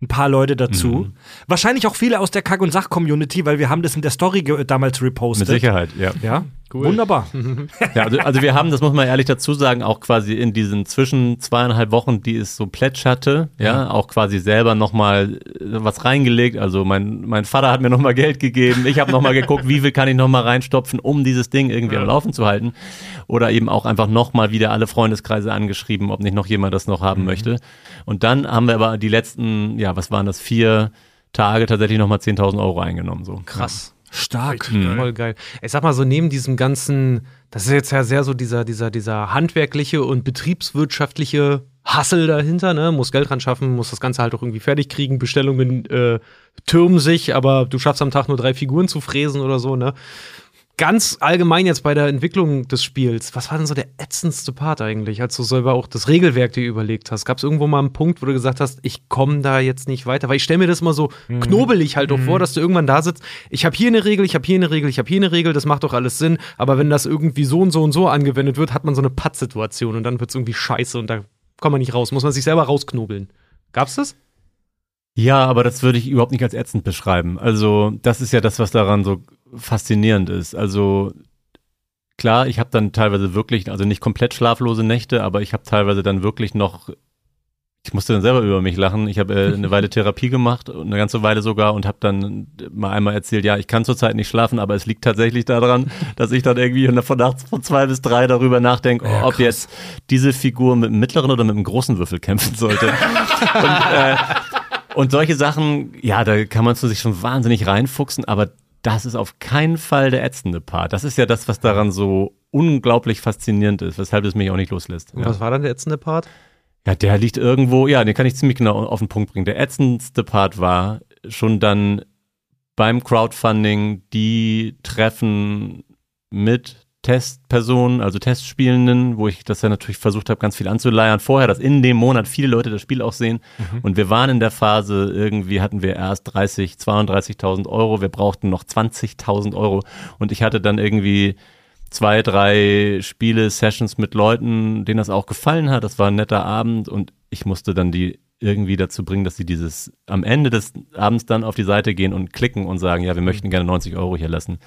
ein paar Leute dazu. Mhm. Wahrscheinlich auch viele aus der Kack- und Sach-Community, weil wir haben das in der Story damals repostet. Mit Sicherheit, ja. Ja, wunderbar. Ja, also, also wir haben, das muss man ehrlich dazu sagen, auch quasi in diesen zwischen zweieinhalb Wochen, die es so plätscherte, ja, auch quasi selber nochmal was reingelegt. Also mein, mein Vater hat mir nochmal Geld gegeben, ich habe nochmal geguckt, wie viel kann ich nochmal reinstopfen, um dieses Ding irgendwie am Laufen zu halten. Oder eben auch einfach nochmal wieder alle Freundeskreise angeschrieben, ob nicht noch jemand das noch haben möchte. Und dann haben wir aber die letzten, ja, was waren das, vier Tage tatsächlich nochmal 10.000 Euro eingenommen. So. Krass. Stark. Voll geil. Ich sag mal so, neben diesem ganzen, das ist jetzt ja sehr so dieser, dieser, dieser handwerkliche und betriebswirtschaftliche Hassel dahinter, ne? Muss Geld ran schaffen, muss das Ganze halt auch irgendwie fertig kriegen. Bestellungen äh, türmen sich, aber du schaffst am Tag nur drei Figuren zu fräsen oder so, ne? Ganz allgemein jetzt bei der Entwicklung des Spiels, was war denn so der ätzendste Part eigentlich, als du selber auch das Regelwerk dir überlegt hast? Gab es irgendwo mal einen Punkt, wo du gesagt hast, ich komme da jetzt nicht weiter? Weil ich stelle mir das mal so knobelig halt auch vor, dass du irgendwann da sitzt, ich habe hier eine Regel, ich habe hier eine Regel, ich habe hier eine Regel, das macht doch alles Sinn, aber wenn das irgendwie so und so und so angewendet wird, hat man so eine Pattsituation und dann wird es irgendwie scheiße und da kommt man nicht raus, muss man sich selber rausknobeln. Gab's das? Ja, aber das würde ich überhaupt nicht als ätzend beschreiben. Also, das ist ja das, was daran so faszinierend ist. Also, klar, ich habe dann teilweise wirklich, also nicht komplett schlaflose Nächte, aber ich habe teilweise dann wirklich noch, ich musste dann selber über mich lachen. Ich habe äh, eine Weile Therapie gemacht, eine ganze Weile sogar, und habe dann mal einmal erzählt, ja, ich kann zurzeit nicht schlafen, aber es liegt tatsächlich daran, dass ich dann irgendwie von nachts von zwei bis drei darüber nachdenke, Ja, ob jetzt diese Figur mit einem mittleren oder mit einem großen Würfel kämpfen sollte. und, äh, und solche Sachen, ja, da kann man zu sich schon wahnsinnig reinfuchsen, aber das ist auf keinen Fall der ätzende Part. Das ist ja das, was daran so unglaublich faszinierend ist, weshalb es mich auch nicht loslässt. Und Ja. was war dann der ätzende Part? ja, der liegt irgendwo, ja, den kann ich ziemlich genau auf den Punkt bringen. Der ätzendste Part war schon dann beim Crowdfunding die Treffen mit Testpersonen, also Testspielenden, wo ich das ja natürlich versucht habe, ganz viel anzuleiern. Vorher, dass in dem Monat viele Leute das Spiel auch sehen. Und wir waren in der Phase, irgendwie hatten wir erst 30, 32.000 Euro. Wir brauchten noch 20.000 Euro. Und ich hatte dann irgendwie zwei, drei Spiele, Sessions mit Leuten, denen das auch gefallen hat. Das war ein netter Abend und ich musste dann die irgendwie dazu bringen, dass sie dieses am Ende des Abends dann auf die Seite gehen und klicken und sagen, ja, wir möchten gerne 90 Euro hier lassen.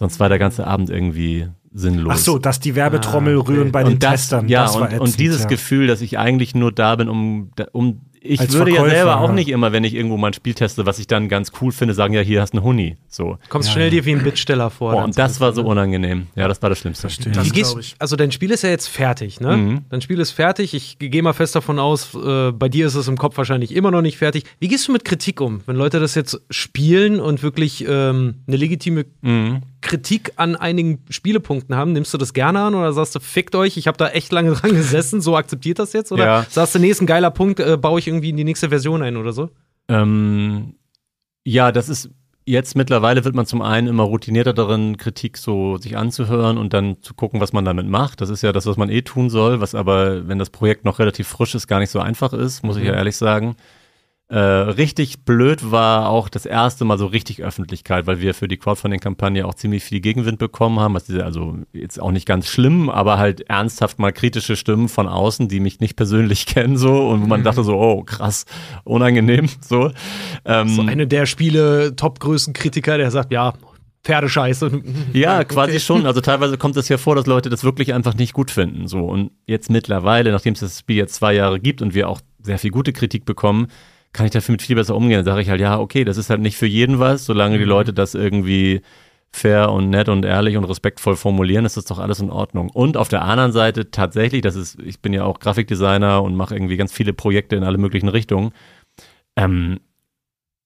Sonst war der ganze Abend irgendwie sinnlos. Ach so, dass die Werbetrommel Ah, okay. rühren bei den und das, Testern. Ja, das war und, ätzend, und dieses ja. Gefühl, dass ich eigentlich nur da bin, um, um ich Als würde Verkäufer, ja selber auch ja. nicht immer, wenn ich irgendwo mal ein Spiel teste, was ich dann ganz cool finde, sagen, ja, hier hast du einen Huni. So. Kommst schnell dir wie ein Bittsteller vor. Oh, dann und das war so unangenehm. Ja, das war das Schlimmste. Verstehe. Wie Das gehst, also dein Spiel ist ja jetzt fertig, ne? Mhm. Dein Spiel ist fertig. Ich gehe mal fest davon aus, äh, bei dir ist es im Kopf wahrscheinlich immer noch nicht fertig. Wie gehst du mit Kritik um, wenn Leute das jetzt spielen und wirklich ähm, eine legitime Mhm. Kritik an einigen Spielepunkten haben? Nimmst du das gerne an oder sagst du, fickt euch, ich habe da echt lange dran gesessen, so akzeptiert das jetzt? Oder Ja. sagst du, nee, ist ein geiler Punkt, äh, baue ich irgendwie in die nächste Version ein oder so? Ähm, ja, das ist jetzt mittlerweile wird man zum einen immer routinierter darin, Kritik so sich anzuhören und dann zu gucken, was man damit macht. Das ist ja das, was man eh tun soll, was aber, wenn das Projekt noch relativ frisch ist, gar nicht so einfach ist, muss ich ja ehrlich sagen. Äh, richtig blöd war auch das erste Mal so richtig Öffentlichkeit, weil wir für die Crowdfunding-Kampagne auch ziemlich viel Gegenwind bekommen haben. Was diese, also jetzt auch nicht ganz schlimm, aber halt ernsthaft mal kritische Stimmen von außen, die mich nicht persönlich kennen, so und wo man dachte so, oh krass, unangenehm, so. Ähm, So eine der Spiele Top-Größen Kritiker, der sagt, ja, Pferdescheiße. Ja, quasi schon. Also teilweise kommt es ja vor, dass Leute das wirklich einfach nicht gut finden. So und jetzt mittlerweile, nachdem es das Spiel jetzt zwei Jahre gibt und wir auch sehr viel gute Kritik bekommen, kann ich dafür mit viel besser umgehen. Dann sage ich halt, ja, okay, das ist halt nicht für jeden was, solange die Leute das irgendwie fair und nett und ehrlich und respektvoll formulieren, ist das doch alles in Ordnung. Und auf der anderen Seite tatsächlich, das ist, ich bin ja auch Grafikdesigner und mache irgendwie ganz viele Projekte in alle möglichen Richtungen. Ähm,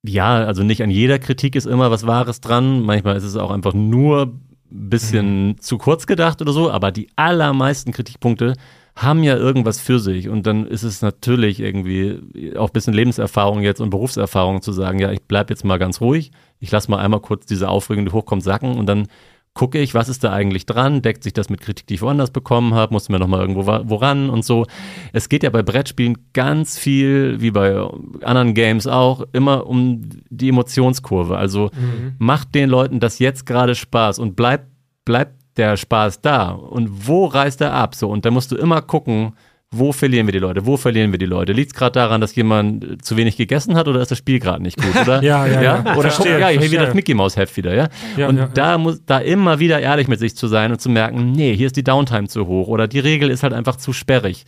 ja, also nicht an jeder Kritik ist immer was Wahres dran. Manchmal ist es auch einfach nur ein bisschen zu kurz gedacht oder so, aber die allermeisten Kritikpunkte haben ja irgendwas für sich. Und dann ist es natürlich irgendwie auch ein bisschen Lebenserfahrung jetzt und Berufserfahrung zu sagen, ja, ich bleib jetzt mal ganz ruhig, ich lasse mal einmal kurz diese Aufregung, die hochkommt, sacken und dann gucke ich, was ist da eigentlich dran, deckt sich das mit Kritik, die ich woanders bekommen habe, musste mir nochmal irgendwo woran und so. Es geht ja bei Brettspielen ganz viel, wie bei anderen Games auch, immer um die Emotionskurve. Also macht den Leuten das jetzt gerade Spaß und bleibt, bleibt der Spaß da und wo reißt er ab? So, und da musst du immer gucken, wo verlieren wir die Leute? Wo verlieren wir die Leute? Liegt es gerade daran, dass jemand äh, zu wenig gegessen hat oder ist das Spiel gerade nicht gut? Oder? Ja, ja, ja. Oder Verstehe, guck, ja, hier verstehe. wieder das Mickey Maus Heft wieder, ja. Ja, und ja, da muss da immer wieder ehrlich mit sich zu sein und zu merken, nee, hier ist die Downtime zu hoch oder die Regel ist halt einfach zu sperrig.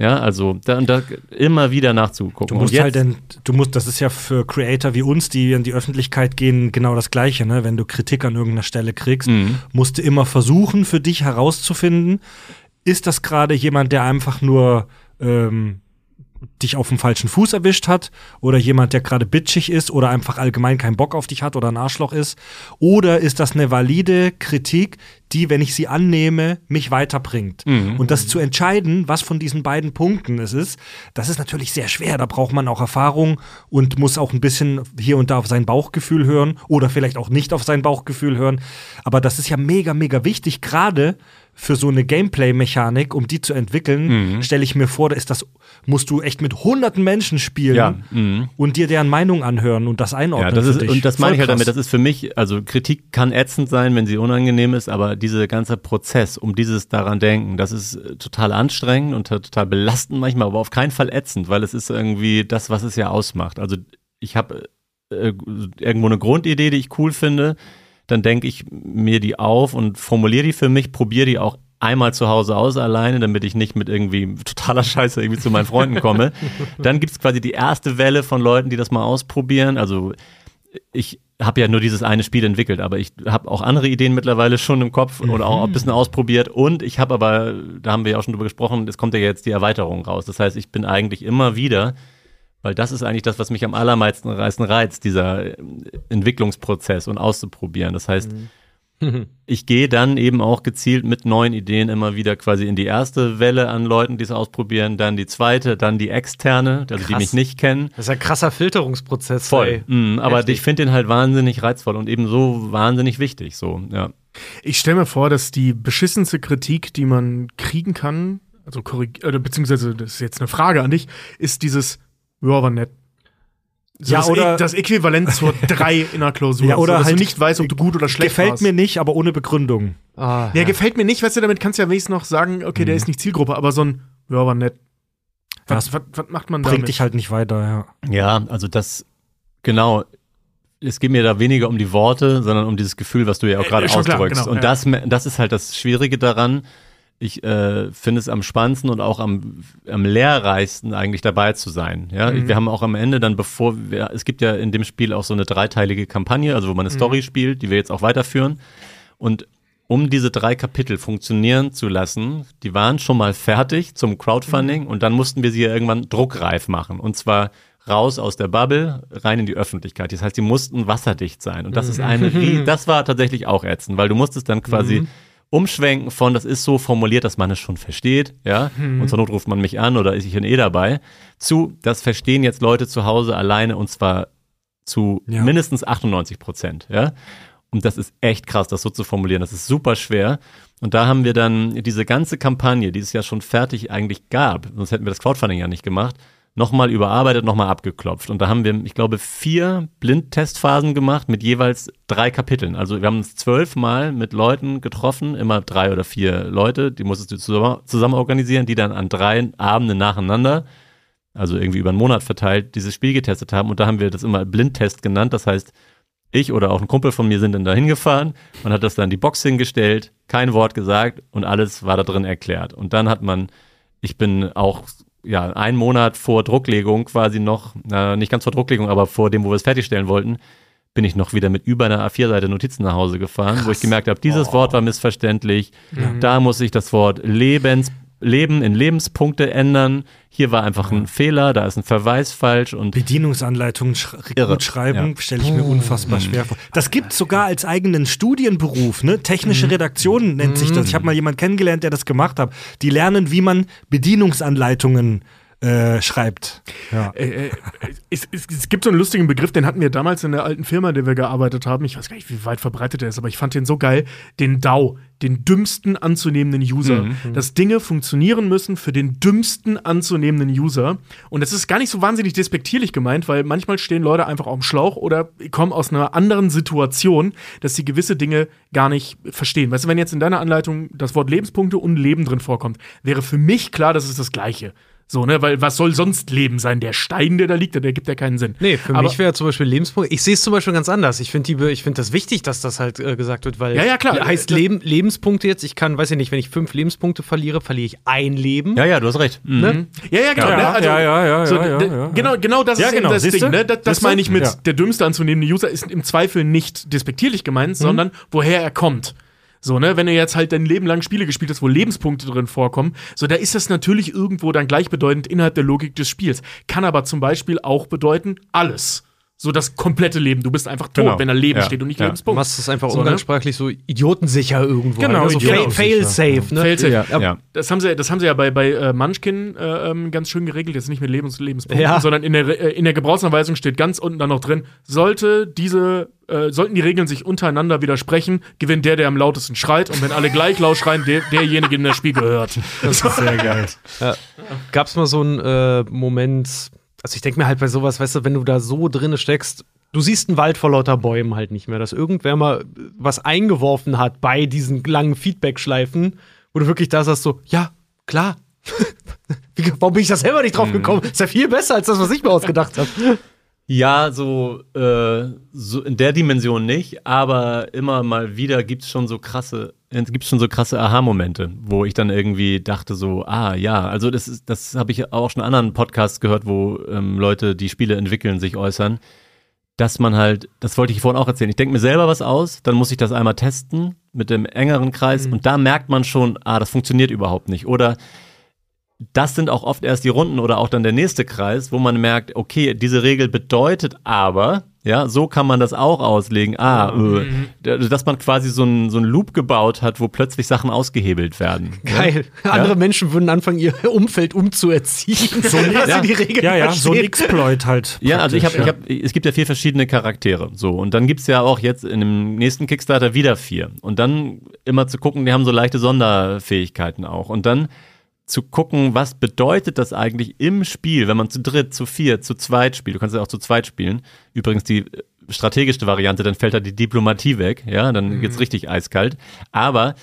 Ja, also da, und da immer wieder nachzugucken. Du musst halt denn, du musst, das ist ja für Creator wie uns, die in die Öffentlichkeit gehen, genau das Gleiche, ne? Wenn du Kritik an irgendeiner Stelle kriegst, Mhm. musst du immer versuchen, für dich herauszufinden, ist das gerade jemand, der einfach nur ähm, dich auf dem falschen Fuß erwischt hat oder jemand, der gerade bitchig ist oder einfach allgemein keinen Bock auf dich hat oder ein Arschloch ist? Oder ist das eine valide Kritik, die, wenn ich sie annehme, mich weiterbringt? Und das zu entscheiden, was von diesen beiden Punkten es ist, das ist natürlich sehr schwer. Da braucht man auch Erfahrung und muss auch ein bisschen hier und da auf sein Bauchgefühl hören oder vielleicht auch nicht auf sein Bauchgefühl hören. Aber das ist ja mega, mega wichtig, gerade für so eine Gameplay-Mechanik, um die zu entwickeln, stelle ich mir vor, da ist das, musst du echt mit hunderten Menschen spielen Ja, mhm. und dir deren Meinung anhören und das einordnen. Ja, das für ist, dich. und das meine ich halt damit, das ist für mich, also Kritik kann ätzend sein, wenn sie unangenehm ist, aber dieser ganze Prozess, um dieses daran denken, das ist äh, total anstrengend und total belastend manchmal, aber auf keinen Fall ätzend, weil es ist irgendwie das, was es ja ausmacht. Also ich habe äh, irgendwo eine Grundidee, die ich cool finde, dann denke ich mir die auf und formuliere die für mich, probiere die auch einmal zu Hause aus alleine, damit ich nicht mit irgendwie totaler Scheiße irgendwie zu meinen Freunden komme. Dann gibt's quasi die erste Welle von Leuten, die das mal ausprobieren. Also ich habe ja nur dieses eine Spiel entwickelt, aber ich habe auch andere Ideen mittlerweile schon im Kopf und auch ein bisschen ausprobiert. Und ich habe aber, da haben wir ja auch schon drüber gesprochen, es kommt ja jetzt die Erweiterung raus. Das heißt, ich bin eigentlich immer wieder, weil das ist eigentlich das, was mich am allermeisten reißen reizt, dieser äh, Entwicklungsprozess und auszuprobieren. Das heißt, ich gehe dann eben auch gezielt mit neuen Ideen immer wieder quasi in die erste Welle an Leuten, die es ausprobieren, dann die zweite, dann die externe, also die mich nicht kennen. Das ist ein krasser Filterungsprozess. Voll. Mhm, aber Heftig. ich finde den halt wahnsinnig reizvoll und eben so wahnsinnig wichtig. So, ja. Ich stelle mir vor, dass die beschissenste Kritik, die man kriegen kann, also korrig oder beziehungsweise das ist jetzt eine Frage an dich, ist dieses, ja, war nett. So Ja, das, oder- Ä- das Äquivalent zur 3 in der Klausur. Ja, oder so, dass halt du nicht weißt, ob du gut oder schlecht Gefällt warst. mir nicht, aber ohne Begründung. Ah, Ja, gefällt mir nicht, weißt du, damit kannst du ja wenigstens noch sagen, okay, Mhm. der ist nicht Zielgruppe, aber so ein, ja, war nett. Was, was, was macht man Bringt damit? dich halt nicht weiter, ja. ja, also das, genau. Es geht mir da weniger um die Worte, sondern um dieses Gefühl, was du ja auch Äh, gerade klar, ausdrückst. genau, und ja. das, das ist halt das Schwierige daran. Ich äh, finde es am spannendsten und auch am, am lehrreichsten eigentlich dabei zu sein. Ja, Mhm. wir haben auch am Ende dann, bevor wir, es gibt ja in dem Spiel auch so eine dreiteilige Kampagne, also wo man eine Mhm. Story spielt, die wir jetzt auch weiterführen. Und um diese drei Kapitel funktionieren zu lassen, die waren schon mal fertig zum Crowdfunding und dann mussten wir sie ja irgendwann druckreif machen. Und zwar raus aus der Bubble, rein in die Öffentlichkeit. Das heißt, die mussten wasserdicht sein. Und das ist eine, rie- das war tatsächlich auch ätzend, weil du musstest dann quasi umschwenken von, das ist so formuliert, dass man es schon versteht, ja, und zur Not ruft man mich an oder ist ich bin eh dabei, zu, das verstehen jetzt Leute zu Hause alleine und zwar zu Ja. mindestens 98 Prozent, ja. Und das ist echt krass, das so zu formulieren. Das ist super schwer. Und da haben wir dann diese ganze Kampagne, die es ja schon fertig eigentlich gab, sonst hätten wir das Crowdfunding ja nicht gemacht, nochmal überarbeitet, nochmal abgeklopft. Und da haben wir, ich glaube, vier Blindtestphasen gemacht mit jeweils drei Kapiteln. Also wir haben uns zwölfmal mit Leuten getroffen, immer drei oder vier Leute, die musstest du zusammen, zusammen organisieren, die dann an drei Abenden nacheinander, also irgendwie über einen Monat verteilt, dieses Spiel getestet haben. Und da haben wir das immer Blindtest genannt. Das heißt, ich oder auch ein Kumpel von mir sind dann da hingefahren. Man hat das dann in die Box hingestellt, kein Wort gesagt und alles war da drin erklärt. Und dann hat man, ich bin auch ja einen Monat vor Drucklegung quasi noch, äh, nicht ganz vor Drucklegung, aber vor dem, wo wir es fertigstellen wollten, bin ich noch wieder mit über einer A4-Seite Notizen nach Hause gefahren, wo ich gemerkt habe, dieses Wort war missverständlich. Da muss ich das Wort Leben in Lebenspunkte ändern. Hier war einfach ein Fehler, da ist ein Verweis falsch und Bedienungsanleitungen sch gut schreiben, Ja. stelle ich mir unfassbar schwer vor. Das gibt sogar als eigenen Studienberuf, ne? Technische Redaktion nennt sich das. Ich habe mal jemanden kennengelernt, der das gemacht hat. Die lernen, wie man Bedienungsanleitungen äh, schreibt. Ja. Äh, äh, es, es, es gibt so einen lustigen Begriff, den hatten wir damals in der alten Firma, in der wir gearbeitet haben. Ich weiß gar nicht, wie weit verbreitet der ist, aber ich fand den so geil. Den DAO, den dümmsten anzunehmenden User. Dass Dinge funktionieren müssen für den dümmsten anzunehmenden User. Und das ist gar nicht so wahnsinnig despektierlich gemeint, weil manchmal stehen Leute einfach auf dem Schlauch oder kommen aus einer anderen Situation, dass sie gewisse Dinge gar nicht verstehen. Weißt du, wenn jetzt in deiner Anleitung das Wort Lebenspunkte und Leben drin vorkommt, wäre für mich klar, das ist das Gleiche. So, ne, weil was soll sonst Leben sein? Der Stein, der da liegt, der gibt ja keinen Sinn. Nee, für Aber- mich wäre zum Beispiel Lebenspunkt. Ich sehe es zum Beispiel ganz anders. Ich finde finde das wichtig, dass das halt äh, gesagt wird, weil Ja, ja, klar. heißt Das- Leben, Lebenspunkte jetzt. Ich kann, weiß ich nicht, wenn ich fünf Lebenspunkte verliere, verliere ich ein Leben. ja, ja, du hast recht. Mhm. Ne? Ja, ja, genau. Ja, ne? also, ja, ja, ja, so, ja, ja. Genau, genau das Ja, ist genau, das siehste? Ding. Ne? Das, das meine ich mit Ja. der dümmste anzunehmende User ist im Zweifel nicht despektierlich gemeint, sondern woher er kommt. So, ne, wenn du jetzt halt dein Leben lang Spiele gespielt hast, wo Lebenspunkte drin vorkommen, so, da ist das natürlich irgendwo dann gleichbedeutend innerhalb der Logik des Spiels. Kann aber zum Beispiel auch bedeuten, alles. So das komplette Leben. Du bist einfach tot, Genau. wenn da Leben Ja. steht und nicht Ja. Du Lebenspunkt. machst es einfach So, ne? umgangssprachlich so idiotensicher irgendwo. Genau, halt, ne? so idiotensicher. fail, fail safe, ne? Fail-safe. Ja, Ja. ja. Das haben sie, das haben sie ja bei, bei äh, Munchkin äh, ähm, ganz schön geregelt. Jetzt nicht mit Lebens Lebenspunkten, Ja. sondern in der, äh, in der Gebrauchsanweisung steht ganz unten dann noch drin, sollte diese, äh, sollten die Regeln sich untereinander widersprechen, gewinnt der, der am lautesten schreit. Und wenn alle gleich laut schreien, der, derjenige, dem das Spiel gehört. Das ist sehr geil. Gab es mal so einen äh, Moment, also ich denke mir halt bei sowas, weißt du, wenn du da so drinne steckst, du siehst einen Wald vor lauter Bäumen halt nicht mehr, dass irgendwer mal was eingeworfen hat bei diesen langen Feedback-Schleifen, wo du wirklich da sagst so, ja, klar. Warum bin ich da selber nicht drauf gekommen? Ist ja viel besser als das, was ich mir ausgedacht habe. Ja, so, äh, so in der Dimension nicht, aber immer mal wieder gibt's schon so krasse, es gibt schon so krasse Aha-Momente, wo ich dann irgendwie dachte so, ah ja, also das ist, das habe ich auch schon in anderen Podcasts gehört, wo ähm, Leute, die Spiele entwickeln, sich äußern, dass man halt, das wollte ich vorhin auch erzählen, ich denke mir selber was aus, dann muss ich das einmal testen mit dem engeren Kreis und da merkt man schon, ah, das funktioniert überhaupt nicht. Oder das sind auch oft erst die Runden oder auch dann der nächste Kreis, wo man merkt, okay, diese Regel bedeutet aber, ja, so kann man das auch auslegen. Ah, äh, d- dass man quasi so einen so einen Loop gebaut hat, wo plötzlich Sachen ausgehebelt werden. Geil. Andere Menschen würden anfangen, ihr Umfeld umzuerziehen. So dass Ja. sie die Regeln Ja, ja, so ein. Exploit halt. Ja, also ich habe, praktisch, ich hab, es gibt ja vier verschiedene Charaktere, so und dann gibt's ja auch jetzt in dem nächsten Kickstarter wieder vier und dann immer zu gucken, die haben so leichte Sonderfähigkeiten auch und dann zu gucken, was bedeutet das eigentlich im Spiel, wenn man zu dritt, zu vier, zu zweit spielt. Du kannst ja auch zu zweit spielen. Übrigens die äh, strategischste Variante, dann fällt da die Diplomatie weg, ja, dann geht's richtig eiskalt. Aber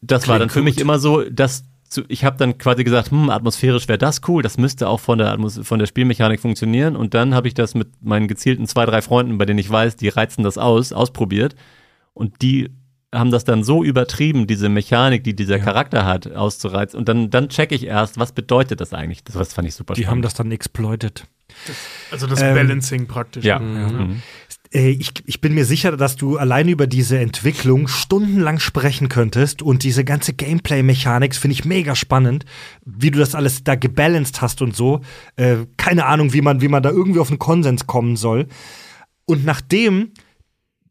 das war dann für mich immer so, dass ich habe dann quasi gesagt, hm, atmosphärisch wäre das cool, das müsste auch von der, Atmos von der Spielmechanik funktionieren. Und dann habe ich das mit meinen gezielten zwei, drei Freunden, bei denen ich weiß, die reizen das aus, ausprobiert. Und die haben das dann so übertrieben, diese Mechanik, die dieser Charakter hat, auszureizen. Und dann, dann checke ich erst, was bedeutet das eigentlich? Das, das fand ich super Die haben spannend. das dann exploitet. Also das Ähm, Balancing praktisch. ja. Mhm. Mhm. Äh, Ich, ich bin mir sicher, dass du allein über diese Entwicklung stundenlang sprechen könntest und diese ganze Gameplay-Mechanik finde ich mega spannend, wie du das alles da gebalanced hast und so. Äh, keine Ahnung, wie man, wie man da irgendwie auf einen Konsens kommen soll. Und nachdem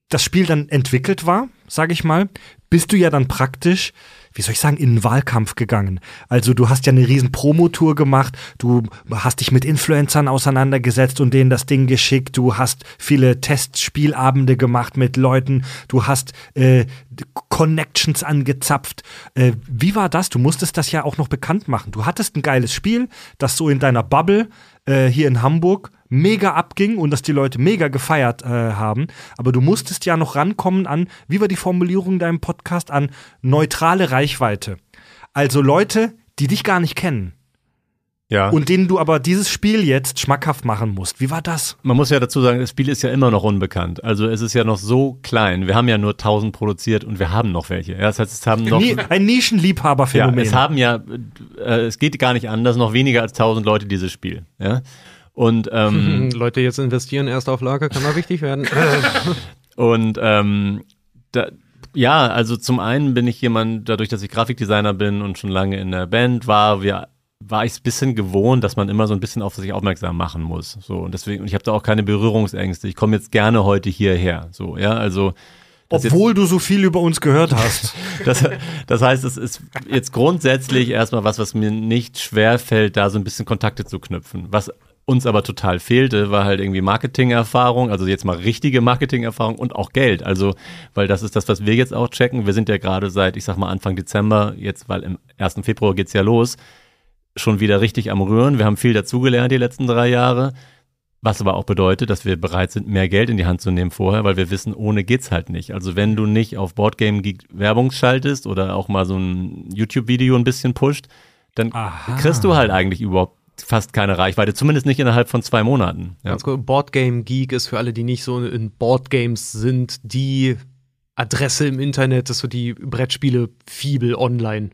das Spiel dann entwickelt war, sage ich mal, bist du ja dann praktisch, wie soll ich sagen, in den Wahlkampf gegangen. Also du hast ja eine riesen Promotour gemacht, du hast dich mit Influencern auseinandergesetzt und denen das Ding geschickt, du hast viele Testspielabende gemacht mit Leuten, du hast äh, Connections angezapft. Äh, wie war das? Du musstest das ja auch noch bekannt machen. Du hattest ein geiles Spiel, das so in deiner Bubble äh, hier in Hamburg mega abging und dass die Leute mega gefeiert äh, haben. Aber du musstest ja noch rankommen an, wie war die Formulierung in deinem Podcast, an neutrale Reichweite. Also Leute, die dich gar nicht kennen Ja. und denen du aber dieses Spiel jetzt schmackhaft machen musst. Wie war das? Man muss ja dazu sagen, das Spiel ist ja immer noch unbekannt. Also es ist ja noch so klein. Wir haben ja nur 1000 produziert und wir haben noch welche. Ja, das heißt, es haben noch. Ein Ja, Nischenliebhaberphänomen. es haben ja, äh, es geht gar nicht anders, noch weniger als 1000 Leute dieses Spiel. Ja. Und, ähm, Leute jetzt investieren, Erstauflage, kann mal wichtig werden. und ähm, da, Ja, also zum einen bin ich jemand, dadurch, dass ich Grafikdesigner bin und schon lange in der Band war, wir, war ich es ein bisschen gewohnt, dass man immer so ein bisschen auf sich aufmerksam machen muss. So und deswegen, und ich habe da auch keine Berührungsängste. Ich komme jetzt gerne heute hierher. So, ja, also das jetzt- Obwohl du so viel über uns gehört hast. das, das heißt, es ist jetzt grundsätzlich erstmal was, was mir nicht schwer fällt, da so ein bisschen Kontakte zu knüpfen. Was uns aber total fehlte, war halt irgendwie Marketingerfahrung, also jetzt mal richtige Marketingerfahrung und auch Geld. Also, weil das ist das, was wir jetzt auch checken. Wir sind ja gerade seit, ich sag mal, Anfang Dezember, jetzt, weil im 1. Februar geht's ja los, schon wieder richtig am Rühren. Wir haben viel dazugelernt die letzten drei Jahre. Was aber auch bedeutet, dass wir bereit sind, mehr Geld in die Hand zu nehmen vorher, weil wir wissen, ohne geht's halt nicht. Also wenn du nicht auf Boardgame Werbung schaltest oder auch mal so ein YouTube-Video ein bisschen pusht, dann Aha. kriegst du halt eigentlich überhaupt fast keine Reichweite, zumindest nicht innerhalb von zwei Monaten. Ja. Ganz kurz, Boardgame Geek ist für alle, die nicht so in Boardgames sind, die Adresse im Internet, das ist so die Brettspiele Fibel online.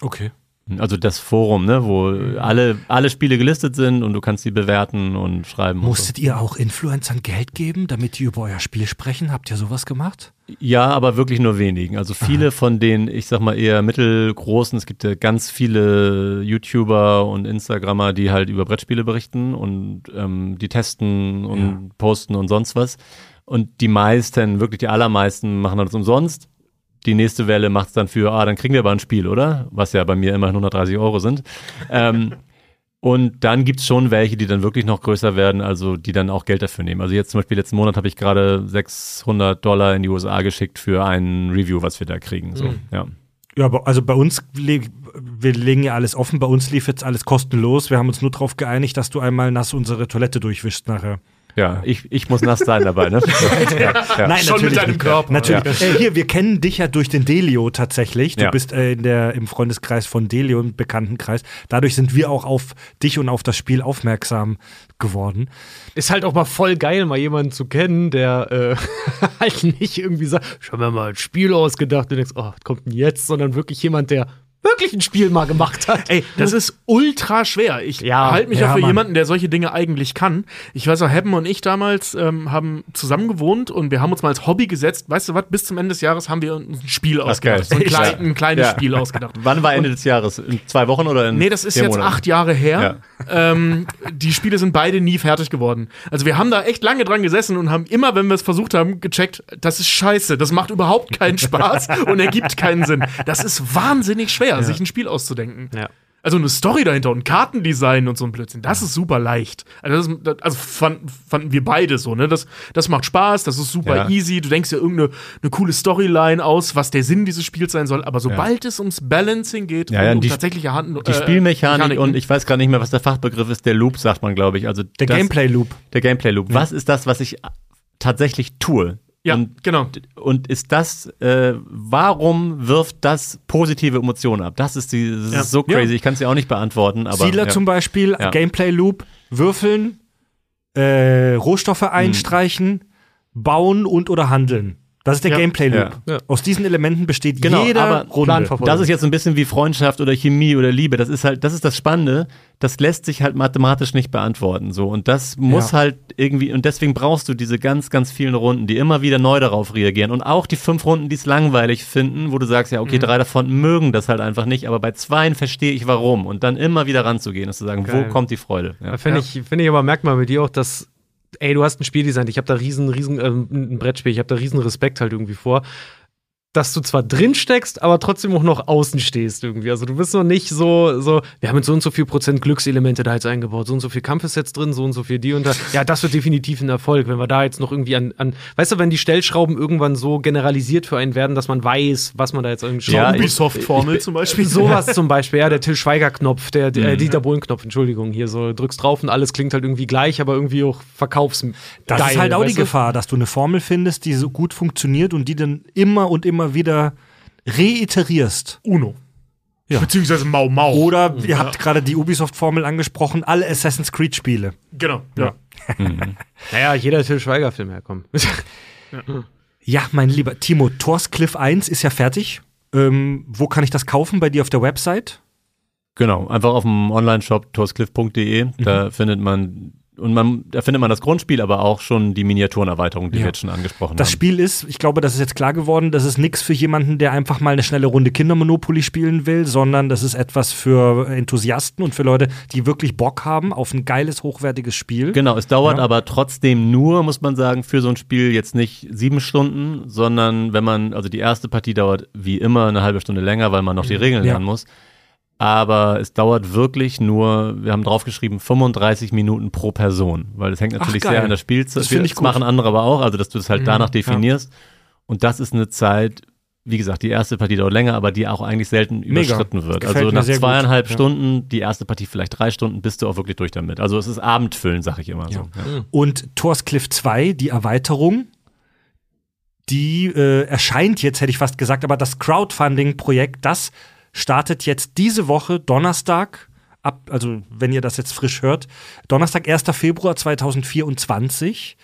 Okay. Also das Forum, ne, wo Mhm. alle, alle Spiele gelistet sind und du kannst sie bewerten und schreiben. und Musstet ihr auch Influencern Geld geben, damit die über euer Spiel sprechen? Habt ihr sowas gemacht? so. Ja, aber wirklich nur wenigen. Also viele von den, ich sag mal eher mittelgroßen, es gibt ja ganz viele YouTuber und Instagrammer, die halt über Brettspiele berichten und ähm, die testen und Ja. posten und sonst was. Und die meisten, wirklich die allermeisten machen das umsonst. Die nächste Welle macht es dann für, ah, dann kriegen wir aber ein Spiel, oder? Was ja bei mir immerhin 130 Euro sind. ähm, und dann gibt's schon welche, die dann wirklich noch größer werden, also die dann auch Geld dafür nehmen. Also jetzt zum Beispiel letzten Monat habe ich gerade 600 Dollar in die USA geschickt für ein Review, was wir da kriegen. So, ja. Ja, aber also bei uns, wir legen ja alles offen, bei uns lief jetzt alles kostenlos. Wir haben uns nur darauf geeinigt, dass du einmal nass unsere Toilette durchwischst nachher. Ja, ich, ich muss nass sein dabei, ne? ja, ja. Nein, Schon mit natürlich deinem nicht. Körper. Natürlich. Äh, hier, wir kennen dich ja durch den Delio tatsächlich. Du Ja. bist äh, in der, im Freundeskreis von Delio, im Bekanntenkreis. Dadurch sind wir auch auf dich und auf das Spiel aufmerksam geworden. Ist halt auch mal voll geil, mal jemanden zu kennen, der äh, halt nicht irgendwie sagt, ich habe mir mal ein Spiel ausgedacht und du denkst, oh, was kommt denn jetzt, sondern wirklich jemand, der wirklich ein Spiel mal gemacht hat. Ey, das ist ultra schwer. Ich Ja, halte mich ja, für Mann. jemanden, der solche Dinge eigentlich kann. Ich weiß auch, Hebben und ich damals ähm, haben zusammen gewohnt und wir haben uns mal als Hobby gesetzt. Weißt du was? Bis zum Ende des Jahres haben wir uns ein Spiel ausgedacht. geil. So ein, klein, Ja. ein kleines Ja. Spiel ausgedacht. Wann war Ende des Jahres? In zwei Wochen oder in Nee, das ist jetzt Monaten? acht Jahre her. Ähm, die Spiele sind beide nie fertig geworden. Also wir haben da echt lange dran gesessen und haben immer, wenn wir es versucht haben, gecheckt, das ist scheiße, das macht überhaupt keinen Spaß und ergibt keinen Sinn. Das ist wahnsinnig schwer, sich ein Spiel auszudenken. Ja. Also eine Story dahinter und Kartendesign und so ein Blödsinn, das ist super leicht. Also, das, also fanden, fanden wir beide so, ne? Das, das macht Spaß, das ist super Ja. easy. Du denkst dir irgendeine eine coole Storyline aus, was der Sinn dieses Spiels sein soll. Aber sobald es ums Balancing geht, Ja, ja, um die- tatsächliche Hand, Die äh, Spielmechanik und ich weiß gar nicht mehr, was der Fachbegriff ist. Der Loop sagt man, glaube ich. Also Der das, Gameplay Loop. Der Gameplay Loop. Was ist das, was ich tatsächlich tue? Ja, Und, genau. und ist das, äh, warum wirft das positive Emotionen ab? Das ist, die, das Ja. ist so crazy. Ich kann es ja auch nicht beantworten. Aber, Siedler ja. zum Beispiel, Ja. Gameplay Loop, würfeln, äh, Rohstoffe einstreichen, bauen und oder handeln. Das ist der Ja. Gameplay Loop. Ja. Aus diesen Elementen besteht Genau, jede aber Runde. Planverfolgung. Das ist jetzt ein bisschen wie Freundschaft oder Chemie oder Liebe. Das ist halt, das ist das Spannende. Das lässt sich halt mathematisch nicht beantworten. So. Und das muss Ja. halt irgendwie, und deswegen brauchst du diese ganz, ganz vielen Runden, die immer wieder neu darauf reagieren. Und auch die fünf Runden, die es langweilig finden, wo du sagst, ja, okay, Mhm. drei davon mögen das halt einfach nicht, aber bei zweien verstehe ich warum. Und dann immer wieder ranzugehen und zu sagen, Geil. wo kommt die Freude? Ja. Finde ich, finde ich aber, merkt man bei dir auch, dass, ey, du hast ein Spiel designt, ich habe da riesen, riesen, ähm, ein Brettspiel, ich habe da riesen Respekt halt irgendwie vor, dass du zwar drin steckst, aber trotzdem auch noch außen stehst irgendwie. Also du bist noch nicht so, so, wir haben jetzt so und so viel Prozent Glückselemente da jetzt eingebaut, so und so viel Kampfesets drin, so und so viel die und da. Ja, das wird definitiv ein Erfolg, wenn wir da jetzt noch irgendwie an, an weißt du, wenn die Stellschrauben irgendwann so generalisiert für einen werden, dass man weiß, was man da jetzt irgendwie Ja, schrauben ich- Ubisoft-Formel zum Beispiel. Sowas zum Beispiel, ja, der Till Schweiger-Knopf, der, Mhm. der äh, Dieter Bohlen-Knopf, Entschuldigung, hier so drückst drauf und alles klingt halt irgendwie gleich, aber irgendwie auch verkaufs. Das geil, ist halt auch die? Gefahr, dass du eine Formel findest, die so gut funktioniert und die dann immer und immer wieder reiterierst. Uno. Ja. Beziehungsweise Mau Mau. Oder ihr habt gerade die Ubisoft-Formel angesprochen, alle Assassin's Creed-Spiele. Genau, ja. Naja, jeder Till Schweiger-Film herkommt. Ja, mein lieber Timo, Torscliff 1 ist ja fertig. Ähm, wo kann ich das kaufen? Bei dir auf der Website? Genau, einfach auf dem Online-Shop torscliff.de. Mhm. Da findet man und man, da findet man das Grundspiel, aber auch schon die Miniaturenerweiterung, die Ja. wir jetzt schon angesprochen Das haben. Spiel ist, ich glaube, das ist jetzt klar geworden, das ist nichts für jemanden, der einfach mal eine schnelle Runde Kindermonopoly spielen will, sondern das ist etwas für Enthusiasten und für Leute, die wirklich Bock haben auf ein geiles, hochwertiges Spiel. Genau, es dauert Ja. aber trotzdem nur, muss man sagen, für so ein Spiel jetzt nicht sieben Stunden, sondern wenn man, also die erste Partie dauert wie immer eine halbe Stunde länger, weil man noch die Regeln Ja. lernen muss. Aber es dauert wirklich nur, wir haben draufgeschrieben, 35 Minuten pro Person, weil das hängt natürlich geil. sehr an der Spielzeit. Das Das. Mhm, machen andere aber auch, also dass du das halt danach definierst. Und das ist eine Zeit, wie gesagt, die erste Partie dauert länger, aber die auch eigentlich selten Mega. überschritten wird. Gefällt Also nach sehr gut. zweieinhalb Ja. Stunden, die erste Partie vielleicht drei Stunden, bist du auch wirklich durch damit. Also es ist Abendfüllen, sag ich immer so. Ja. Und Torscliff 2, die Erweiterung, die äh, erscheint jetzt, hätte ich fast gesagt, aber das Crowdfunding-Projekt, das startet jetzt diese Woche, Donnerstag, ab, also wenn ihr das jetzt frisch hört, Donnerstag, 1. Februar 2024.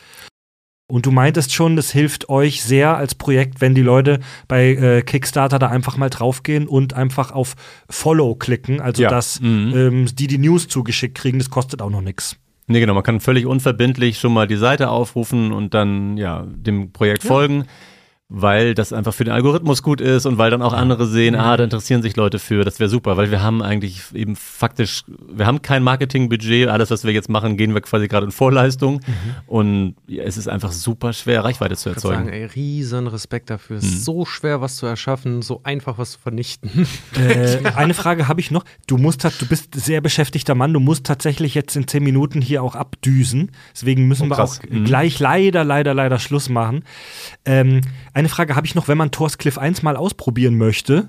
Und du meintest schon, das hilft euch sehr als Projekt, wenn die Leute bei äh, Kickstarter da einfach mal draufgehen und einfach auf Follow klicken, also Ja. dass Mhm. ähm, die die News zugeschickt kriegen, das kostet auch noch nichts. Nee, genau, man kann völlig unverbindlich schon mal die Seite aufrufen und dann ja dem Projekt folgen, weil das einfach für den Algorithmus gut ist und weil dann auch andere sehen, ah, da interessieren sich Leute für, das wäre super, weil wir haben eigentlich eben faktisch, wir haben kein Marketingbudget, alles, was wir jetzt machen, gehen wir quasi gerade in Vorleistung und ja, es ist einfach super schwer, Reichweite zu Ich würde sagen, erzeugen. ey, riesen Respekt dafür. Es ist so schwer, was zu erschaffen, so einfach was zu vernichten. Äh, eine Frage habe ich noch. Du musst, du bist sehr beschäftigter Mann. Du musst tatsächlich jetzt in zehn Minuten hier auch abdüsen. Deswegen müssen Oh, wir auch Mhm. gleich leider, leider, leider Schluss machen. Ähm, eine Frage habe ich noch, wenn man Torscliff 1 mal ausprobieren möchte,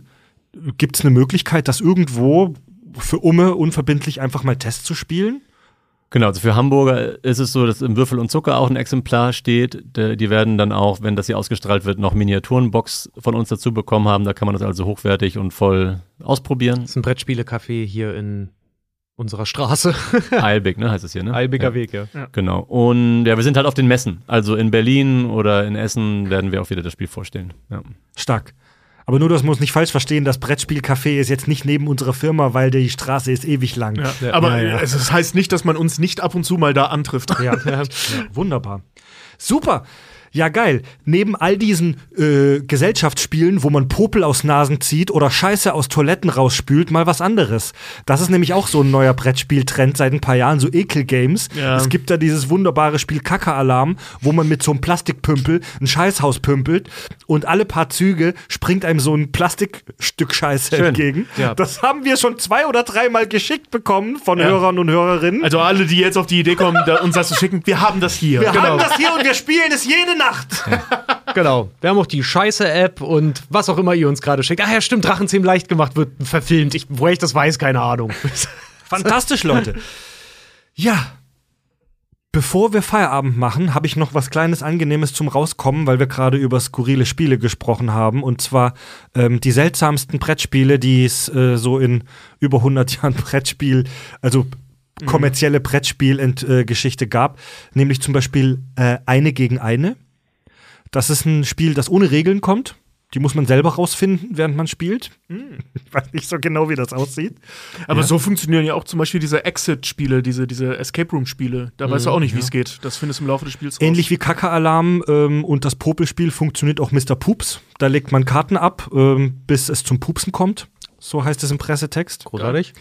gibt es eine Möglichkeit, das irgendwo für Umme unverbindlich einfach mal Test zu spielen? Genau, also für Hamburger ist es so, dass im Würfel und Zucker auch ein Exemplar steht. Die werden dann auch, wenn das hier ausgestrahlt wird, noch Miniaturenbox von uns dazu bekommen haben. Da kann man das also hochwertig und voll ausprobieren. Das ist ein Brettspiele-Café hier in unserer Straße. Eilbig, ne, heißt es hier, ne? Albiger ja. Weg, ja. Genau. Und ja, wir sind halt auf den Messen. Also in Berlin oder in Essen werden wir auch wieder das Spiel vorstellen. Ja. Stark. Aber nur, das muss nicht falsch verstehen, das Brettspielcafé ist jetzt nicht neben unserer Firma, weil die Straße ist ewig lang. Ja. Aber Ja, ja. Es, das heißt nicht, dass man uns nicht ab und zu mal da antrifft. Ja, ja. wunderbar. Super. Ja, geil. Neben all diesen äh, Gesellschaftsspielen, wo man Popel aus Nasen zieht oder Scheiße aus Toiletten rausspült, mal was anderes. Das ist nämlich auch so ein neuer Brettspieltrend seit ein paar Jahren, so Ekelgames. Ja. Es gibt da dieses wunderbare Spiel Kacke-Alarm, wo man mit so einem Plastikpümpel ein Scheißhaus pümpelt und alle paar Züge springt einem so ein Plastikstück Scheiße Schön. entgegen. Ja. Das haben wir schon zwei oder dreimal geschickt bekommen von Ja. Hörern und Hörerinnen. Also alle, die jetzt auf die Idee kommen, da, uns das zu schicken, wir haben das hier. wir genau. haben das hier und wir spielen es jede Nacht. Genau. Wir haben auch die Scheiße-App und was auch immer ihr uns gerade schickt. Ach ja, stimmt, Drachenzähmen leicht gemacht wird verfilmt. Ich, woher ich das weiß, keine Ahnung. Fantastisch, Leute. Ja. Bevor wir Feierabend machen, habe ich noch was kleines Angenehmes zum Rauskommen, weil wir gerade über skurrile Spiele gesprochen haben. Und zwar ähm, die seltsamsten Brettspiele, die es äh, so in über 100 Jahren Brettspiel, also kommerzielle Brettspielgeschichte äh, Geschichte gab. Nämlich zum Beispiel äh, Eine gegen eine. Das ist ein Spiel, das ohne Regeln kommt. Die muss man selber rausfinden, während man spielt. Ich weiß nicht so genau, wie das aussieht. Aber so funktionieren ja auch zum Beispiel diese Exit-Spiele, diese, diese Escape Room-Spiele. Da weißt du auch nicht, wie es geht. Das findest du im Laufe des Spiels raus. Ähnlich wie Kacke-Alarm ähm, und das Popelspiel funktioniert auch Mr. Pups. Da legt man Karten ab, ähm, bis es zum Pupsen kommt. So heißt es im Pressetext. Großartig.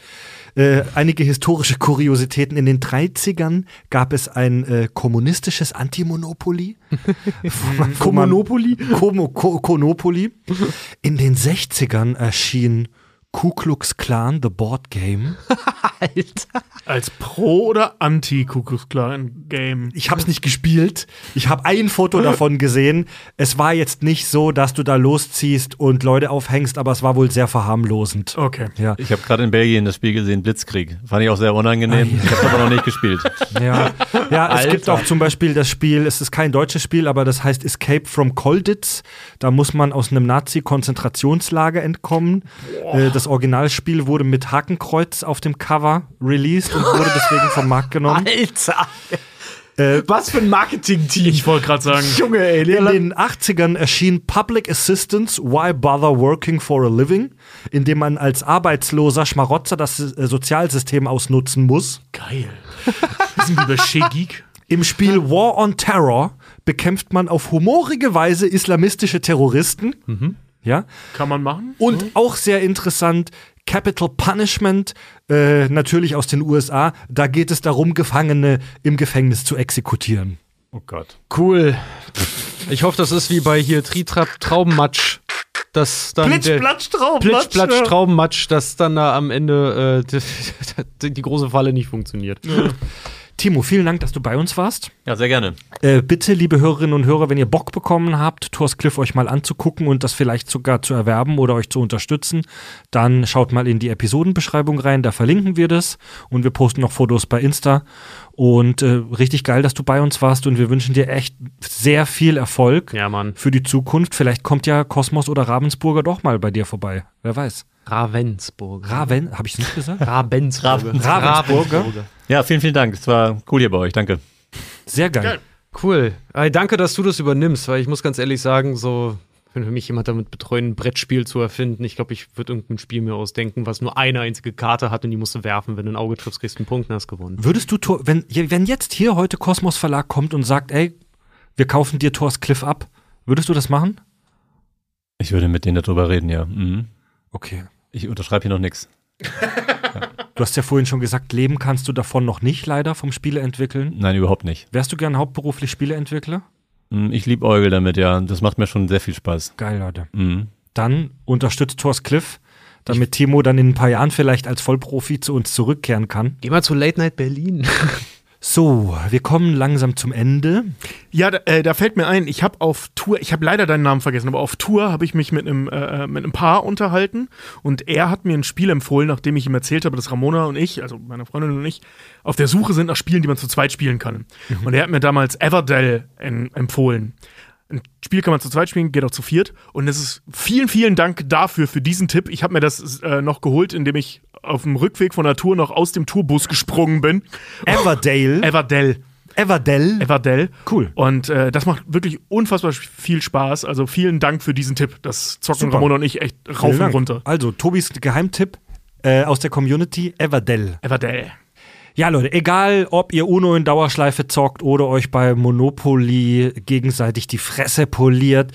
Äh, einige historische Kuriositäten. In den 30ern gab es ein äh, kommunistisches Antimonopoly. Kommunopoly? Como, Ko, Konopoly. In den 60ern erschien Ku Klux Klan, The Board Game. Alter. Als Pro- oder Anti-Kuckucksklan-Game. Ich habe es nicht gespielt. Ich habe ein Foto davon gesehen. Es war jetzt nicht so, dass du da losziehst und Leute aufhängst, aber es war wohl sehr verharmlosend. Okay. Ja, Ich habe gerade in Belgien das Spiel gesehen, Blitzkrieg. Fand ich auch sehr unangenehm. Ich habe aber noch nicht gespielt. ja. ja es Alter. gibt auch zum Beispiel das Spiel, es ist kein deutsches Spiel, aber das heißt Escape from Kolditz. Da muss man aus einem Nazi-Konzentrationslager entkommen. Äh, das Originalspiel wurde mit Hakenkreuz auf dem Cover released und wurde deswegen vom Markt genommen. Alter. Was für ein Marketing-Team. Ich wollte gerade sagen, Junge, ey. In den 80ern erschien Public Assistance Why Bother Working for a Living, in dem man als arbeitsloser Schmarotzer das äh, Sozialsystem ausnutzen muss. geil. Wissen wir über Shegik? Im Spiel War on Terror bekämpft man auf humorige Weise islamistische Terroristen. Ja. Kann man machen? Und auch sehr interessant, Capital Punishment, äh, natürlich aus den USA. Da geht es darum, Gefangene im Gefängnis zu exekutieren. Oh Gott. Cool. Ich hoffe, das ist wie bei hier Tritrap Traubenmatsch. Das dann der- Traum, Plitsch, Platsch, Traubenmatsch, dass dann da am Ende äh, die, die große Falle nicht funktioniert. Timo, vielen Dank, dass du bei uns warst. Ja, sehr gerne. Äh, bitte, liebe Hörerinnen und Hörer, wenn ihr Bock bekommen habt, Thors Cliff euch mal anzugucken und das vielleicht sogar zu erwerben oder euch zu unterstützen, dann schaut mal in die Episodenbeschreibung rein, da verlinken wir das und wir posten noch Fotos bei Insta. Und äh, richtig geil, dass du bei uns warst und wir wünschen dir echt sehr viel Erfolg Ja, Mann. für die Zukunft. Vielleicht kommt ja Kosmos oder Ravensburger doch mal bei dir vorbei. Wer weiß. Ravensburg. Raven, habe ich es nicht gesagt? Ravensburg. Ravensburger. Ja, vielen, vielen Dank. Es war cool hier bei euch. Danke. Sehr geil. Geil. Cool. Ey, danke, dass du das übernimmst, weil ich muss ganz ehrlich sagen, so, wenn für mich jemand damit betreuen, ein Brettspiel zu erfinden, ich glaube, ich würde irgendein Spiel mir ausdenken, was nur eine einzige Karte hat und die musst du werfen. Wenn du ein Auge triffst, kriegst du einen Punkt und hast gewonnen. Würdest du, Thor, wenn, wenn jetzt hier heute Kosmos Verlag kommt und sagt, ey, wir kaufen dir Thors Cliff ab, würdest du das machen? Ich würde mit denen darüber reden, ja. Mhm. Okay. Ich unterschreibe hier noch nichts. Du hast ja vorhin schon gesagt, leben kannst du davon noch nicht leider vom Spiele entwickeln. Nein, überhaupt nicht. Wärst du gern hauptberuflich Spieleentwickler? Mhm, Ich liebe Eugel damit, ja. Das macht mir schon sehr viel Spaß. Geil, Leute. Mhm. Dann unterstützt Thors Cliff, damit Timo dann in ein paar Jahren vielleicht als Vollprofi zu uns zurückkehren kann. Geh mal zu Late Night Berlin. So, wir kommen langsam zum Ende. Ja, da, äh, da fällt mir ein, ich habe auf Tour, ich habe leider deinen Namen vergessen, aber auf Tour habe ich mich mit einem äh, mit einem Paar unterhalten und er hat mir ein Spiel empfohlen, nachdem ich ihm erzählt habe, dass Ramona und ich, also meine Freundin und ich, auf der Suche sind nach Spielen, die man zu zweit spielen kann. Und er hat mir damals Everdell en- empfohlen. Ein Spiel kann man zu zweit spielen, geht auch zu viert. Und es ist vielen, vielen Dank dafür, für diesen Tipp. Ich habe mir das äh, noch geholt, indem ich auf dem Rückweg von der Tour noch aus dem Tourbus gesprungen bin. Everdale. Everdell. Everdell. Everdell. Cool. Und äh, das macht wirklich unfassbar viel Spaß. Also vielen Dank für diesen Tipp. Das zocken Super. Ramona und ich echt rauf und runter. Also, Tobis Geheimtipp äh, aus der Community, Everdell. Everdell. Ja, Leute, egal ob ihr Uno in Dauerschleife zockt oder euch bei Monopoly gegenseitig die Fresse poliert,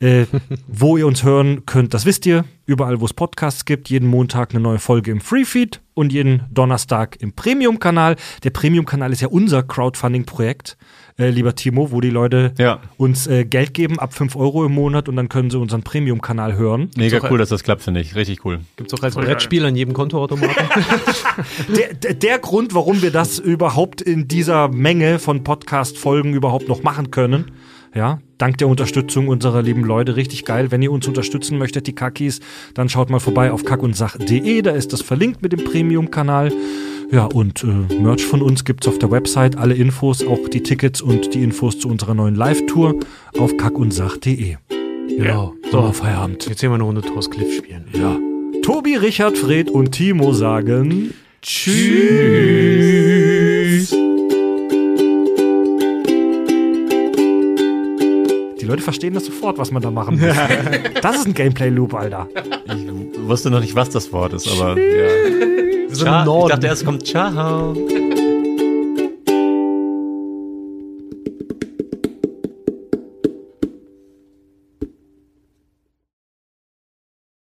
äh, wo ihr uns hören könnt, das wisst ihr. Überall, wo es Podcasts gibt, jeden Montag eine neue Folge im Freefeed und jeden Donnerstag im Premium-Kanal. Der Premium-Kanal ist ja unser Crowdfunding-Projekt, äh, lieber Timo, wo die Leute Ja. uns äh, Geld geben ab 5 Euro im Monat und dann können sie unseren Premium-Kanal hören. Mega cool, dass das klappt, finde ich. Richtig cool. Gibt's auch als Voll Brettspiel an jedem Kontoautomaten. der, der, der Grund, warum wir das überhaupt in dieser Menge von Podcast-Folgen überhaupt noch machen können. Ja, dank der Unterstützung unserer lieben Leute. Richtig geil. Wenn ihr uns unterstützen möchtet, die Kakis, dann schaut mal vorbei auf kackundsach.de. Da ist das verlinkt mit dem Premium-Kanal. Ja, und äh, Merch von uns gibt's auf der Website. Alle Infos, auch die Tickets und die Infos zu unserer neuen Live-Tour auf kackundsach.de. Genau. So, Feierabend. Jetzt sehen wir eine Runde Toast Cliff spielen. Ja. Tobi, Richard, Fred und Timo sagen Tschüss. Die Leute verstehen das sofort, was man da machen muss. das ist ein Gameplay-Loop, Alter. Ich wusste noch nicht, was das Wort ist, aber ja. Ciao. Ich Norden. dachte erst kommt Ciao.